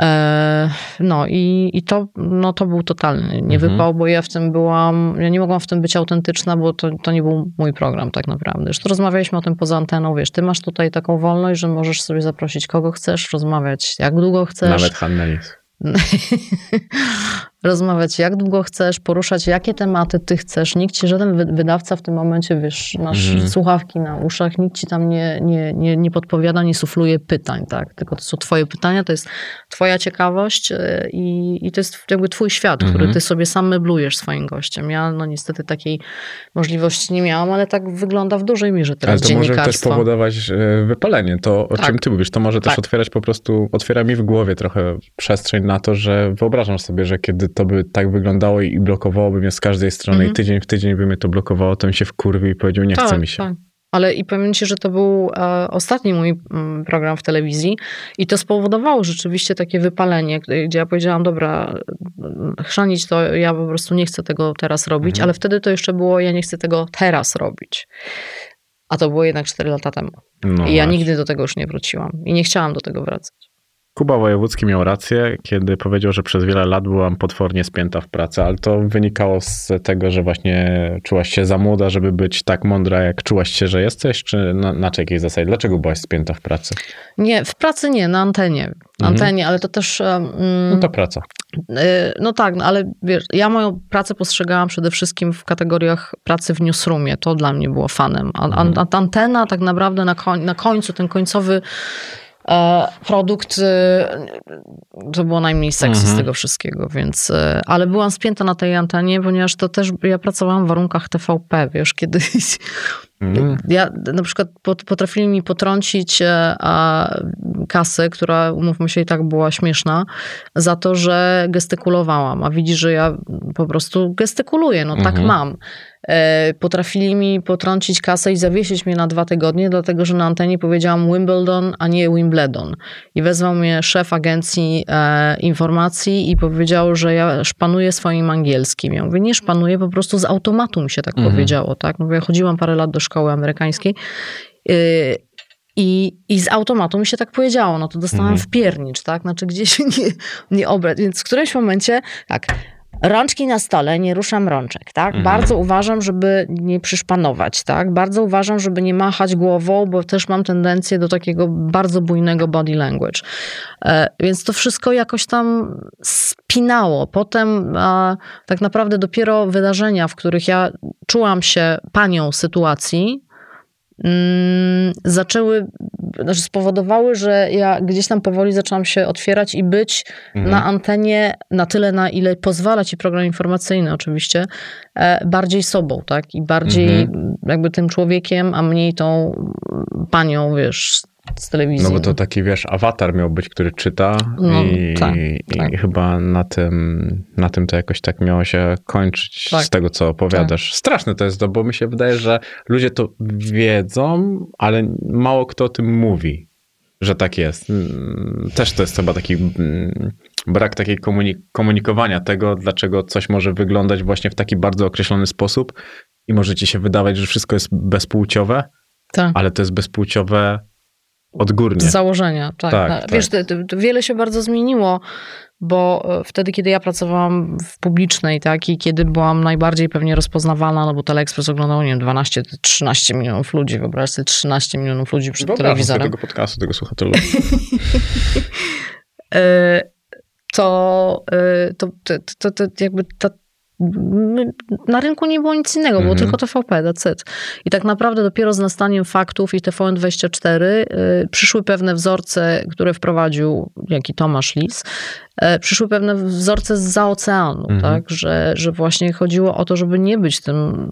E, No i, i to, no to był totalny niewypał, bo ja w tym byłam, ja nie mogłam w tym być autentyczna, bo to, to nie był mój program tak naprawdę. Zresztą rozmawialiśmy o tym poza anteną, wiesz, ty masz tutaj taką wolność, że możesz sobie zaprosić kogo chcesz, rozmawiać jak długo chcesz. Nawet Hannelis. rozmawiać jak długo chcesz, poruszać jakie tematy ty chcesz. Nikt ci, żaden wy- wydawca w tym momencie, wiesz, masz Mhm. słuchawki na uszach, nikt ci tam nie, nie, nie, nie podpowiada, nie sufluje pytań, tak? Tylko to są twoje pytania, to jest twoja ciekawość e, i, i to jest jakby twój świat, który Mhm. ty sobie sam meblujesz swoim gościem. Ja no niestety takiej możliwości nie miałam, ale tak wygląda w dużej mierze Ale teraz to może też powodować e, wypalenie. To, o Tak. czym ty mówisz, to może też Tak. otwierać po prostu, otwiera mi w głowie trochę przestrzeń na to, że wyobrażam sobie, że kiedy to by tak wyglądało i blokowałoby mnie z każdej strony Mhm. i tydzień w tydzień by mnie to blokowało, to bym się wkurwił i powiedział, nie chce mi się. Tak. Ale i powiem ci, że to był e, ostatni mój mm, program w telewizji i to spowodowało rzeczywiście takie wypalenie, gdzie ja powiedziałam, dobra, mm, chrzanić to ja po prostu nie chcę tego teraz robić, Mhm. ale wtedy to jeszcze było, ja nie chcę tego teraz robić. A to było jednak 4 lata temu. No I ja właśnie. nigdy do tego już nie wróciłam. I nie chciałam do tego wracać. Kuba Wojewódzki miał rację, kiedy powiedział, że przez wiele lat byłam potwornie spięta w pracy, ale to wynikało z tego, że właśnie czułaś się za młoda, żeby być tak mądra, jak czułaś się, że jesteś, czy na, na jakiej zasadzie? Dlaczego byłaś spięta w pracy? Nie, w pracy nie, na antenie. Na Mhm. antenie, ale to też... em, No to praca. Y, No tak, no ale wiesz, ja moją pracę postrzegałam przede wszystkim w kategoriach pracy w newsroomie. To dla mnie było fanem. A, a, a antena tak naprawdę na, koń, na końcu, ten końcowy produkt, e, to było najmniej seksy z Mhm. tego wszystkiego, więc, e, ale byłam spięta na tej antenie, ponieważ to też, ja pracowałam w warunkach TVP, wiesz, kiedyś. Ja na przykład pot- potrafili mi potrącić e, kasę, która umówmy się i tak była śmieszna, za to, że gestykulowałam. A widzisz, że ja po prostu gestykuluję, no tak Mhm. mam. E, potrafili mi potrącić kasę i zawiesić mnie na dwa tygodnie, dlatego że na antenie powiedziałam Wimbledon, a nie Wimbledon. I wezwał mnie szef agencji e, informacji i powiedział, że ja szpanuję swoim angielskim. Ja mówię, nie szpanuję, po prostu z automatu mi się tak Mhm. powiedziało. Tak? Mówię, ja chodziłam parę lat do szkoły amerykańskiej y, i, i z automatu mi się tak powiedziało, no to dostałam Mhm. w piernicz, tak? Znaczy gdzieś nie, nie obrać. Więc w którymś momencie, tak, rączki na stole, nie ruszam rączek, tak? Mhm. Bardzo uważam, żeby nie przyszpanować, tak? Bardzo uważam, żeby nie machać głową, bo też mam tendencję do takiego bardzo bujnego body language. E, Więc to wszystko jakoś tam spinało. Potem tak naprawdę dopiero wydarzenia, w których ja czułam się panią sytuacji, zaczęły, znaczy spowodowały, że ja gdzieś tam powoli zaczęłam się otwierać i być Mhm. na antenie na tyle, na ile pozwala ci program informacyjny oczywiście, e, bardziej sobą, tak? I bardziej Mhm. jakby tym człowiekiem, a mniej tą panią, wiesz, z telewizji. No bo to taki, wiesz, awatar miał być, który czyta No, i, tak, i tak. chyba na tym, na tym to jakoś tak miało się kończyć Tak. z tego, co opowiadasz. Straszne to jest to, bo mi się wydaje, że ludzie to wiedzą, ale mało kto o tym mówi, że tak jest. Mm, Też to jest chyba taki mm, brak takiej komunik- komunikowania tego, dlaczego coś może wyglądać właśnie w taki bardzo określony sposób i może ci się wydawać, że wszystko jest bezpłciowe, Tak. ale to jest bezpłciowe odgórnie. Z założenia, tak. Tak, tak. Wiesz, to, to, wiele się bardzo zmieniło, bo e, wtedy, kiedy ja pracowałam w publicznej, tak, i kiedy byłam najbardziej pewnie rozpoznawalna, no bo Teleekspres oglądał, nie wiem, 12-13 milionów ludzi, wyobraź sobie 13 milionów ludzi przed Wyobrażam telewizorem. tego podcastu, tego słucha tylu. E, to, e, to, to, to, to jakby ta, na rynku nie było nic innego, było Mhm. tylko TVP, that's it. I tak naprawdę dopiero z nastaniem faktów i TVN24 y, przyszły pewne wzorce, które wprowadził jaki Tomasz Lis, e, przyszły pewne wzorce za oceanu, Mhm. tak, że, że właśnie chodziło o to, żeby nie być tym,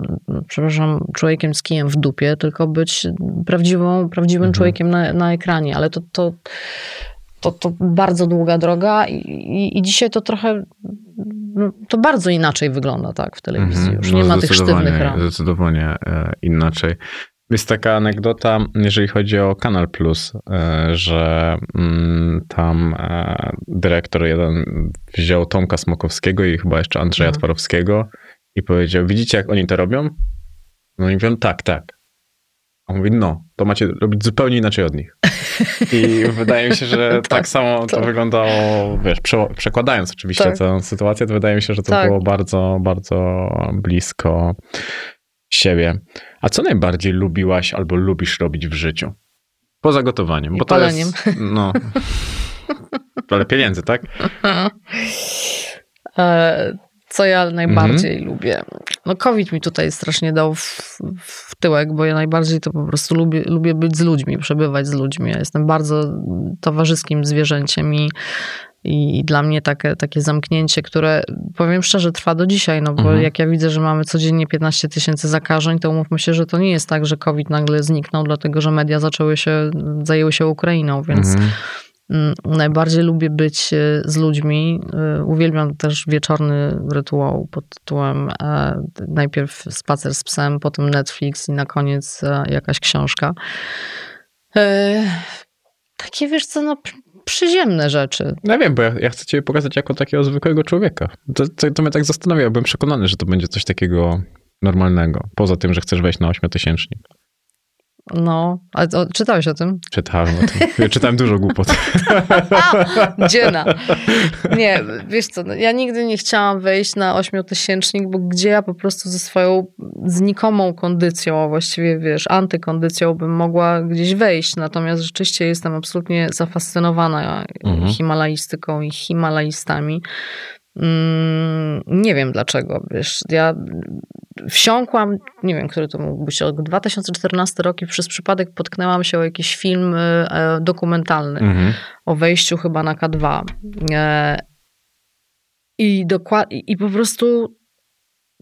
przepraszam, człowiekiem z kijem w dupie, tylko być prawdziwą, prawdziwym Mhm. człowiekiem na, na ekranie, ale to, to to, to bardzo długa droga i, i, i dzisiaj to trochę, no, to bardzo inaczej wygląda tak w telewizji. Mhm. Już No nie ma tych sztywnych ram. Zdecydowanie e, inaczej. Jest taka anegdota, jeżeli chodzi o Kanal Plus, e, że mm, tam e, dyrektor jeden wziął Tomka Smokowskiego i chyba jeszcze Andrzeja Mhm. Twarowskiego i powiedział, widzicie jak oni to robią? No i mówią, tak, tak. On mówi, no, to macie robić zupełnie inaczej od nich. I wydaje mi się, że tak, Tak, samo to tak. wyglądało, wiesz, prze, przekładając oczywiście Tak. całą sytuację, to wydaje mi się, że to Tak. było bardzo, bardzo blisko siebie. A co najbardziej lubiłaś albo lubisz robić w życiu? Poza gotowaniem. I bo to paleniem. jest, no, ale pieniędzy, tak? Co ja najbardziej Mhm. lubię? No COVID mi tutaj strasznie dał w, w tyłek, bo ja najbardziej to po prostu lubię, lubię być z ludźmi, przebywać z ludźmi. Ja jestem bardzo towarzyskim zwierzęciem i, i, i dla mnie takie, takie zamknięcie, które powiem szczerze trwa do dzisiaj, no bo Mhm. jak ja widzę, że mamy codziennie 15 tysięcy zakażeń, to umówmy się, że to nie jest tak, że COVID nagle zniknął, dlatego że media zaczęły się, zajęły się Ukrainą, więc Mhm. Mm, Najbardziej lubię być e, z ludźmi. E, Uwielbiam też wieczorny rytuał pod tytułem e, najpierw spacer z psem, potem Netflix i na koniec jakaś książka. Takie, wiesz co, no pr- przyziemne rzeczy. Ja wiem, bo ja, ja chcę cię pokazać jako takiego zwykłego człowieka. To, to, to mnie tak zastanawia, byłem przekonany, że to będzie coś takiego normalnego. Poza tym, że chcesz wejść na ośmiotysięcznik. No, a o, czytałeś o tym? Czytałem o tym. Ja czytałem dużo głupot. Dziena. Nie, wiesz co, no, ja nigdy nie chciałam wejść na ośmiotysięcznik, bo gdzie ja po prostu ze swoją znikomą kondycją, a właściwie wiesz, antykondycją bym mogła gdzieś wejść. Natomiast rzeczywiście jestem absolutnie zafascynowana Mhm. himalaistyką i himalaistami. Mm, Nie wiem dlaczego, wiesz, ja wsiąkłam, nie wiem, który to mógł być, rok 2014 rok i przez przypadek potknęłam się o jakiś film e, dokumentalny Mhm. o wejściu chyba na K2. E, I, i po prostu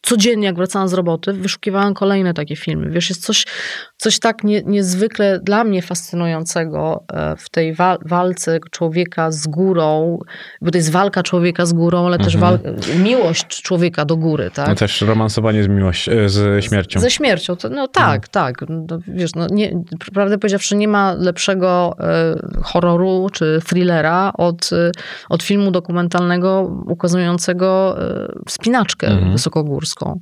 codziennie, jak wracałam z roboty, wyszukiwałam kolejne takie filmy. Wiesz, jest coś, coś tak nie, niezwykle dla mnie fascynującego e, w tej wa- walce człowieka z górą, bo to jest walka człowieka z górą, ale też Mhm. wal- miłość człowieka do góry, tak? No też romansowanie z, miłość, e, z śmiercią. Ze śmiercią, to, no tak, tak. No, wiesz, no, nie, prawdę powiedziawszy, nie ma lepszego e, horroru czy thrillera od, e, od filmu dokumentalnego ukazującego e, wspinaczkę Mhm. wysokogórską.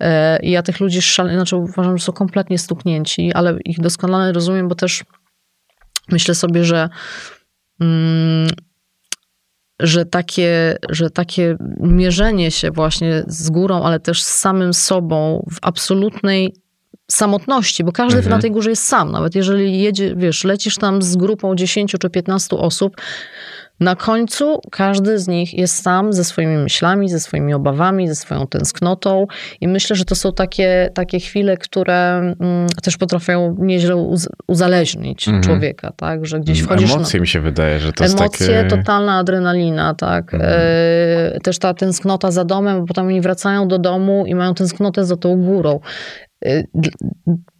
E, I ja tych ludzi szale, znaczy uważam, że są kompletnie stuknięci, ale ich doskonale rozumiem, bo też myślę sobie, że mm, że takie, że takie mierzenie się właśnie z górą, ale też z samym sobą w absolutnej samotności, bo każdy Mhm. na tej górze jest sam. Nawet jeżeli jedzie, wiesz, lecisz tam z grupą 10 czy 15 osób, na końcu każdy z nich jest sam ze swoimi myślami, ze swoimi obawami, ze swoją tęsknotą i myślę, że to są takie, takie chwile, które mm, też potrafią nieźle uz- uzależnić Mhm. człowieka, tak? Że gdzieś wchodzisz... na- Emocje mi się wydaje, że to Emocje, jest takie... totalna adrenalina, tak. Mhm. E, też ta tęsknota za domem, bo potem oni wracają do domu i mają tęsknotę za tą górą. E,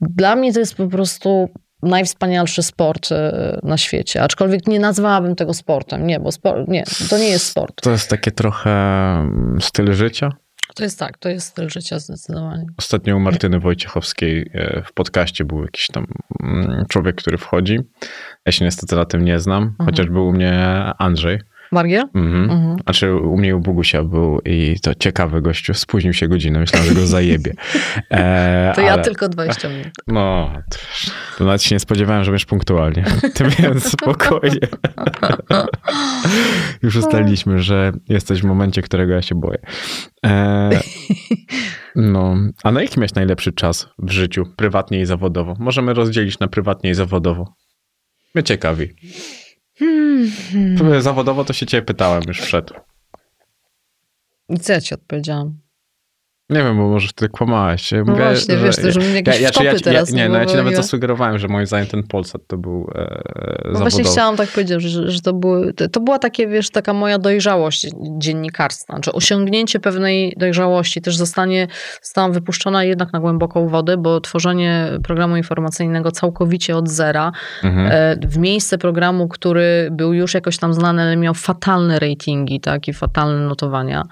Dla mnie to jest po prostu najwspanialszy sport e, na świecie. Aczkolwiek nie nazwałabym tego sportem. Nie, bo sport, nie, to nie jest sport. To jest takie trochę mm, styl życia. To jest tak, to jest styl życia zdecydowanie. Ostatnio u Martyny Wojciechowskiej e, w podcaście był jakiś tam mm, człowiek, który wchodzi. Ja się niestety na tym nie znam, Mhm. chociaż był u mnie Andrzej. Margiel? Mhm. Mhm. Znaczy u mnie u Bogusia był i to ciekawy gościu, spóźnił się godzinę, myślałem, że go zajebie. E, To ja ale- tylko 20 minut. No, to, nawet się nie spodziewałem, że będziesz punktualnie. Ty więc spokojnie. Już ustaliliśmy, że jesteś w momencie, którego ja się boję. E, no, a na jaki miałeś najlepszy czas w życiu, prywatnie i zawodowo? Możemy rozdzielić na prywatnie i zawodowo. Mnie ciekawi. Hmm. Zawodowo to się ciebie pytałem już wszedł. I co ja ci odpowiedziałam? Nie wiem, bo może ty kłamałeś. No właśnie, wiesz, to żebym jakieś ja, ja, ja, teraz Nie, no ja ci nawet zasugerowałem, że moim zdaniem ten Polsat to był e, No zawodowy. właśnie chciałam tak powiedzieć, że, że to, były, to, to była takie, wiesz, taka moja dojrzałość dziennikarstwa, znaczy osiągnięcie pewnej dojrzałości. Też zostanie, zostałam wypuszczona jednak na głęboką wodę, bo tworzenie programu informacyjnego całkowicie od zera, Mhm. e, w miejsce programu, który był już jakoś tam znany, ale miał fatalne ratingi, tak, i fatalne notowania.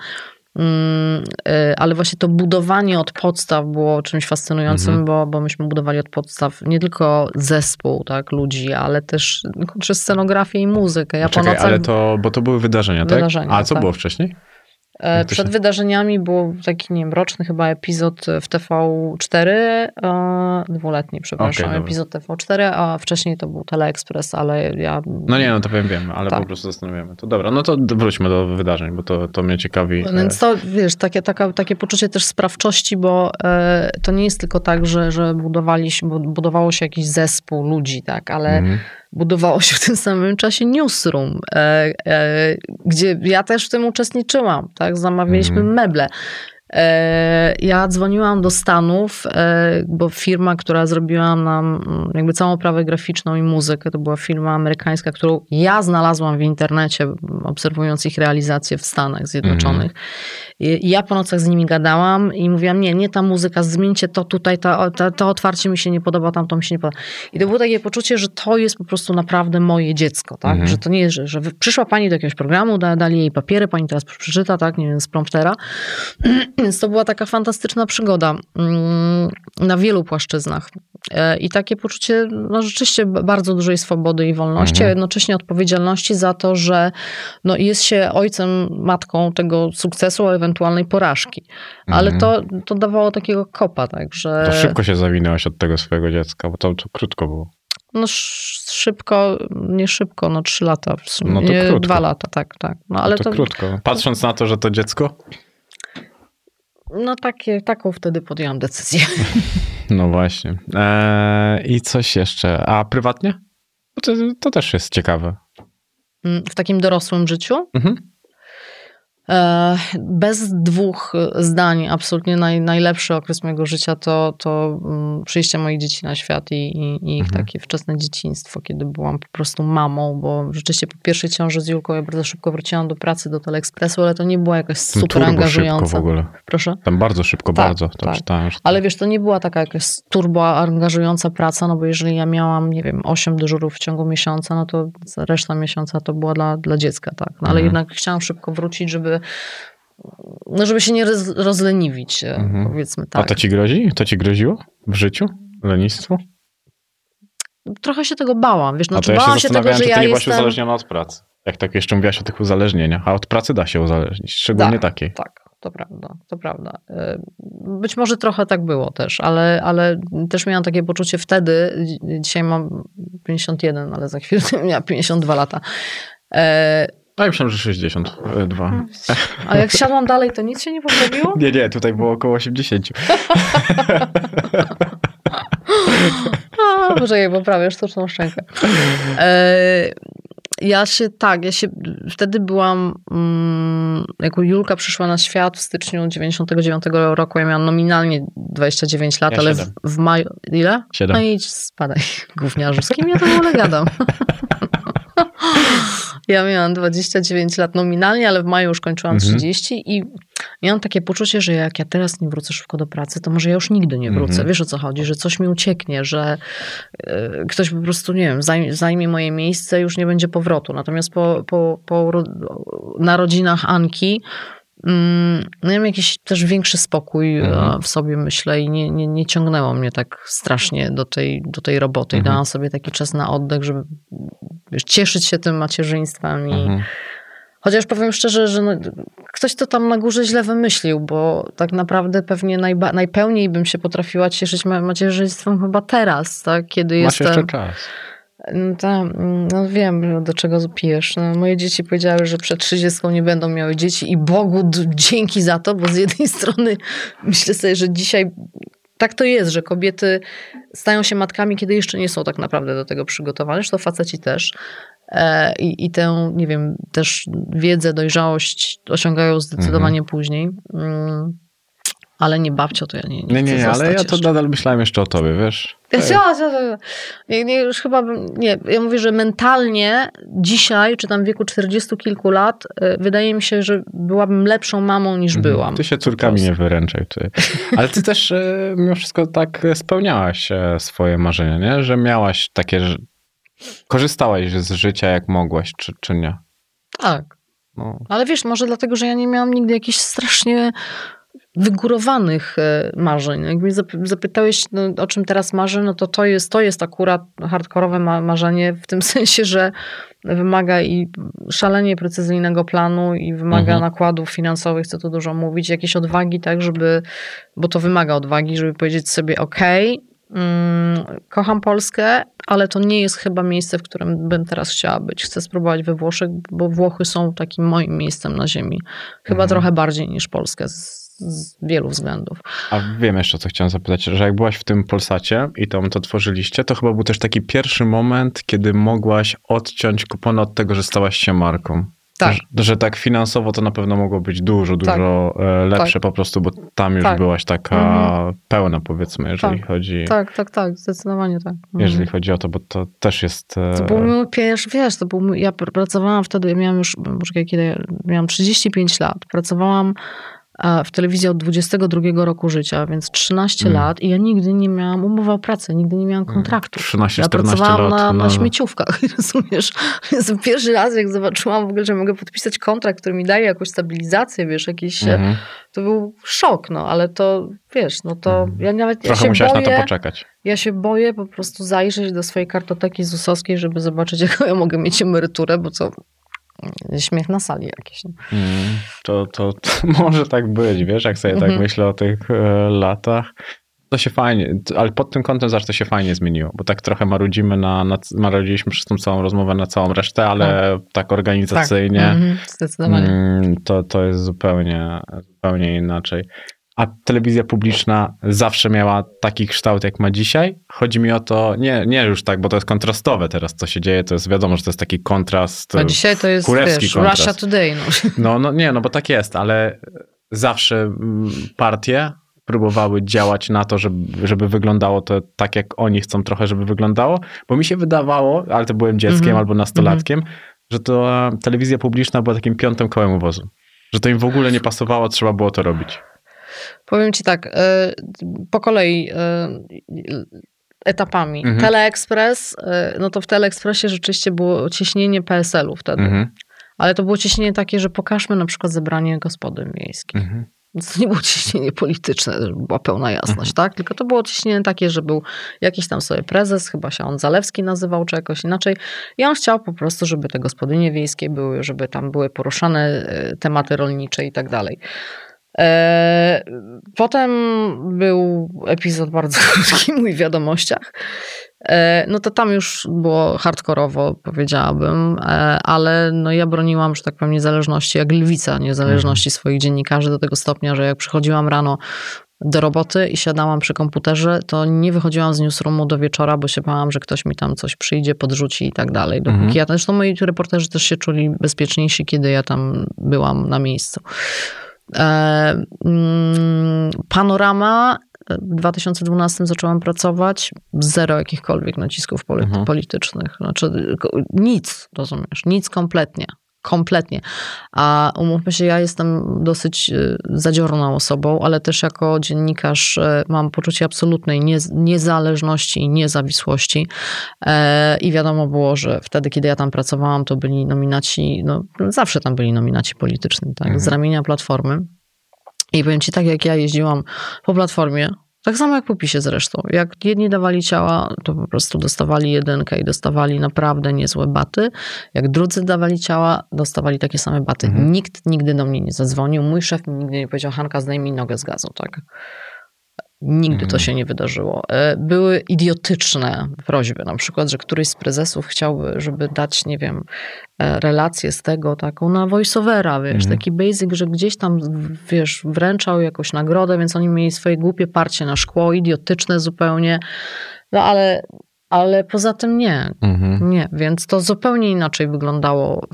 Mm, e, Ale właśnie to budowanie od podstaw było czymś fascynującym, Mhm. bo, bo myśmy budowali od podstaw nie tylko zespół tak, ludzi, ale też no, kurczę, scenografię i muzykę. Ja Czekaj, ale to, bo to były wydarzenia, tak? Wydarzenia, A co tak. było wcześniej? E, przed wydarzeniami był taki, nie wiem, roczny chyba epizod w TV4, e, dwuletni, przepraszam, dobra. epizod TV4, a wcześniej to był Teleexpress, ale ja... No nie, no to wiem, wiem, ale Tak. po prostu zastanawiamy. To dobra, no to wróćmy do wydarzeń, bo to, to mnie ciekawi. No Więc to, wiesz, takie, taka, takie poczucie też sprawczości, bo e, to nie jest tylko tak, że, że budowaliśmy, bu- budowało się jakiś zespół ludzi, tak, ale Mhm. Budowało się w tym samym czasie newsroom, e, e, gdzie ja też w tym uczestniczyłam, tak, zamawialiśmy Mhm. meble. Ja dzwoniłam do Stanów, e, bo firma, która zrobiła nam mm, jakby całą oprawę graficzną i muzykę, to była firma amerykańska, którą ja znalazłam w internecie, obserwując ich realizację w Stanach Zjednoczonych. I i ja po nocach z nimi gadałam i mówiłam, nie, nie ta muzyka, zmieńcie to tutaj, to, to, to otwarcie mi się nie podoba, tamto mi się nie podoba. I to było takie poczucie, że to jest po prostu naprawdę moje dziecko, tak? Mhm. Że to nie jest, że, że przyszła pani do jakiegoś programu, da, dali jej papiery, pani teraz przeczyta, tak, nie wiem, z promptera. Więc to była taka fantastyczna przygoda mm, na wielu płaszczyznach. E, I takie poczucie, no rzeczywiście bardzo dużej swobody i wolności, Mhm. a jednocześnie odpowiedzialności za to, że no, jest się ojcem, matką tego sukcesu, a ewentualnej porażki. Ale Mhm. to, to dawało takiego kopa, tak, że... To szybko się zawinęłaś od tego swojego dziecka, bo to, to krótko było. No sz- szybko, nie szybko, no trzy lata w sumie. No to krótko. Dwa lata, tak, tak. No ale to, to, krótko. Patrząc na to, że to dziecko, no takie, taką wtedy podjęłam decyzję. no właśnie. Eee, I coś jeszcze. A prywatnie? To, to też jest ciekawe. W takim dorosłym życiu. Mhm. E, Bez dwóch zdań, absolutnie naj, najlepszy okres mojego życia to, to mm, przyjście moich dzieci na świat i, i, i ich Mhm. takie wczesne dzieciństwo, kiedy byłam po prostu mamą, bo rzeczywiście po pierwszej ciąży z Julką ja bardzo szybko wróciłam do pracy, do Teleekspresu, ale to nie była jakaś super turbo szybko w angażująca. ogóle. Proszę? Tam bardzo szybko, Tak, bardzo. Tak. czytałem, że Ale wiesz, to nie była taka jakaś turbo angażująca praca, no bo jeżeli ja miałam, nie wiem, 8 dyżurów w ciągu miesiąca, no to reszta miesiąca to była dla, dla dziecka, tak. No ale Mhm. jednak chciałam szybko wrócić, żeby no żeby się nie roz, rozleniwić, e, Mhm. powiedzmy A tak. to ci grozi? To ci groziło w życiu? Lenistwo? Trochę się tego bałam, wiesz, A znaczy to ja się bałam się tego, że czy ja ty nie byłaś jestem... uzależniona od pracy. Jak tak jeszcze mówiłaś o tych uzależnieniach. A od pracy da się uzależnić, szczególnie Da. takiej. Tak, to prawda, to prawda. E, Być może trochę tak było też, ale, ale też miałam takie poczucie wtedy, dzi- dzisiaj mam 51, ale za chwilę miałam 52 lata. A ja myślałem, że 62. A jak siadłam dalej, to nic się nie poprawiło? Nie, nie, tutaj było około 80. A, poczekaj, poprawię sztuczną szczękę. E, ja się, tak, ja się, wtedy byłam, mm, jak Julka przyszła na świat w styczniu 99 roku, ja miałam nominalnie 29 lat, Ja ale w, w maju, ile? Siedem. No idź, spadaj, gówniarzu, z kim ja to w ogóle gadam? Ja miałam 29 lat nominalnie, ale w maju już kończyłam Mhm. 30 i miałam takie poczucie, że jak ja teraz nie wrócę szybko do pracy, to może ja już nigdy nie wrócę. Mhm. Wiesz o co chodzi, że coś mi ucieknie, że e, ktoś po prostu, nie wiem, zajmie, zajmie moje miejsce, już nie będzie powrotu. Natomiast po, po, po narodzinach Anki miałem jakiś też większy spokój e, Mhm. w sobie, myślę, i nie, nie, nie ciągnęło mnie tak strasznie do tej, do tej roboty. I Mhm. dałam sobie taki czas na oddech, żeby wiesz, cieszyć się tym macierzyństwem i, Mhm. Chociaż powiem szczerze, że no, ktoś to tam na górze źle wymyślił, bo tak naprawdę pewnie najba, najpełniej bym się potrafiła cieszyć ma- macierzyństwem chyba teraz, tak? Kiedy Masz jestem... jeszcze czas. No, tak, no wiem, do czego pijesz. No, moje dzieci powiedziały, że przed 30 nie będą miały dzieci i Bogu dzięki za to, bo z jednej strony myślę sobie, że dzisiaj tak to jest, że kobiety stają się matkami, kiedy jeszcze nie są tak naprawdę do tego przygotowane, to faceci też. E, I, I tę, nie wiem, też wiedzę, dojrzałość osiągają zdecydowanie później. Ale nie babcio, to ja nie, nie Nie, nie, nie, ale ja zostać to jeszcze. nadal myślałem jeszcze o tobie, wiesz? Ja, ja, ja, ja. Nie, nie, już chyba bym, nie, ja mówię, że mentalnie dzisiaj, czy tam w wieku 40 kilku lat, y, wydaje mi się, że byłabym lepszą mamą niż Mhm. byłam. Ty się córkami nie wyręczaj. Ty. Ale ty też e, mimo wszystko tak spełniałaś e, swoje marzenia, nie? Że miałaś takie, że korzystałaś z życia jak mogłaś, czy, czy nie? Tak. No. Ale wiesz, może dlatego, że ja nie miałam nigdy jakichś strasznie wygórowanych e, marzeń. Jak mnie zap- zapytałeś, no, o czym teraz marzę, no to to jest, to jest akurat hardkorowe ma- marzenie w tym sensie, że wymaga i szalenie precyzyjnego planu i wymaga Mhm. nakładów finansowych, co tu dużo mówić, jakiejś odwagi, tak, żeby, bo to wymaga odwagi, żeby powiedzieć sobie, okej, mm, kocham Polskę, ale to nie jest chyba miejsce, w którym bym teraz chciała być. Chcę spróbować we Włoszech, bo Włochy są takim moim miejscem na ziemi. Chyba Mhm. trochę bardziej niż Polskę z, z wielu względów. A wiem jeszcze, co chciałem zapytać, że jak byłaś w tym Polsacie i tam to tworzyliście, to chyba był też taki pierwszy moment, kiedy mogłaś odciąć kupony od tego, że stałaś się marką. Tak. Że, że tak finansowo to na pewno mogło być dużo, dużo e, lepsze po prostu, bo tam już Tak. byłaś taka Mhm. pełna, powiedzmy, jeżeli Tak. chodzi Tak, tak, tak, zdecydowanie tak. Mhm. jeżeli chodzi o to, bo to też jest... e, To był mój pierwszy, wiesz, to był mój, ja pr- pracowałam wtedy, ja miałam już, poczekaj, kiedy miałam 35 lat, pracowałam w telewizji od 22 roku życia, więc 13 Mm. lat i ja nigdy nie miałam umowy o pracę, nigdy nie miałam kontraktu. 13-14 Ja pracowałam lat. na, no. na śmieciówkach, rozumiesz? Więc pierwszy raz, jak zobaczyłam w ogóle, że mogę podpisać kontrakt, który mi daje jakąś stabilizację, wiesz, jakiś, Mhm. to był szok, no, ale to, wiesz, no to Mhm. ja nawet, ja Trochę się musiałaś boję, na to poczekać. ja się boję po prostu zajrzeć do swojej kartoteki ZUS-owskiej, żeby zobaczyć, jaką ja mogę mieć emeryturę, bo co, śmiech na sali jakiś. no. Mm, To, to, to może tak być, wiesz, jak sobie tak Mhm. myślę o tych e, latach. To się fajnie, ale pod tym kątem zawsze to się fajnie zmieniło, bo tak trochę marudzimy na, na marudziliśmy przez tą całą rozmowę na całą resztę, ale tak, organizacyjnie Mhm, zdecydowanie. mm, to, to jest zupełnie, zupełnie inaczej. A telewizja publiczna zawsze miała taki kształt, jak ma dzisiaj. Chodzi mi o to, nie, nie już tak, bo to jest kontrastowe teraz, co się dzieje. To jest wiadomo, że to jest taki kontrast. A dzisiaj to jest, kurewski wiesz, kontrast. Russia Today. No. No, no nie, no bo tak jest, ale zawsze mm, partie próbowały działać na to, żeby, żeby wyglądało to tak, jak oni chcą trochę, żeby wyglądało, bo mi się wydawało, ale to byłem dzieckiem Mhm. albo nastolatkiem, że to e, telewizja publiczna była takim piątym kołem wozu. Że to im w ogóle nie pasowało, trzeba było to robić. Powiem ci tak, e, po kolei e, etapami. Mhm. Teleexpress, e, no to w Teleexpressie rzeczywiście było ciśnienie PSL-u wtedy. Mhm, Ale to było ciśnienie takie, że pokażmy na przykład zebranie gospodyń miejskich. mhm. To nie było ciśnienie polityczne, była pełna jasność, tak? Tylko to było ciśnienie takie, że był jakiś tam sobie prezes, chyba się on Zalewski nazywał, czy jakoś inaczej. I on chciał po prostu, żeby te gospodynie wiejskie były, żeby tam były poruszane tematy rolnicze i tak dalej. E, Potem był epizod bardzo krótki mój w wiadomościach. E, No to tam już było hardkorowo, powiedziałabym, e, ale no ja broniłam, że tak powiem, niezależności, jak lwica niezależności swoich dziennikarzy do tego stopnia, że jak przychodziłam rano do roboty i siadałam przy komputerze, to nie wychodziłam z newsroomu do wieczora, bo się bałam, że ktoś mi tam coś przyjdzie, podrzuci i tak dalej. Dopóki Mhm. ja, zresztą moi reporterzy też się czuli bezpieczniejsi, kiedy ja tam byłam na miejscu. E, mm, Panorama w 2012 zaczęłam pracować, zero jakichkolwiek nacisków Mhm. politycznych. Znaczy nic, rozumiesz, nic kompletnie. Kompletnie. A umówmy się, ja jestem dosyć y, zadziorną osobą, ale też jako dziennikarz y, mam poczucie absolutnej niez- niezależności i niezawisłości. E, I wiadomo było, że wtedy, kiedy ja tam pracowałam, to byli nominaci, no zawsze tam byli nominaci polityczni, tak, Mhm. z ramienia Platformy. I powiem ci, tak jak ja jeździłam po Platformie, Tak samo jak po PiSie zresztą. Jak jedni dawali ciała, to po prostu dostawali jedynkę i dostawali naprawdę niezłe baty. Jak drudzy dawali ciała, dostawali takie same baty. Mhm. Nikt nigdy do mnie nie zadzwonił. Mój szef mi nigdy nie powiedział, Hanka, zdejmij nogę z gazu, tak? Nigdy to Mhm. się nie wydarzyło. E, Były idiotyczne prośby, na przykład, że któryś z prezesów chciałby, żeby dać, nie wiem, e, relację z tego taką na voiceovera, wiesz, Mhm. taki basic, że gdzieś tam, wiesz, wręczał jakąś nagrodę, więc oni mieli swoje głupie parcie na szkło, idiotyczne zupełnie, no ale, ale poza tym nie, Mhm. nie, więc to zupełnie inaczej wyglądało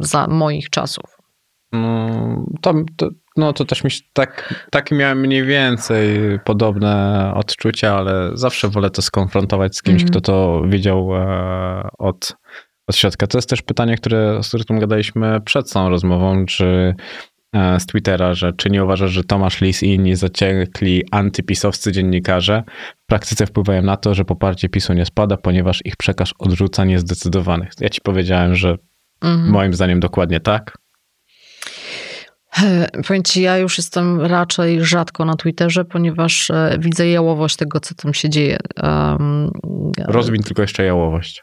za moich czasów. No, to, to, no to też mi się tak, takie miałem mniej więcej podobne odczucia, ale zawsze wolę to skonfrontować z kimś, Mhm. kto to wiedział e, od, od środka. To jest też pytanie, które, z którym gadaliśmy przed całą rozmową, czy e, z Twittera, że czy nie uważasz, że Tomasz Lis i inni zaciekli antypisowscy dziennikarze w praktyce wpływają na to, że poparcie PiSu nie spada, ponieważ ich przekaz odrzuca niezdecydowanych. Ja ci powiedziałem, że Mhm. moim zdaniem dokładnie tak. Powiem ci, ja już jestem raczej rzadko na Twitterze, ponieważ e, widzę jałowość tego, co tam się dzieje. Um, Rozwin tylko jeszcze jałowość.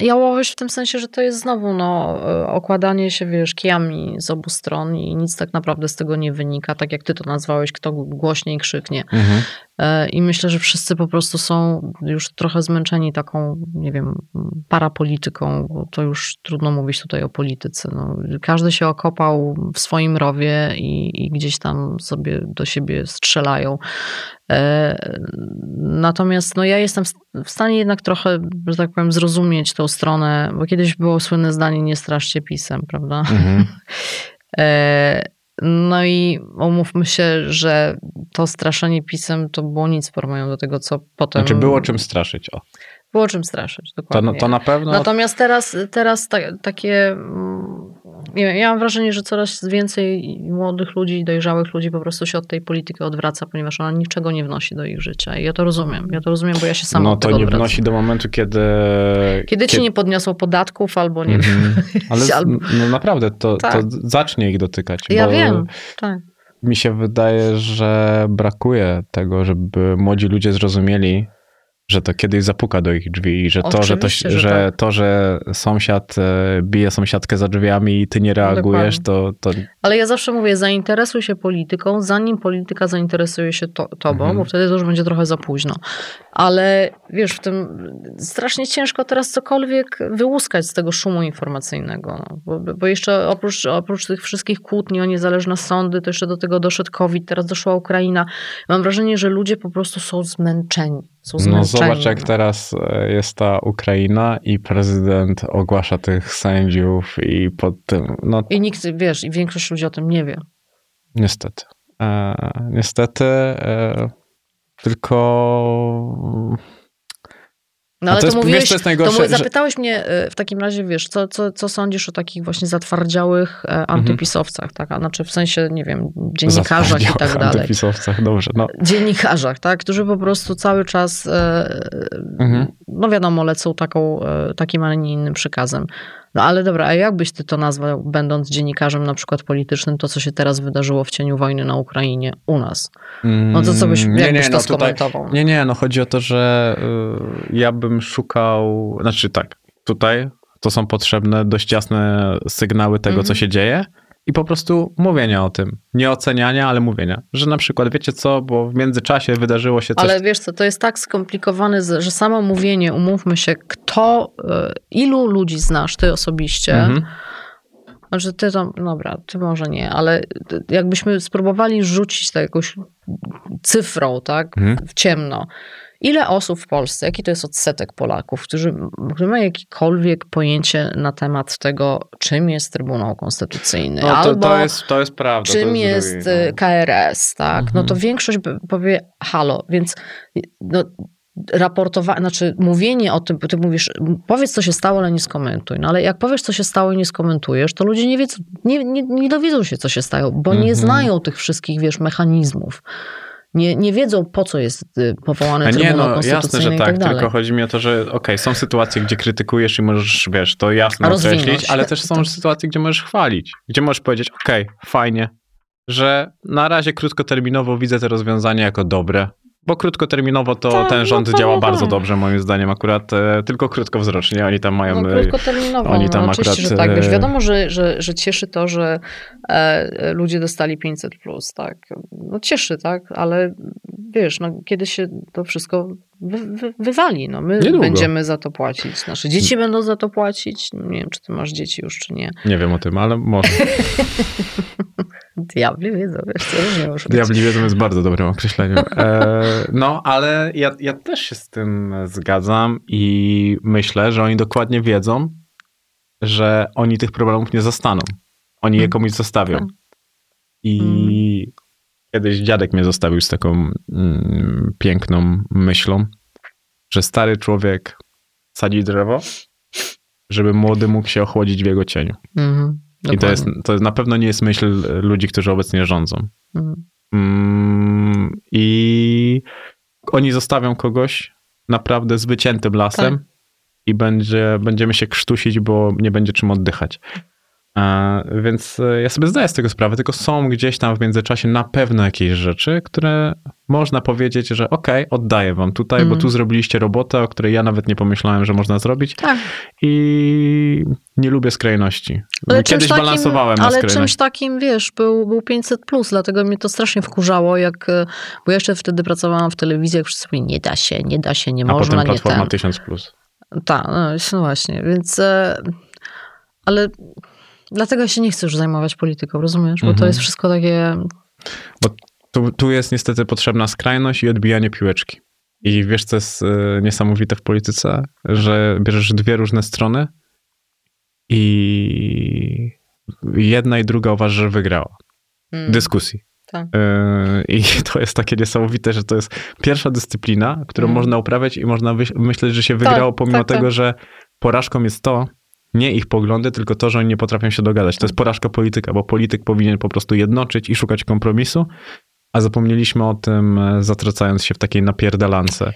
Jałowość w tym sensie, że to jest znowu no, e, okładanie się, wiesz, kijami z obu stron i nic tak naprawdę z tego nie wynika. Tak jak ty to nazwałeś, kto głośniej krzyknie. Mhm. E, I myślę, że wszyscy po prostu są już trochę zmęczeni taką, nie wiem, parapolityką, bo to już trudno mówić tutaj o polityce. No, każdy się okopał w swoim rowie i, i gdzieś tam sobie do siebie strzelają. E, Natomiast no, ja jestem w- w stanie jednak trochę, że tak powiem, zrozumieć tą stronę, bo kiedyś było słynne zdanie nie straszcie pisem, prawda? Mhm. No i umówmy się, że to straszenie pisem to było nic w porównaniu do tego, co potem. Znaczy było czym straszyć. O, Było czym straszyć, to, dokładnie. to na pewno. Natomiast teraz, teraz ta, takie. Mm, ja mam wrażenie, że coraz więcej młodych ludzi, dojrzałych ludzi po prostu się od tej polityki odwraca, ponieważ ona niczego nie wnosi do ich życia. I ja to rozumiem. Ja to rozumiem, bo ja się sama no to nie odwracam. wnosi do momentu, kiedy. Kiedy ci nie podniosą podatków albo nie. Mhm. Ale Albo- no naprawdę, to, Tak. to zacznie ich dotykać. Ja wiem, tak. Mi się wydaje, że brakuje tego, żeby młodzi ludzie zrozumieli, że to kiedyś zapuka do ich drzwi i że to, że, to, że że, tak. to, że sąsiad e, bije sąsiadkę za drzwiami i ty nie reagujesz, to, to Ale ja zawsze mówię, zainteresuj się polityką, zanim polityka zainteresuje się to, tobą, Mhm. bo wtedy to już będzie trochę za późno. Ale wiesz, w tym strasznie ciężko teraz cokolwiek wyłuskać z tego szumu informacyjnego. No. Bo, bo jeszcze oprócz, oprócz tych wszystkich kłótni o niezależne sądy, to jeszcze do tego doszedł COVID, teraz doszła Ukraina. Mam wrażenie, że ludzie po prostu są zmęczeni. Są zmęczeni. Zobacz, jak teraz e, jest ta Ukraina i prezydent ogłasza tych sędziów i pod tym, no I nikt, wiesz, i większość ludzi o tym nie wie. niestety. E, niestety, e, tylko No ale to to, jest- mówiłeś, wiesz, co jest to najgorsze, mu- że- zapytałeś mnie e, w takim razie, wiesz, co, co, co sądzisz o takich właśnie zatwardziałych Mhm. e, antypisowcach, tak? A znaczy w sensie, nie wiem, dziennikarzach i tak dalej. antypisowcach, dobrze, no. Dziennikarzach, tak? Którzy po prostu cały czas, e, Mhm. no wiadomo, lecą taką, e, takim, a nie innym przekazem. No ale dobra, a jak byś ty to nazwał, będąc dziennikarzem na przykład politycznym, to co się teraz wydarzyło w cieniu wojny na Ukrainie u nas? No to co byś, Mm, jak byś to tutaj- skomentował? Nie, nie, no chodzi o to, że y, ja bym szukał, znaczy tak, tutaj to są potrzebne dość jasne sygnały tego, co Mhm. się dzieje i po prostu mówienia o tym. Nie oceniania, ale mówienia. Że na przykład, wiecie co, bo w międzyczasie wydarzyło się coś... Ale wiesz co, to jest tak skomplikowane, że samo mówienie, umówmy się, kto, e, ilu ludzi znasz ty osobiście, Mhm. znaczy ty tam, dobra, ty może nie, ale jakbyśmy spróbowali rzucić to jakąś cyfrą, tak, Mhm. w ciemno. Ile osób w Polsce, jaki to jest odsetek Polaków, którzy, którzy mają jakiekolwiek pojęcie na temat tego, czym jest Trybunał Konstytucyjny, No to, albo to, jest, to jest prawda. czym jest drugi, y, no. KRS, tak? No to Mhm. większość powie halo, więc y, no, raportowanie, znaczy mówienie o tym, ty mówisz, powiedz co się stało, ale nie skomentuj. No ale jak powiesz co się stało i nie skomentujesz, to ludzie nie wiedzą, nie, nie, nie dowiedzą się co się stało, bo nie Mhm. znają tych wszystkich, wiesz, mechanizmów. Nie, nie wiedzą po co jest y, powołany A nie, Trybunał no jasne, że tak, tak tylko chodzi mi o to, że okej, są sytuacje, gdzie krytykujesz i możesz, wiesz, to jasno Rozwinąć. określić, ale też są Tak. sytuacje, gdzie możesz chwalić, gdzie możesz powiedzieć, okej, fajnie, że na razie krótkoterminowo widzę te rozwiązania jako dobre, Bo krótkoterminowo to Tak, ten no rząd to działa no bardzo tak. dobrze, moim zdaniem, akurat e, tylko krótkowzrocznie. Oni tam mają. No, e, krótkoterminowo, oni tam no, oczywiście, akurat, że tak. Wiesz, e, wiadomo, że, że, że cieszy to, że e, ludzie dostali 500 plus, tak. No cieszy, tak, ale wiesz, no, kiedy się to wszystko wy, wy, wywali, no my Niedługo. będziemy za to płacić. Nasze dzieci będą za to płacić. Nie wiem, czy ty masz dzieci już, czy nie. Nie wiem o tym, ale może. Diabli wiedzą, wiesz, co różnie może. Diabli wiedzą jest bardzo dobrym określeniem. E, no, ale ja, ja też się z tym zgadzam i myślę, że oni dokładnie wiedzą, że oni tych problemów nie zostaną. Oni je Mm. komuś zostawią. Tak. I kiedyś dziadek mnie zostawił z taką mm, piękną myślą, że stary człowiek sadzi drzewo, żeby młody mógł się ochłodzić w jego cieniu. Mhm, I to jest, to na pewno nie jest myśl ludzi, którzy obecnie rządzą. Mhm. Mm, I oni zostawią kogoś naprawdę z wyciętym lasem Tak. i będzie, będziemy się krztusić, bo nie będzie czym oddychać. Więc e, ja sobie zdaję z tego sprawę, tylko są gdzieś tam w międzyczasie na pewno jakieś rzeczy, które można powiedzieć, że okej, oddaję wam tutaj, bo Mhm. tu zrobiliście robotę, o której ja nawet nie pomyślałem, że można zrobić Tak, i nie lubię skrajności. Ale Kiedyś takim- balansowałem na Ale czymś takim, wiesz, był, był 500 plus, dlatego mnie to strasznie wkurzało, jak, e, bo ja jeszcze wtedy pracowałam w telewizji, jak wszyscy mówili, nie da się, nie da się, nie A można, potem nie Platforma ten. 1000+. Plus. Tak, no, no właśnie, więc, e, ale dlatego się nie chcę już zajmować polityką, rozumiesz, bo to Mhm. jest wszystko takie, Tu, tu jest niestety potrzebna skrajność i odbijanie piłeczki. I wiesz, co jest e, niesamowite w polityce? Że bierzesz dwie różne strony i jedna i druga uważa, że wygrała. mm, Dyskusji. tak. E, I to jest takie niesamowite, że to jest pierwsza dyscyplina, którą Mm. można uprawiać i można myśleć, że się wygrało, pomimo tak, tak. tego, że porażką jest to, nie ich poglądy, tylko to, że oni nie potrafią się dogadać. To jest porażka polityka, bo polityk powinien po prostu jednoczyć i szukać kompromisu, a zapomnieliśmy o tym, e, zatracając się w takiej napierdalance.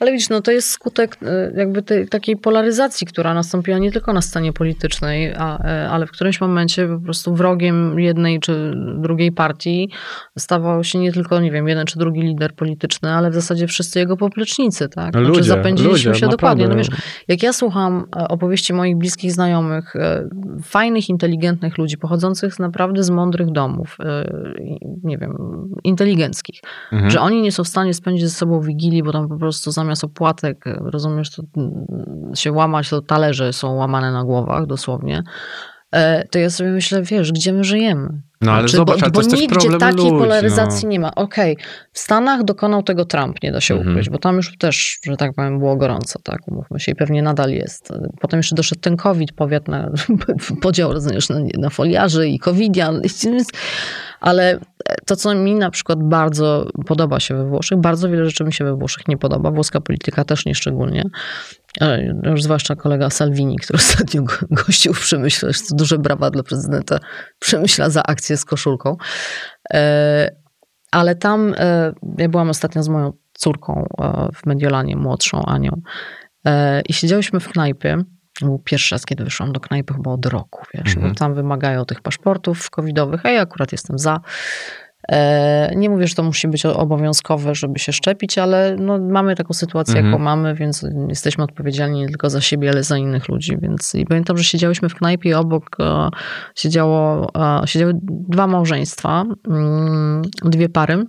Ale widzisz, no to jest skutek e, jakby tej takiej polaryzacji, która nastąpiła nie tylko na scenie politycznej, a, e, ale w którymś momencie po prostu wrogiem jednej czy drugiej partii stawał się nie tylko, nie wiem, jeden czy drugi lider polityczny, ale w zasadzie wszyscy jego poplecznicy, tak? Znaczy Ludzie, zapędziliśmy ludzie, się dokładnie. No naprawdę. wiesz, jak ja słucham e, opowieści moich bliskich znajomych, e, fajnych, inteligentnych ludzi, pochodzących naprawdę z mądrych domów, nie wiem, inteligenckich, Mhm. że oni nie są w stanie spędzić ze sobą wigilii, bo tam po prostu zamiast opłatek, rozumiesz, to mm, się łamać, to talerze są łamane na głowach dosłownie. E, To ja sobie myślę, wiesz, gdzie my żyjemy? No ale Znaczy, zobacz, bo, bo nigdzie takiej ludzi, polaryzacji no. nie ma. Okej, w Stanach dokonał tego Trump, nie da się Mhm. ukryć, bo tam już też, że tak powiem, było gorąco, tak, umówmy się, i pewnie nadal jest. Potem jeszcze doszedł ten COVID, powiat na, podział, rozumiesz, na, na foliarzy i covidian, ale to, co mi na przykład bardzo podoba się we Włoszech, bardzo wiele rzeczy mi się we Włoszech nie podoba, włoska polityka też nie szczególnie, E, już zwłaszcza kolega Salvini, który ostatnio go- gościł w Przemyśle, to duże brawa dla prezydenta Przemyśla za akcję z koszulką. E, Ale tam, e, ja byłam ostatnio z moją córką e, w Mediolanie, młodszą Anią i siedziałyśmy w knajpie. Był pierwszy raz, kiedy wyszłam do knajpy chyba od roku, wiesz, bo tam wymagają tych paszportów covidowych, a ja akurat jestem za. E, Nie mówię, że to musi być obowiązkowe, żeby się szczepić, ale no, mamy taką sytuację, Mhm. jaką mamy, więc jesteśmy odpowiedzialni nie tylko za siebie, ale za innych ludzi. Więc i pamiętam, że siedziałyśmy w knajpie obok e, siedziało, e, siedziały dwa małżeństwa, mm, dwie pary.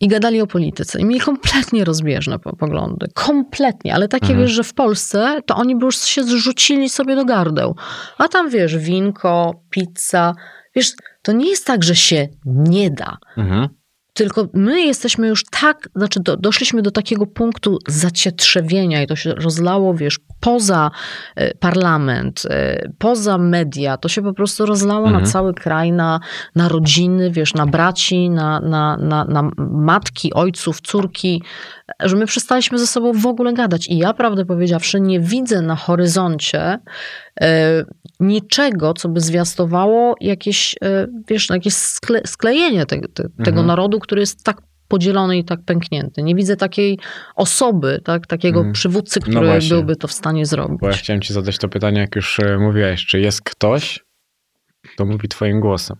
I gadali o polityce. I mieli kompletnie rozbieżne po- poglądy. Kompletnie. Ale takie, Mhm. wiesz, że w Polsce to oni by już się zrzucili sobie do gardeł. A tam, wiesz, winko, pizza. Wiesz, to nie jest tak, że się nie da. Mhm. Tylko my jesteśmy już tak, znaczy do, doszliśmy do takiego punktu zacietrzewienia i to się rozlało, wiesz, poza e, parlament, e, poza media, to się po prostu rozlało Mhm. na cały kraj, na, na rodziny, wiesz, na braci, na, na, na, na matki, ojców, córki, że my przestaliśmy ze sobą w ogóle gadać. I ja, prawdę powiedziawszy, nie widzę na horyzoncie niczego, co by zwiastowało jakieś, e, wiesz, no, jakieś skle, sklejenie te, te, tego Mhm. narodu, który jest tak podzielony i tak pęknięty. Nie widzę takiej osoby, tak, takiego Mhm. przywódcy, No który właśnie. byłby to w stanie zrobić. Bo ja chciałem ci zadać to pytanie, jak już e, mówiłeś, czy jest ktoś, kto mówi twoim głosem?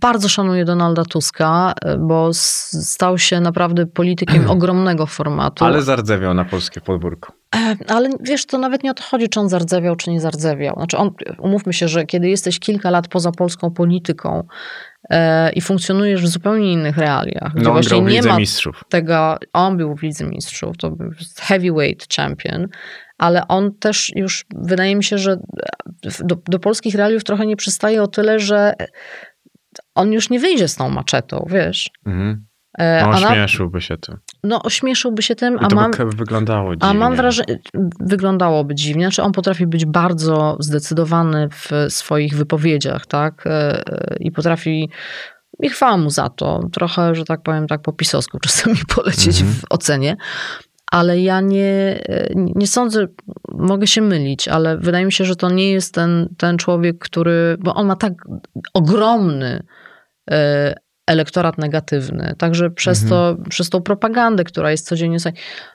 Bardzo szanuję Donalda Tuska, bo stał się naprawdę politykiem ogromnego formatu. Ale zardzewiał na polskie podwórko. E, Ale wiesz, to nawet nie o to chodzi, czy on zardzewiał, czy nie zardzewiał. Znaczy on, umówmy się, że kiedy jesteś kilka lat poza polską polityką e, i funkcjonujesz w zupełnie innych realiach, gdzie No on właśnie nie ma Mistrzów. tego, on był w Lidze Mistrzów, to był heavyweight champion, ale on też już, wydaje mi się, że do, do polskich realiów trochę nie przystaje o tyle, że on już nie wyjdzie z tą maczetą, wiesz. Mhm. E, No, ośmieszyłby się tym. No ośmieszyłby się tym, a mam... wyglądało dziwnie. A mam wrażenie, wyglądałoby dziwnie, znaczy on potrafi być bardzo zdecydowany w swoich wypowiedziach, tak? E, e, I potrafi, i chwała mu za to, trochę, że tak powiem, tak po pisowsku czasami polecieć Mhm. w ocenie. Ale ja nie, e, nie sądzę, mogę się mylić, ale wydaje mi się, że to nie jest ten, ten człowiek, który, bo on ma tak ogromny elektorat negatywny. Także przez, to, przez tą propagandę, która jest codziennie.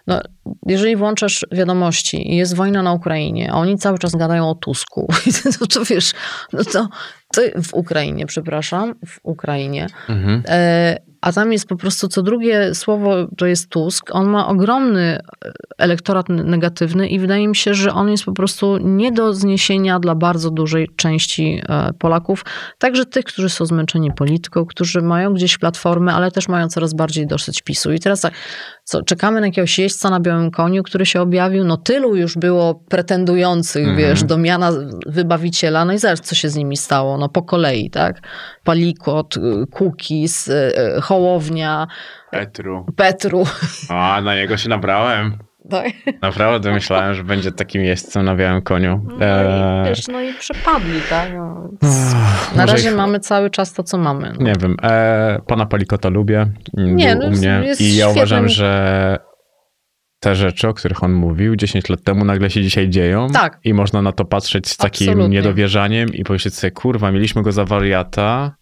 No, jeżeli włączasz wiadomości i jest wojna na Ukrainie, a oni cały czas gadają o Tusku, no to wiesz, no to, to w Ukrainie, przepraszam, w Ukrainie. Mhm. E, a tam jest po prostu co drugie słowo to jest Tusk. On ma ogromny elektorat negatywny i wydaje mi się, że on jest po prostu nie do zniesienia dla bardzo dużej części e, Polaków. Także tych, którzy są zmęczeni polityką, którzy mają gdzieś platformy, ale też mają coraz bardziej dosyć PiSu. I teraz tak, co, czekamy na jakiegoś jeźdźca na białym koniu, który się objawił. No tylu już było pretendujących, Mhm. wiesz, do miana wybawiciela. No i zaraz, co się z nimi stało? No po kolei, tak? Palikot, Kukis, Hołownia, Petru. Petru. A, na niego się nabrałem. Tak? Naprawdę myślałem, że będzie takim jeźdźcem na białym koniu. No i, Eee, wiesz, no i przepadli, tak? No, na razie ich- mamy cały czas to, co mamy. No. Nie wiem. E, pana Palikota lubię. Nie, Był no u jest- mnie. jest I ja uważam, że te rzeczy, o których on mówił 10 lat temu, nagle się dzisiaj dzieją. Tak. I można na to patrzeć z takim Absolutnie. niedowierzaniem i powiedzieć sobie, kurwa, mieliśmy go za wariata,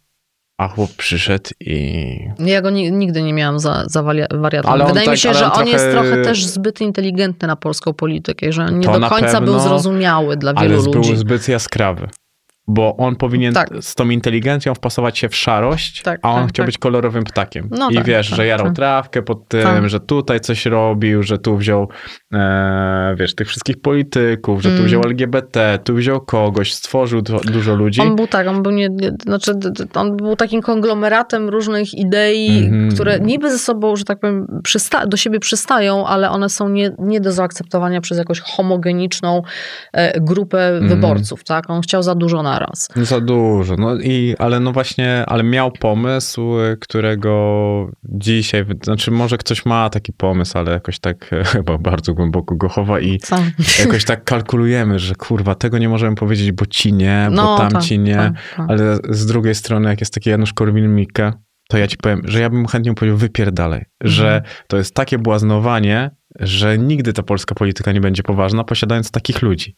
a chłop przyszedł i... Ja go ni- nigdy nie miałam za, za. Ale on Wydaje tak- mi się, ale że on on jest trochę- trochę też zbyt inteligentny na polską politykę, że nie To do końca pewno, był zrozumiały dla Ale wielu był ludzi. zbyt jaskrawy. Bo on powinien Tak. z tą inteligencją wpasować się w szarość, Tak, a on tak, chciał tak. być kolorowym ptakiem. No I tak, wiesz, tak, że jarał trawkę pod tym, że tutaj coś robił, że tu wziął, e, wiesz, tych wszystkich polityków, że tu Mm. wziął LGBT, tu wziął kogoś, stworzył du- dużo ludzi. On był tak, on był, nie, znaczy, on był takim konglomeratem różnych idei, Mhm. które niby ze sobą, że tak powiem, do siebie przystają, ale one są nie, nie do zaakceptowania przez jakąś homogeniczną e, grupę Mhm. wyborców. Tak? On chciał za dużo naraz. Za dużo, no i, ale no właśnie, ale miał pomysł, y, którego dzisiaj, znaczy może ktoś ma taki pomysł, ale jakoś tak e, chyba bardzo głęboko go chowa i Sam. jakoś tak kalkulujemy, że kurwa, tego nie możemy powiedzieć, bo ci nie, bo No, tam tak, ci nie, tak, tak. ale z drugiej strony, jak jest taki Janusz Korwin-Mikke, to ja ci powiem, że ja bym chętnie powiedział wypierdalej, że Mhm. to jest takie błaznowanie, że nigdy ta polska polityka nie będzie poważna, posiadając takich ludzi.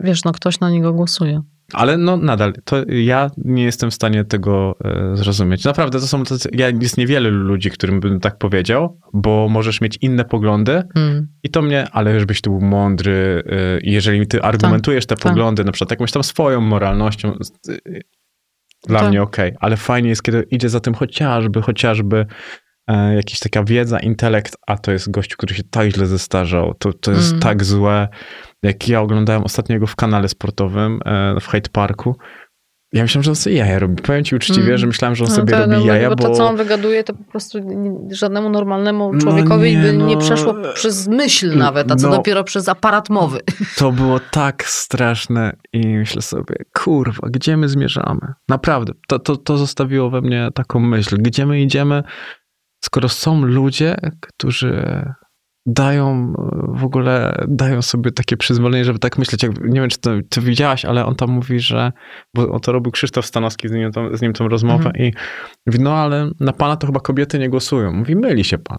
Wiesz, no ktoś na niego głosuje. Ale no nadal, to ja nie jestem w stanie tego e, zrozumieć. Naprawdę, to są tacy, ja, jest niewiele ludzi, którym bym tak powiedział, bo możesz mieć inne poglądy Mm. i to mnie, ale żebyś tu był mądry e, jeżeli ty argumentujesz te tak. poglądy, na przykład jakąś tam swoją moralnością, e, dla Tak. mnie okej, ale fajnie jest, kiedy idzie za tym chociażby, chociażby e, jakaś taka wiedza, intelekt, a to jest gościu, który się tak źle zestarzał, to, to jest Mm. tak złe. Jak ja oglądałem ostatniego w kanale sportowym e, w Hyde Parku, ja myślałem, że on sobie jaja robi. Powiem ci uczciwie, Mm. że myślałem, że on No sobie to, robi no, jaja, bo to, co on wygaduje, to po prostu nie- żadnemu normalnemu No człowiekowi nie, by nie no. przeszło przez myśl nawet, a co No. dopiero przez aparat mowy. To było tak straszne i myślę sobie, kurwa, gdzie my zmierzamy? Naprawdę, to, to, to zostawiło we mnie taką myśl. Gdzie my idziemy, skoro są ludzie, którzy dają w ogóle, dają sobie takie przyzwolenie, żeby tak myśleć. Jak, nie wiem, czy to, ty widziałaś, ale on tam mówi, że, bo on to robił Krzysztof Stanowski z nim, tą, z nim tą rozmowę i mówi, no ale na pana to chyba kobiety nie głosują. Mówi, myli się pan.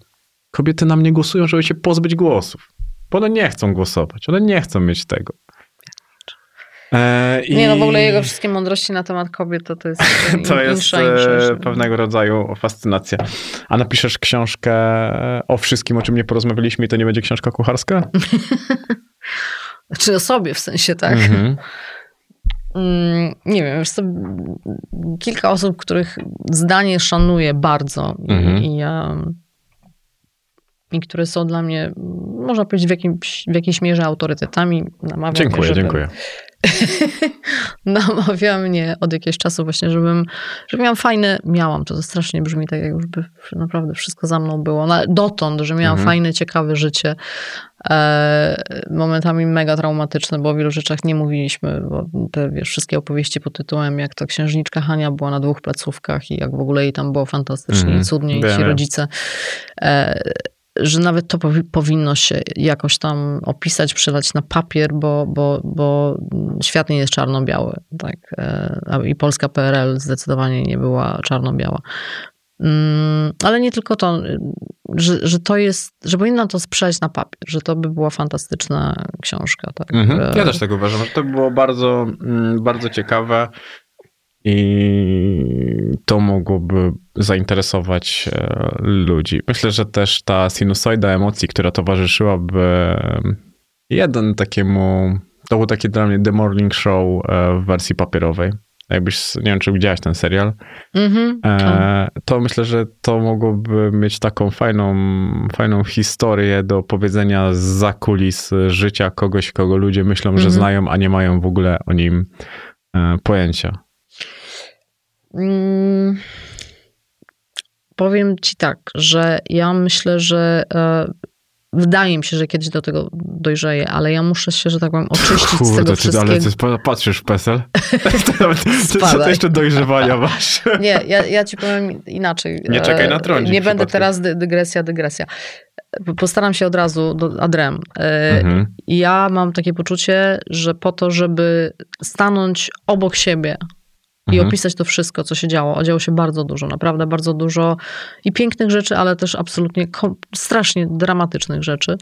Kobiety nam nie głosują, żeby się pozbyć głosów. Bo one nie chcą głosować, one nie chcą mieć tego. E, i Nie no, w ogóle jego wszystkie mądrości na temat kobiet to, to jest to jest insza, insza, e, pewnego rodzaju fascynacja. A napiszesz książkę o wszystkim, o czym nie porozmawialiśmy i to nie będzie książka kucharska? Czy o sobie w sensie, tak? Mhm. Mm, nie wiem, kilka osób, których zdanie szanuję bardzo Mhm. i, ja i które są dla mnie, można powiedzieć, w, jakimś, w jakiejś mierze autorytetami. Namawiam Dziękuję, mnie, żebym- dziękuję. namawia mnie od jakiegoś czasu właśnie, żebym, żebym miałam fajne, miałam, to strasznie brzmi tak, jak już by naprawdę wszystko za mną było, dotąd, że miałam Mhm. fajne, ciekawe życie, e, momentami mega traumatyczne, bo o wielu rzeczach nie mówiliśmy, bo te, wiesz, wszystkie opowieści pod tytułem, jak to księżniczka Hania była na dwóch placówkach i jak w ogóle jej tam było fantastycznie Mhm. i cudnie, i ci rodzice e, że nawet to powi- powinno się jakoś tam opisać, przelać na papier, bo, bo, bo świat nie jest czarno-biały. Tak? E, I polska PRL zdecydowanie nie była czarno-biała. Mm, Ale nie tylko to, że, że to jest, że powinno to sprzedać na papier, że to by była fantastyczna książka. Tak? Mhm. E, Ja też tak uważam, że to było bardzo, mm, bardzo ciekawe i to mogłoby zainteresować e, ludzi. Myślę, że też ta sinusoida emocji, która towarzyszyłaby jeden takiemu, to był taki dla mnie The Morning Show e, w wersji papierowej. Jakbyś, nie wiem, czy widziałaś ten serial. E, to myślę, że to mogłoby mieć taką fajną, fajną historię do powiedzenia za kulis życia kogoś, kogo ludzie myślą, że Mhm. znają, a nie mają w ogóle o nim pojęcia. Mm, powiem ci tak, że ja myślę, że e, wydaje mi się, że kiedyś do tego dojrzeję, ale ja muszę się, że tak powiem, oczyścić z tego wszystkiego. ale ty pa- patrzysz w PESEL? To, co to jeszcze dojrzewania masz? Nie, ja, ja ci powiem inaczej. Nie czekaj E, na trądzik Nie będę teraz dy, dygresja, dygresja. Postaram się od razu do adrem. E, Mhm. Ja mam takie poczucie, że po to, żeby stanąć obok siebie i Mhm. opisać to wszystko, co się działo. Działo się bardzo dużo, naprawdę bardzo dużo i pięknych rzeczy, ale też absolutnie strasznie dramatycznych rzeczy.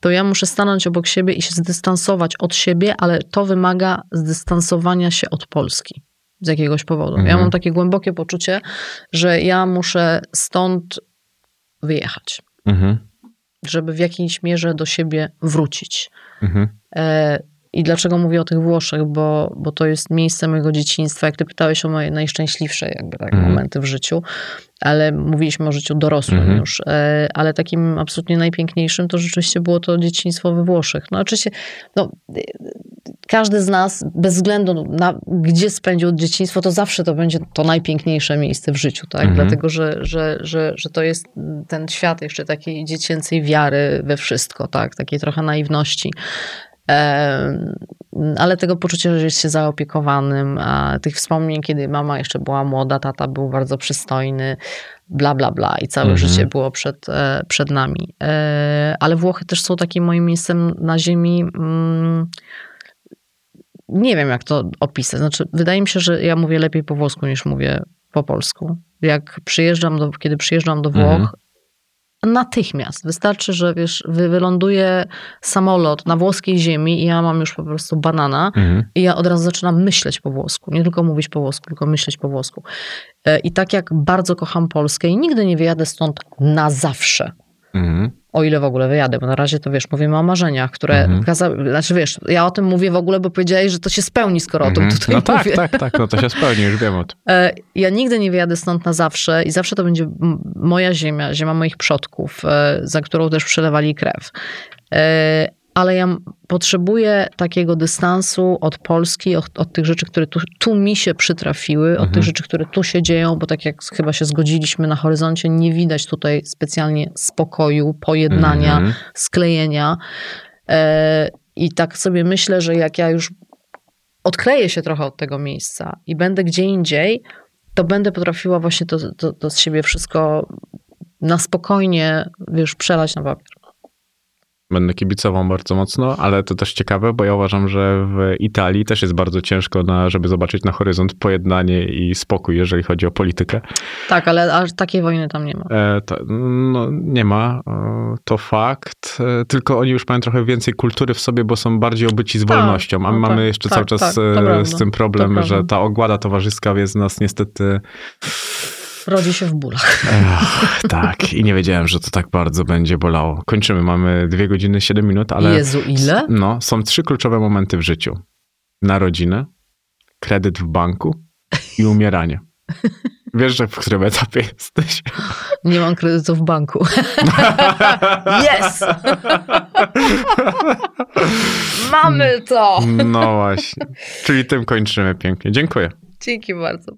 To ja muszę stanąć obok siebie i się zdystansować od siebie, ale to wymaga zdystansowania się od Polski. Z jakiegoś powodu. Ja Mhm. mam takie głębokie poczucie, że ja muszę stąd wyjechać, Mhm. żeby w jakiejś mierze do siebie wrócić. Mhm. I dlaczego mówię o tych Włoszech? Bo, bo to jest miejsce mojego dzieciństwa. Jak ty pytałeś o moje najszczęśliwsze jakby tak, Mhm. momenty w życiu, ale mówiliśmy o życiu dorosłym Mhm. już. E, Ale takim absolutnie najpiękniejszym to rzeczywiście było to dzieciństwo we Włoszech. No oczywiście, no, każdy z nas, bez względu na gdzie spędził dzieciństwo, to zawsze to będzie to najpiękniejsze miejsce w życiu, tak? Mhm. Dlatego, że, że, że, że to jest ten świat jeszcze takiej dziecięcej wiary we wszystko, tak? Takiej trochę naiwności. Ale tego poczucia, że jest się zaopiekowanym, a tych wspomnień, kiedy mama jeszcze była młoda, tata był bardzo przystojny, bla, bla, bla i całe Mhm. życie było przed, e, przed nami. E, Ale Włochy też są takim moim miejscem na ziemi. mm, Nie wiem, jak to opisać. Znaczy, wydaje mi się, że ja mówię lepiej po włosku niż mówię po polsku. Jak przyjeżdżam do, kiedy przyjeżdżam do Włoch, Mhm. Natychmiast. Wystarczy, że wiesz, wy- wyląduje samolot na włoskiej ziemi i ja mam już po prostu banana Mhm. i ja od razu zaczynam myśleć po włosku. Nie tylko mówić po włosku, tylko myśleć po włosku. E, I tak jak bardzo kocham Polskę i nigdy nie wyjadę stąd na zawsze. Mhm. O ile w ogóle wyjadę, bo na razie to wiesz, mówimy o marzeniach, które Mhm. kaza- znaczy wiesz, ja o tym mówię w ogóle, bo powiedziałeś, że to się spełni, skoro o Mhm. tym tutaj No tak, mówię. tak, tak, no to się spełni, już wiem o tym. E, Ja nigdy nie wyjadę stąd na zawsze i zawsze to będzie moja ziemia, ziemia moich przodków, e, za którą też przelewali krew. Ale ja potrzebuję takiego dystansu od Polski, od, od tych rzeczy, które tu, tu mi się przytrafiły, od Mhm. tych rzeczy, które tu się dzieją, bo tak jak chyba się zgodziliśmy na horyzoncie, nie widać tutaj specjalnie spokoju, pojednania, Mhm. sklejenia. E, I tak sobie myślę, że jak ja już odkleję się trochę od tego miejsca i będę gdzie indziej, to będę potrafiła właśnie to, to, to z siebie wszystko na spokojnie, wiesz, przelać na papier. Będę kibicował bardzo mocno, ale to też ciekawe, bo ja uważam, że w Italii też jest bardzo ciężko, na, żeby zobaczyć na horyzont pojednanie i spokój, jeżeli chodzi o politykę. Tak, ale aż takiej wojny tam nie ma. E, to, no, nie ma, e, to fakt, e, tylko oni już mają trochę więcej kultury w sobie, bo są bardziej obyci z Tak, wolnością, a my no mamy tak, jeszcze tak, cały czas tak, e, z tym problem, że ta ogłada towarzyska jest nas niestety rodzi się w bólach. Ech, tak, i nie wiedziałem, że to tak bardzo będzie bolało. Kończymy, mamy dwie godziny 7 minut, ale... Jezu, ile? No, są trzy kluczowe momenty w życiu. Narodziny, kredyt w banku i umieranie. Wiesz, że w którym etapie jesteś? Nie mam kredytu w banku. Yes! Mamy to! No właśnie. Czyli tym kończymy pięknie. Dziękuję. Dzięki bardzo.